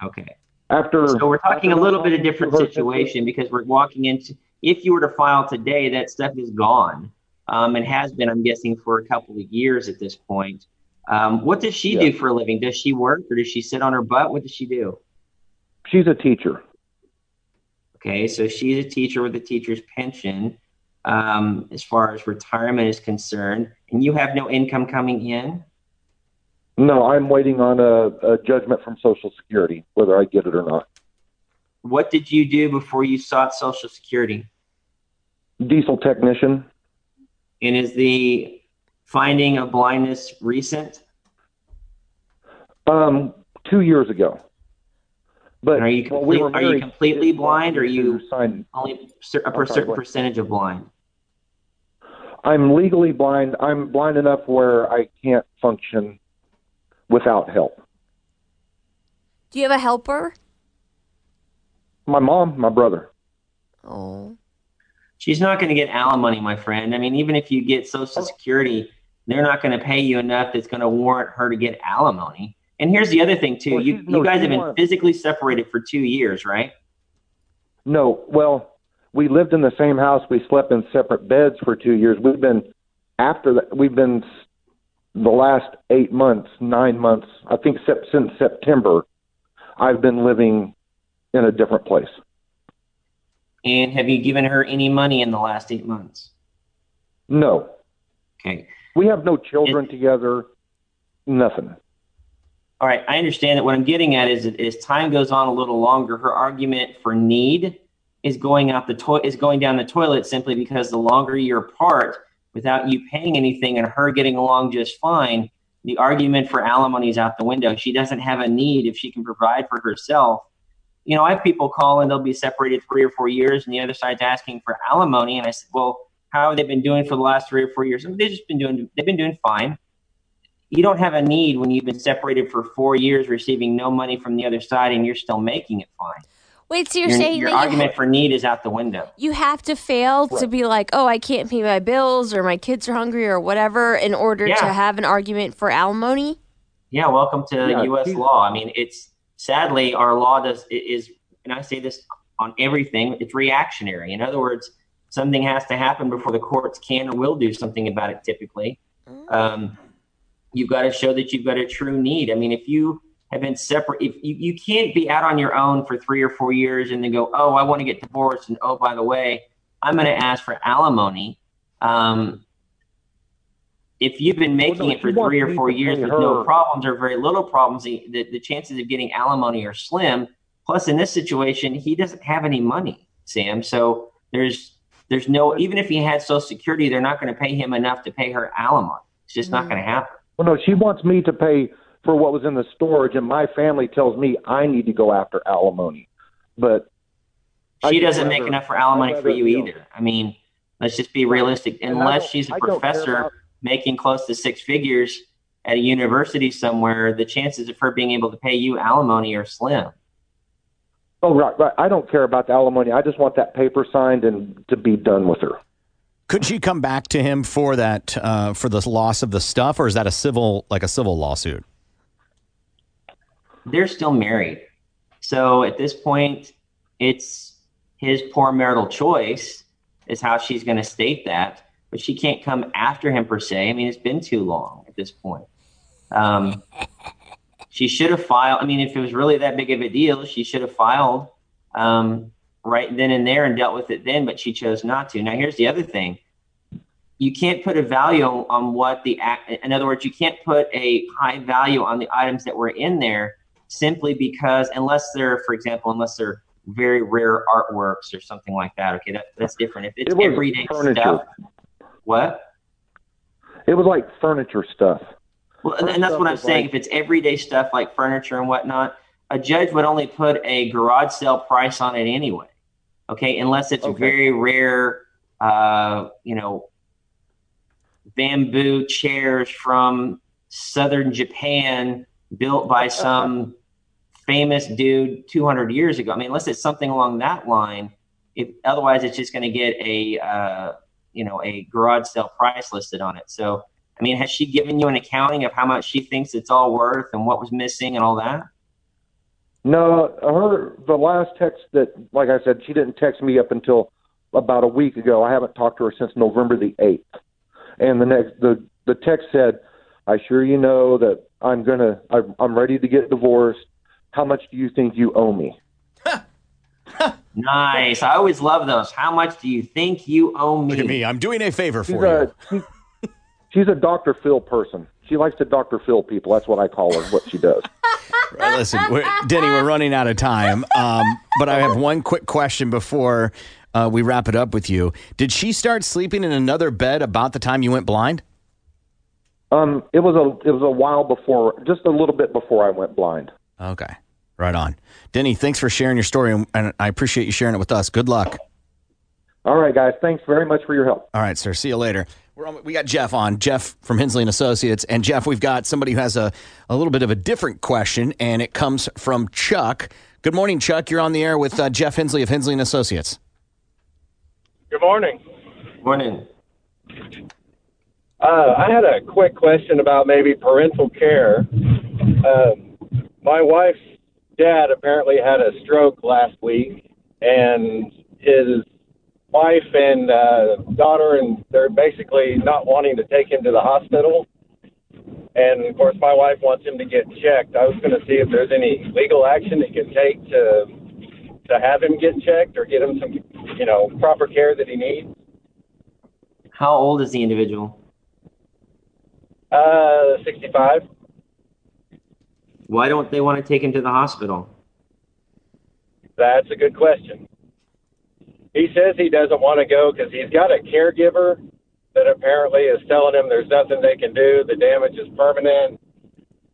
Okay. After So we're talking a little bit of different situation because we're walking into. If you were to file today, that stuff is gone, um, and has been, I'm guessing, for a couple of years at this point. Um, what does she do for a living? Does she work or does she sit on her butt? What does she do? She's a teacher. Okay, so she's a teacher with a teacher's pension, um, as far as retirement is concerned, and you have no income coming in. No, I'm waiting on a, a judgment from Social Security, whether I get it or not. What did you do before you sought Social Security? Diesel technician. And is the finding of blindness recent? Um, two years ago. But are you well, we are you completely blind, or are you signed? only a per- certain percentage of blind? I'm legally blind. I'm blind enough where I can't function without help. Do you have a helper? My mom, my brother. Oh. She's not going to get alimony, my friend. I mean, even if you get Social oh. Security, they're not going to pay you enough that's going to warrant her to get alimony. And here's the other thing too: you no, you guys have been wants- physically separated for two years, right? No, well, we lived in the same house. We slept in separate beds for two years. We've been after that. We've been s- the last eight months, nine months. I think since September, I've been living in a different place. And have you given her any money in the last eight months? No. Okay. We have no children together. Nothing. All right, I understand that. What I'm getting at is, that as time goes on a little longer, her argument for need is going out the to- is going down the toilet simply because the longer you're apart, without you paying anything and her getting along just fine, the argument for alimony is out the window. She doesn't have a need if she can provide for herself. You know, I have people call and they'll be separated three or four years, and the other side's asking for alimony, and I said, well, how have they been doing for the last three or four years? They've just been doing they've been doing fine you don't have a need when you've been separated for four years receiving no money from the other side and you're still making it fine. Wait, so you're your saying your that you, argument for need is out the window. you have to fail to be like, oh, I can't pay my bills or my kids are hungry or whatever in order to have an argument for alimony? Yeah, welcome to Yeah, U.S. geez. law. I mean, it's sadly our law does i- is, and I say this on everything. It's reactionary. In other words, something has to happen before the courts can or will do something about it. Typically, um, you've got to show that you've got a true need. I mean, if you have been separate, if you, you can't be out on your own for three or four years and then go, oh, I want to get divorced, and oh, by the way, I'm going to ask for alimony. Um, if you've been making no, it for three or four years with no problems or very little problems, the, the, the chances of getting alimony are slim. Plus, in this situation, he doesn't have any money, Sam. So there's there's no even if he had Social Security, they're not going to pay him enough to pay her alimony. It's just not going to happen. Well, no, she wants me to pay for what was in the storage, and my family tells me I need to go after alimony. But She just doesn't make enough for alimony for you you know- either. I mean, let's just be realistic. And Unless she's a I professor about- making close to six figures at a university somewhere, the chances of her being able to pay you alimony are slim. Oh, right, right. I don't care about the alimony. I just want that paper signed and to be done with her. Could she come back to him for that uh, for the loss of the stuff, or is that a civil like a civil lawsuit? They're still married. So at this point, it's his poor marital choice, is how she's going to state that. But she can't come after him per se. I mean, it's been too long at this point. Um, [LAUGHS] she should have filed. I mean, if it was really that big of a deal, she should have filed um, right then and there and dealt with it then. But she chose not to. Now, here's the other thing: you can't put a value on, on what the act. In other words, you can't put a high value on the items that were in there simply because, unless they're, for example, unless they're very rare artworks or something like that. Okay, that, that's different. If it's It everyday furniture. stuff, what? It was like furniture stuff. Well, and, and that's what I'm saying. like- if it's everyday stuff like furniture and whatnot, a judge would only put a garage sale price on it anyway. Okay, unless it's Okay. very rare, uh, you know, bamboo chairs from southern Japan built by [LAUGHS] some famous dude 200 years ago. I mean, unless it's something along that line, if otherwise it's just going to get a uh, you know a garage sale price listed on it. So, I mean, has she given you an accounting of how much she thinks it's all worth and what was missing and all that? No, her the last text that, like I said, she didn't text me up until about a week ago. I haven't talked to her since November the eighth, and the next the the text said, "I sure you know that I'm gonna I'm, I'm ready to get divorced. How much do you think you owe me?" [LAUGHS] Nice. I always love those. How much do you think you owe me? Look at me. I'm doing a favor She's for you. a she, she's a Dr. Phil person. She likes to Dr. Phil people. That's what I call her. What she does. [LAUGHS] Right, listen, we're, Denny, we're running out of time. Um, but I have one quick question before uh, we wrap it up with you. Did she start sleeping in another bed about the time you went blind? Um, it was a it was a while before, just a little bit before I went blind. Okay, right on. Denny, thanks for sharing your story, and, and I appreciate you sharing it with us. Good luck. All right, guys. Thanks very much for your help. All right, sir. See you later. We're on, we got Jeff on, Jeff from Hensley and Associates, and Jeff, we've got somebody who has a, a little bit of a different question, and it comes from Chuck. Good morning, Chuck. You're on the air with uh, Jeff Hensley of Hensley and Associates. Good morning. Morning. Uh, I had a quick question about maybe parental care. Um, my wife's dad apparently had a stroke last week, and his wife and uh, daughter, and they're basically not wanting to take him to the hospital. And of course, my wife wants him to get checked. I was going to see if there's any legal action it can take to to have him get checked or get him some you know, proper care that he needs. How old is the individual? Uh, 65. Why don't they want to take him to the hospital? That's a good question. He says he doesn't want to go because he's got a caregiver that apparently is telling him there's nothing they can do. The damage is permanent.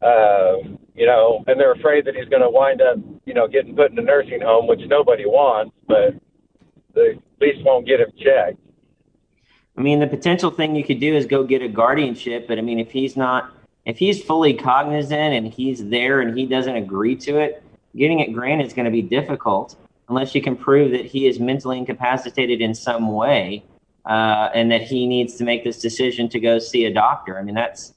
Uh, you know, and they're afraid that he's going to wind up, you know, getting put in a nursing home, which nobody wants, but the police won't get him checked. I mean, the potential thing you could do is go get a guardianship, but I mean, if he's not, if he's fully cognizant and he's there and he doesn't agree to it, getting it granted is going to be difficult unless you can prove that he is mentally incapacitated in some way uh, and that he needs to make this decision to go see a doctor. I mean, that's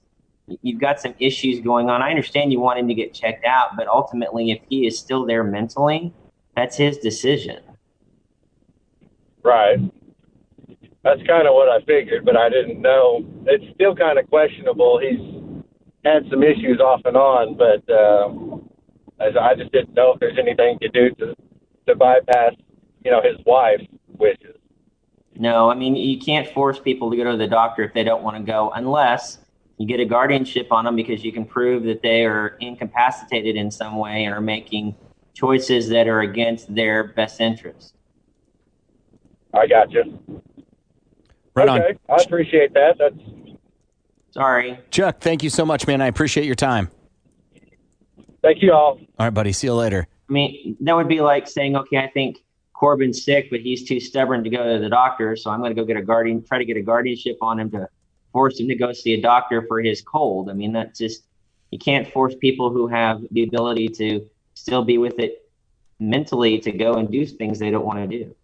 you've got some issues going on. I understand you want him to get checked out, but ultimately, if he is still there mentally, that's his decision. Right. That's kind of what I figured, but I didn't know. It's still kind of questionable. He's had some issues off and on, but um, I I just didn't know if there's anything to do to to bypass, you know, his wife's wishes. No, I mean, you can't force people to go to the doctor if they don't want to go unless you get a guardianship on them because you can prove that they are incapacitated in some way and are making choices that are against their best interest. I got you. Right okay, I appreciate that. That's Sorry. Chuck, thank you so much, man. I appreciate your time. Thank you all. All right, buddy. See you later. I mean, that would be like saying, okay, I think Corbin's sick, but he's too stubborn to go to the doctor, so I'm going to go get a guardian, try to get a guardianship on him to force him to go see a doctor for his cold. I mean, that's just you can't force people who have the ability to still be with it mentally to go and do things they don't want to do.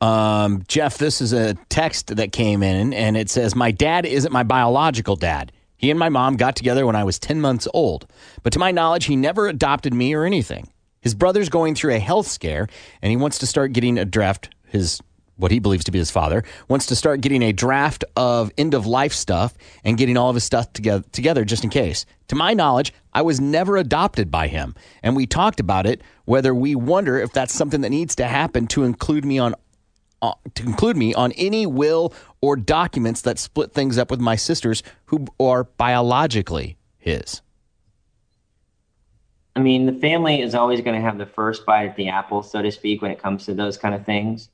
Um, Jeff, this is a text that came in, and it says, My dad isn't my biological dad. He and my mom got together when I was 10 months old, but to my knowledge, he never adopted me or anything. His brother's going through a health scare, and he wants to start getting a draft. His what he believes to be his father wants to start getting a draft of end of life stuff and getting all of his stuff together, together just in case. To my knowledge, I was never adopted by him, and we talked about it. Whether we wonder if that's something that needs to happen to include me on uh, to include me on any will or documents that split things up with my sisters who are biologically his. I mean, the family is always going to have the first bite at the apple, so to speak, when it comes to those kind of things.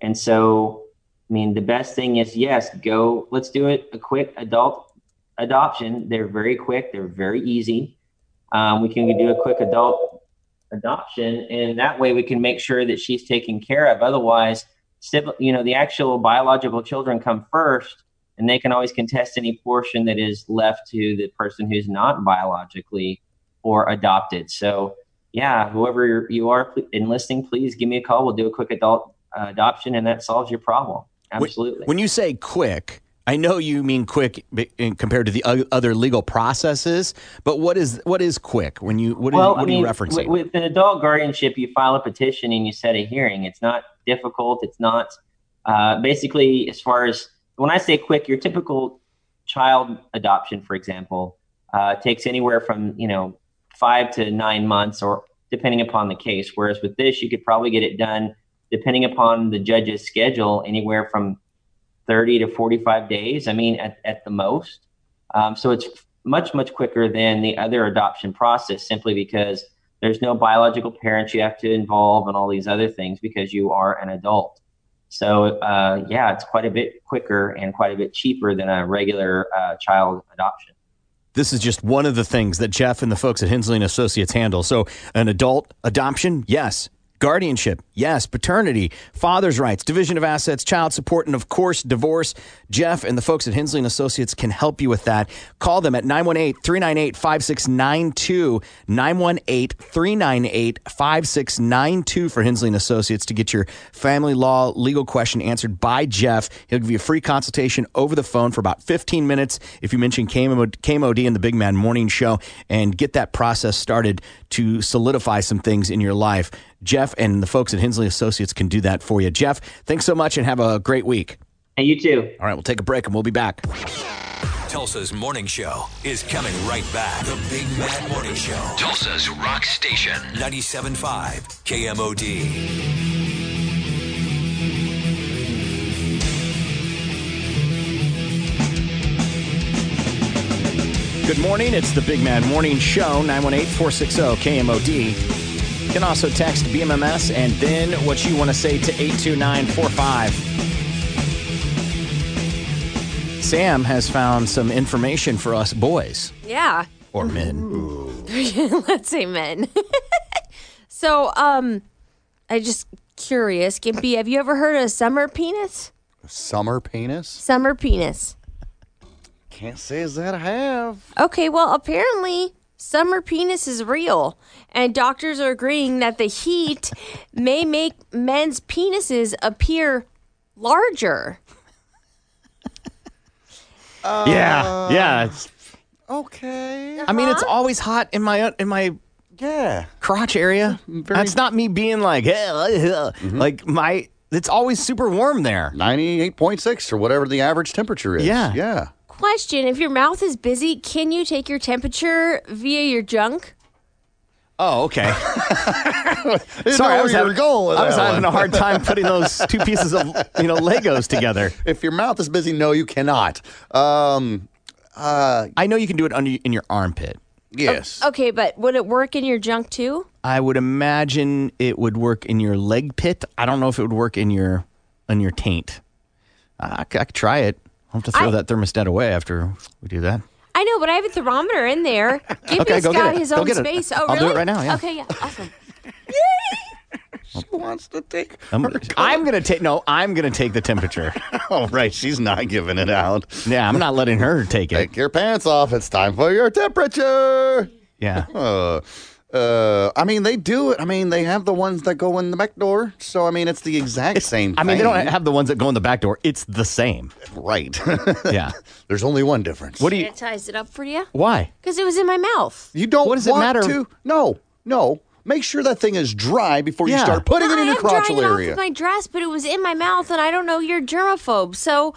And so, I mean, the best thing is yes, go. Let's do it. A quick adult adoption. They're very quick. They're very easy. Um, we can do a quick adult adoption, and that way we can make sure that she's taken care of. Otherwise, you know, the actual biological children come first, and they can always contest any portion that is left to the person who's not biologically or adopted. So, yeah, whoever you are enlisting, please give me a call. We'll do a quick adult uh, adoption, and that solves your problem. Absolutely. When you say quick, I know you mean quick compared to the other legal processes, but what is what is quick when you what, are, well, what I are mean, you referencing? With, with an adult guardianship, you file a petition and you set a hearing. It's not difficult. It's not uh, basically as far as when I say quick, your typical child adoption, for example, uh, takes anywhere from you know five to nine months, or depending upon the case. Whereas with this, you could probably get it done depending upon the judge's schedule, anywhere from 30 to 45 days. I mean, at, at the most. Um, so it's much, much quicker than the other adoption process simply because there's no biological parents you have to involve and all these other things because you are an adult. So, uh, yeah, it's quite a bit quicker and quite a bit cheaper than a regular uh, child adoption. This is just one of the things that Jeff and the folks at Hensley and Associates handle. So, an adult adoption, yes. Guardianship, yes. Paternity, father's rights, division of assets, child support, and of course, divorce. Jeff and the folks at Hensley and Associates can help you with that. Call them at 918 398 5692. 918 398 5692 for Hensley and Associates to get your family law legal question answered by Jeff. He'll give you a free consultation over the phone for about 15 minutes if you mention KMO KMOD and the Big Mad Morning Show and get that process started to solidify some things in your life. Jeff and the folks at Hensley Hensley Associates can do that for you. Jeff, thanks so much and have a great week. And you too. All right, we'll take a break and we'll be back. Tulsa's morning show is coming right back. The Big Mad Morning Show. Tulsa's rock station. 97.5 KMOD. Good morning. It's the Big Mad Morning Show, 918 460 KMOD. You can also text BMMS and then what you want to say to 82945. Sam has found some information for us boys Yeah. or men. [LAUGHS] Let's say men. [LAUGHS] so, um, I just curious, Gimpy, have you ever heard of summer penis? Summer penis? Summer penis. Can't say as that I have. Okay, well, apparently summer penis is real, and doctors are agreeing that the heat may make men's penises appear larger. [LAUGHS] yeah, yeah. It's, Okay. I mean, it's always hot in my in my yeah crotch area. That's not me being like, "Hey, uh, uh," like my. It's always super warm there. 98.6 or whatever the average temperature is. Yeah. Yeah. Question If your mouth is busy, can you take your temperature via your junk? Oh, okay. [LAUGHS] Sorry, I was where you were having, I was having a hard time [LAUGHS] putting those two pieces of you know Legos together. If your mouth is busy, no, you cannot. Um, uh, I know you can do it under in your armpit. yes. Okay, but would it work in your junk too? I would imagine it would work in your leg pit. I don't know if it would work in your in your taint. I, c- I could try it. I'll have to throw I- that thermostat away after we do that. I know, but I have a thermometer in there. Give Okay, go get it. his Go own get it. space. Oh, I'll do it really? right now, yeah. Okay, yeah, awesome. [LAUGHS] Yay! She wants to take. I'm, [LAUGHS] I'm gonna take no. I'm gonna take the temperature. [LAUGHS] Oh, right. She's not giving it out. Yeah, I'm not letting her take it. Take your pants off. It's time for your temperature. Yeah. Uh, Uh, I mean, they do it. I mean, they have the ones that go in the back door. So, I mean, it's the exact same thing. I mean, they don't have the ones that go in the back door. It's the same. Right. [LAUGHS] Yeah. There's only one difference. What do you? Sanitized it up for you? Why? Because it was in my mouth. You don't What does it matter? to. No, no. Make sure that thing is dry before you start putting No, it in I your am drying crotchal it off area. with my dress, but it was in my mouth, and I don't know you're germaphobe. So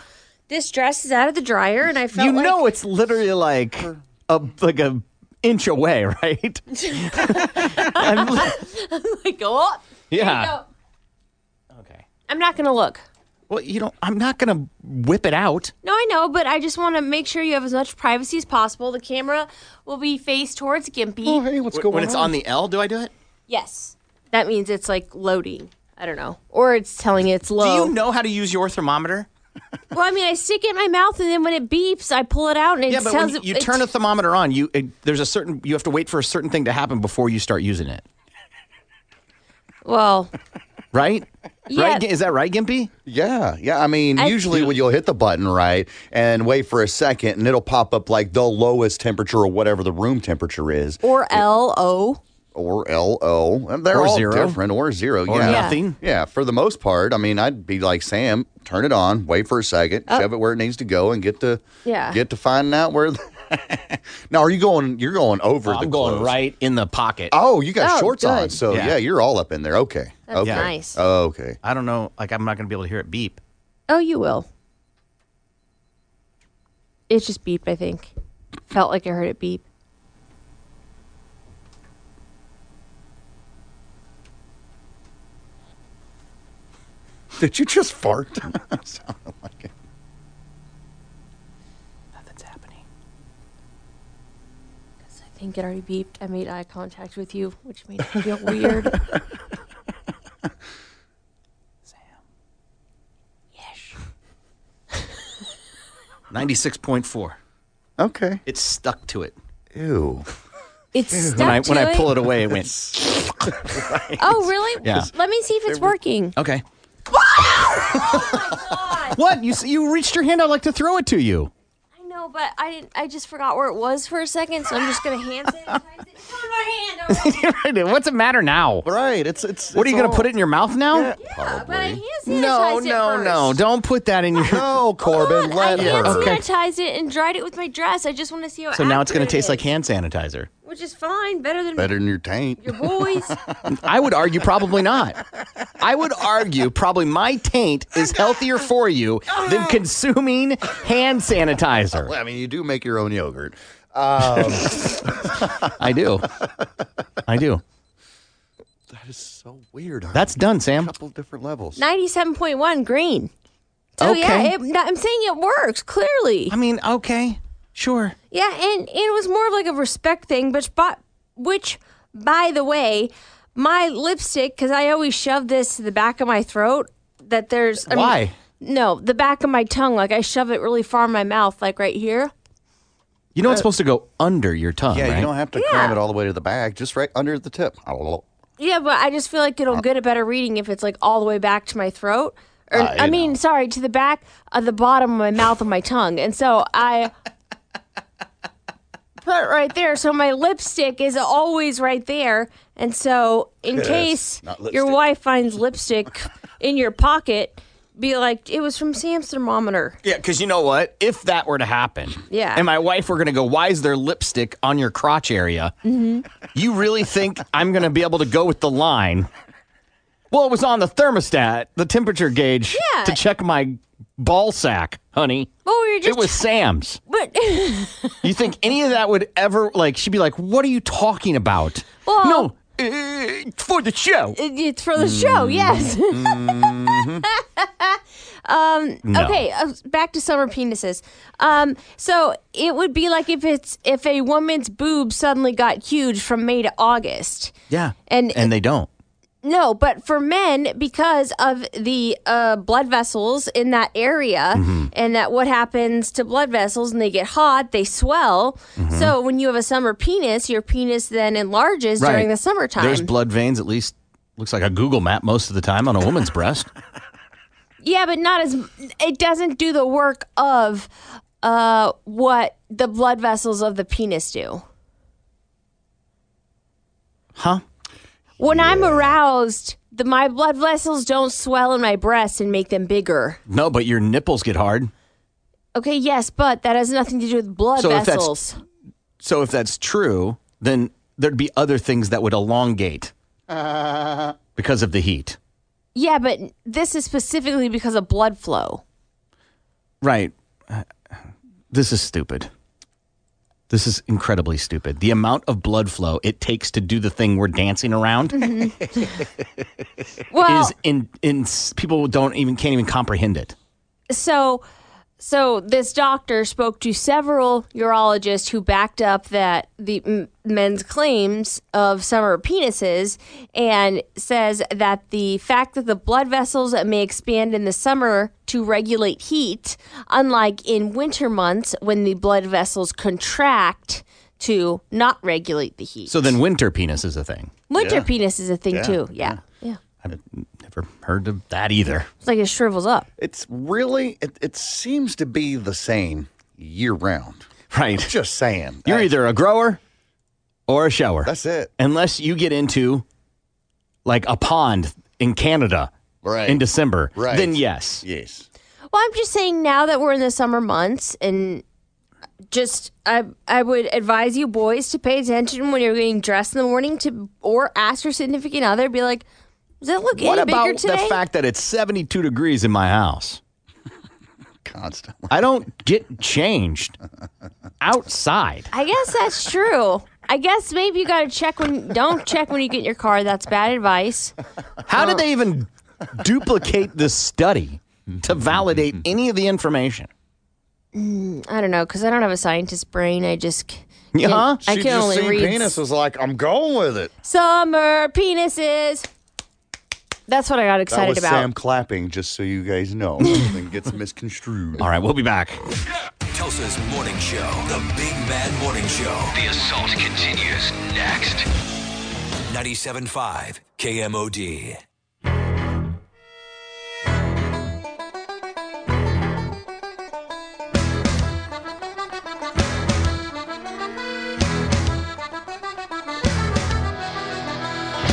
this dress is out of the dryer, and I felt You like know, it's literally like a like a inch away, right? [LAUGHS] I'm li- I'm like, oh, there Yeah. Okay. I'm not gonna look. well, you know, I'm not gonna whip it out. No, I know, but I just want to make sure you have as much privacy as possible. The camera will be faced towards Gimpy. Oh, hey, what's going when it's on the L, do I do it? Yes. That means it's like loading. I don't know. Or it's telling you it's low. Do you know how to use your thermometer? Well, I mean, I stick it in my mouth, and then when it beeps, I pull it out, and it yeah, but sounds. when you it- turn a thermometer on, you it, there's a certain you have to wait for a certain thing to happen before you start using it, Well, right? Yeah. Right? Is that right, Gimpy? Yeah, yeah. I mean, I- usually when you'll hit the button right and wait for a second, and it'll pop up like the lowest temperature or whatever the room temperature is, or L O. or LO. And they're Or all zero. different, or zero. Or yeah. nothing. Yeah, for the most part. I mean, I'd be like Sam, turn it on, wait for a second, Oh. shove it where it needs to go, and get to Yeah. get to finding out where. The [LAUGHS] now, are you going? You're going over the. I'm going clothes. right in the pocket. Oh, you got Oh, shorts on, so Yeah. yeah. you're all up in there. Okay, That's okay, nice. Oh, okay. I don't know. Like I'm not gonna be able to hear it beep. Oh, you will. It just beeped. I think. Felt like I heard it beep. Did you just fart? Sounded like it. Nothing's happening. I think it already beeped. I made eye contact with you, which made it feel weird. [LAUGHS] Sam. Yes. [LAUGHS] Ninety-six point four. Okay. It's stuck to it. Ew. It's stuck When I to when I it. pull it away, it went. [LAUGHS] Oh, really? Yeah. Let me see if it's working. Okay. Oh what you you reached your hand out like to throw it to you. I know, but I didn't. I just forgot where it was for a second, so I'm just gonna hand sanitize it. [LAUGHS] It's on my hand. Right, [LAUGHS] What's it matter now? Right. It's it's. What are you it's gonna put it in your mouth now? Yeah, Yeah, but I hand sanitized No, it no, first. no! Don't put that in your. No, [LAUGHS] Corbin, I let hand her. Okay. sanitized it and dried it with my dress. I just want to see how. So now it's gonna accurate it taste like hand sanitizer. Which is fine. Better than Better than your taint. your boys. [LAUGHS] I would argue probably not. I would argue probably my taint is healthier for you than consuming hand sanitizer. Well, I mean, you do make your own yogurt. Um, [LAUGHS] I do. I do. that is so weird. on That's done, Sam. a couple different levels. Ninety-seven point one green. So Okay. yeah, it, I'm saying it works clearly. I mean, okay. Sure. Yeah, and, and it was more of like a respect thing, but but which, by the way, my lipstick because I always shove this to the back of my throat. That there's I mean- Why? no, the back of my tongue. Like I shove it really far in my mouth, like right here. You know it's supposed to go under your tongue, Yeah, right? you don't have to cram it all the way to the back, just right under the tip. [LAUGHS] Yeah, but I just feel like it'll get a better reading if it's like all the way back to my throat. Or Uh, I you mean, sorry, to the back of the bottom of my mouth and my tongue. And so I put right there. So my lipstick is always right there. And so in Yes, case not your lipstick. wife finds lipstick in your pocket, be like, it was from Sam's thermometer. Yeah, because you know what? If that were to happen, Yeah. and my wife were going to go, "Why is there lipstick on your crotch area?" hmm You really think I'm going to be able to go with the line? Well, it was on the thermostat, the temperature gauge, Yeah. to check my ball sack, honey. We were just. It was Sam's. But [LAUGHS] You think any of that would ever like? She'd be like, "What are you talking about?" Well- no, uh, for the show. it's for the show, yes. [LAUGHS] um, No. Okay, uh, back to summer penises. Um, so it would be like if it's if a woman's boob suddenly got huge from May to August. Yeah, And- and they don't. No, but for men, because of the uh, blood vessels in that area, Mm-hmm. and that what happens to blood vessels, and they get hot, they swell. Mm-hmm. So when you have a summer penis, your penis then enlarges during the summertime. There's blood veins. At least looks like a Google map most of the time on a woman's breast. [LAUGHS] Yeah, but not as it doesn't do the work of uh what the blood vessels of the penis do. Huh? When I'm aroused, the my blood vessels don't swell in my breast and make them bigger. No, but your nipples get hard. Okay, yes, but that has nothing to do with blood So if that's- vessels. So if that's true, then there'd be other things that would elongate because of the heat. Yeah, but this is specifically because of blood flow. Right. Uh, This is stupid. This is incredibly stupid. The amount of blood flow it takes to do the thing we're dancing around mm-hmm. [LAUGHS] Well, is in in people don't even can't even comprehend it. so so this doctor spoke to several urologists who backed up that the men's claims of summer penises and says that the fact that the blood vessels may expand in the summer to regulate heat unlike in winter months when the blood vessels contract to not regulate the heat So then winter penis is a thing. winter Yeah. penis is a thing Yeah. too yeah yeah I've never heard of that either. it's like it shrivels up It's really, it, it seems to be the same year round. Right. Just saying. You're either a grower or a shower. That's it. Unless you get into like a pond in Canada Right. in December, Right. then yes. Yes. Well, I'm just saying now that we're in the summer months and just I I would advise you boys to pay attention when you're getting dressed in the morning to or ask your significant other be like does it look What any about bigger today? the fact that it's 72 degrees in my house? [LAUGHS] Constantly. I don't get changed outside. I guess that's true. I guess maybe you got to check when don't check when you get in your car. That's bad advice. How did they even duplicate this study to validate [LAUGHS] any of the information? Mm, I don't know because I don't have a scientist brain. I just c- can, Yeah? I She can just only seen read penis was like, I'm going with it. summer penises. That's what I got excited That excited was about. Sam clapping, just so you guys know. Nothing gets misconstrued. [LAUGHS] All right, we'll be back. Tulsa's morning show, the Big Mad Morning Show. The assault continues next. 97.5 KMOD.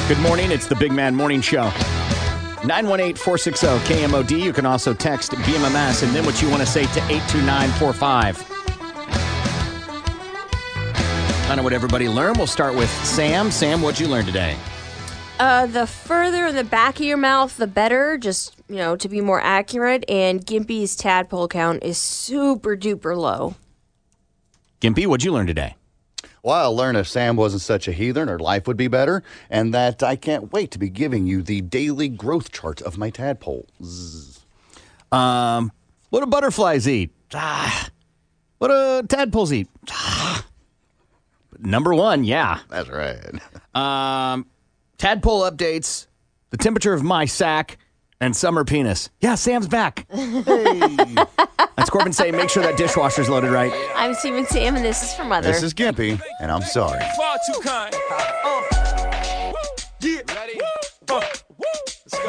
Good morning. It's the Big Mad Morning Show. 918 460 KMOD. You can also text BMMS and then what you want to say to 82945. Kind of what everybody learned. We'll start with Sam. Sam, what'd you learn today? Uh, the further in the back of your mouth, the better. Just you know, to be more accurate. And Gimpy's tadpole count is super duper low. Gimpy, what'd you learn today? Well, I learned if Sam wasn't such a heathen, her life would be better, and that I can't wait to be giving you the daily growth chart of my tadpole. Zzz. Um, what do butterflies eat? Ah, What do tadpoles eat? Number one, yeah. That's right. [LAUGHS] Um, tadpole updates, the temperature of my sack, and summer penis. Yeah, Sam's back. That's Corbin saying, make sure that dishwasher's loaded right. I'm Steven Sam, and this is for Mother. This is Gimpy, and I'm sorry. Far too kind. Uh, yeah. Ready? Uh,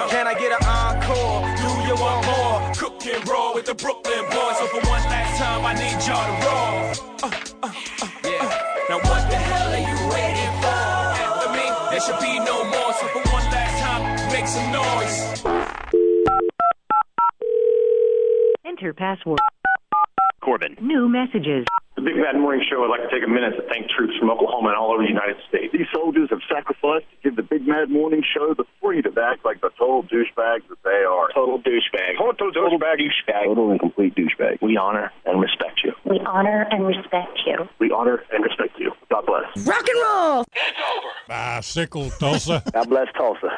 Can I get an encore? Do you want more? Cook and roll with the Brooklyn boys. So for one last time, I need y'all to roll. Uh, uh, uh, yeah. Now what the hell are you waiting for? After me, there should be no more. So for one last time, make some noise. Enter password. Corbin. New messages. The Big Bad Morning Show would like to take a minute to thank troops from Oklahoma and all over the United States. These soldiers have sacrificed to give the Big Mad Morning Show the freedom to act like the total douchebags that they are. Total douchebag. Total douchebag. douchebag. Total and complete douchebag. We honor and respect you. We honor and respect you. We honor and respect you. God bless. Rock and roll! It's over! Bicycle, Tulsa. God bless Tulsa.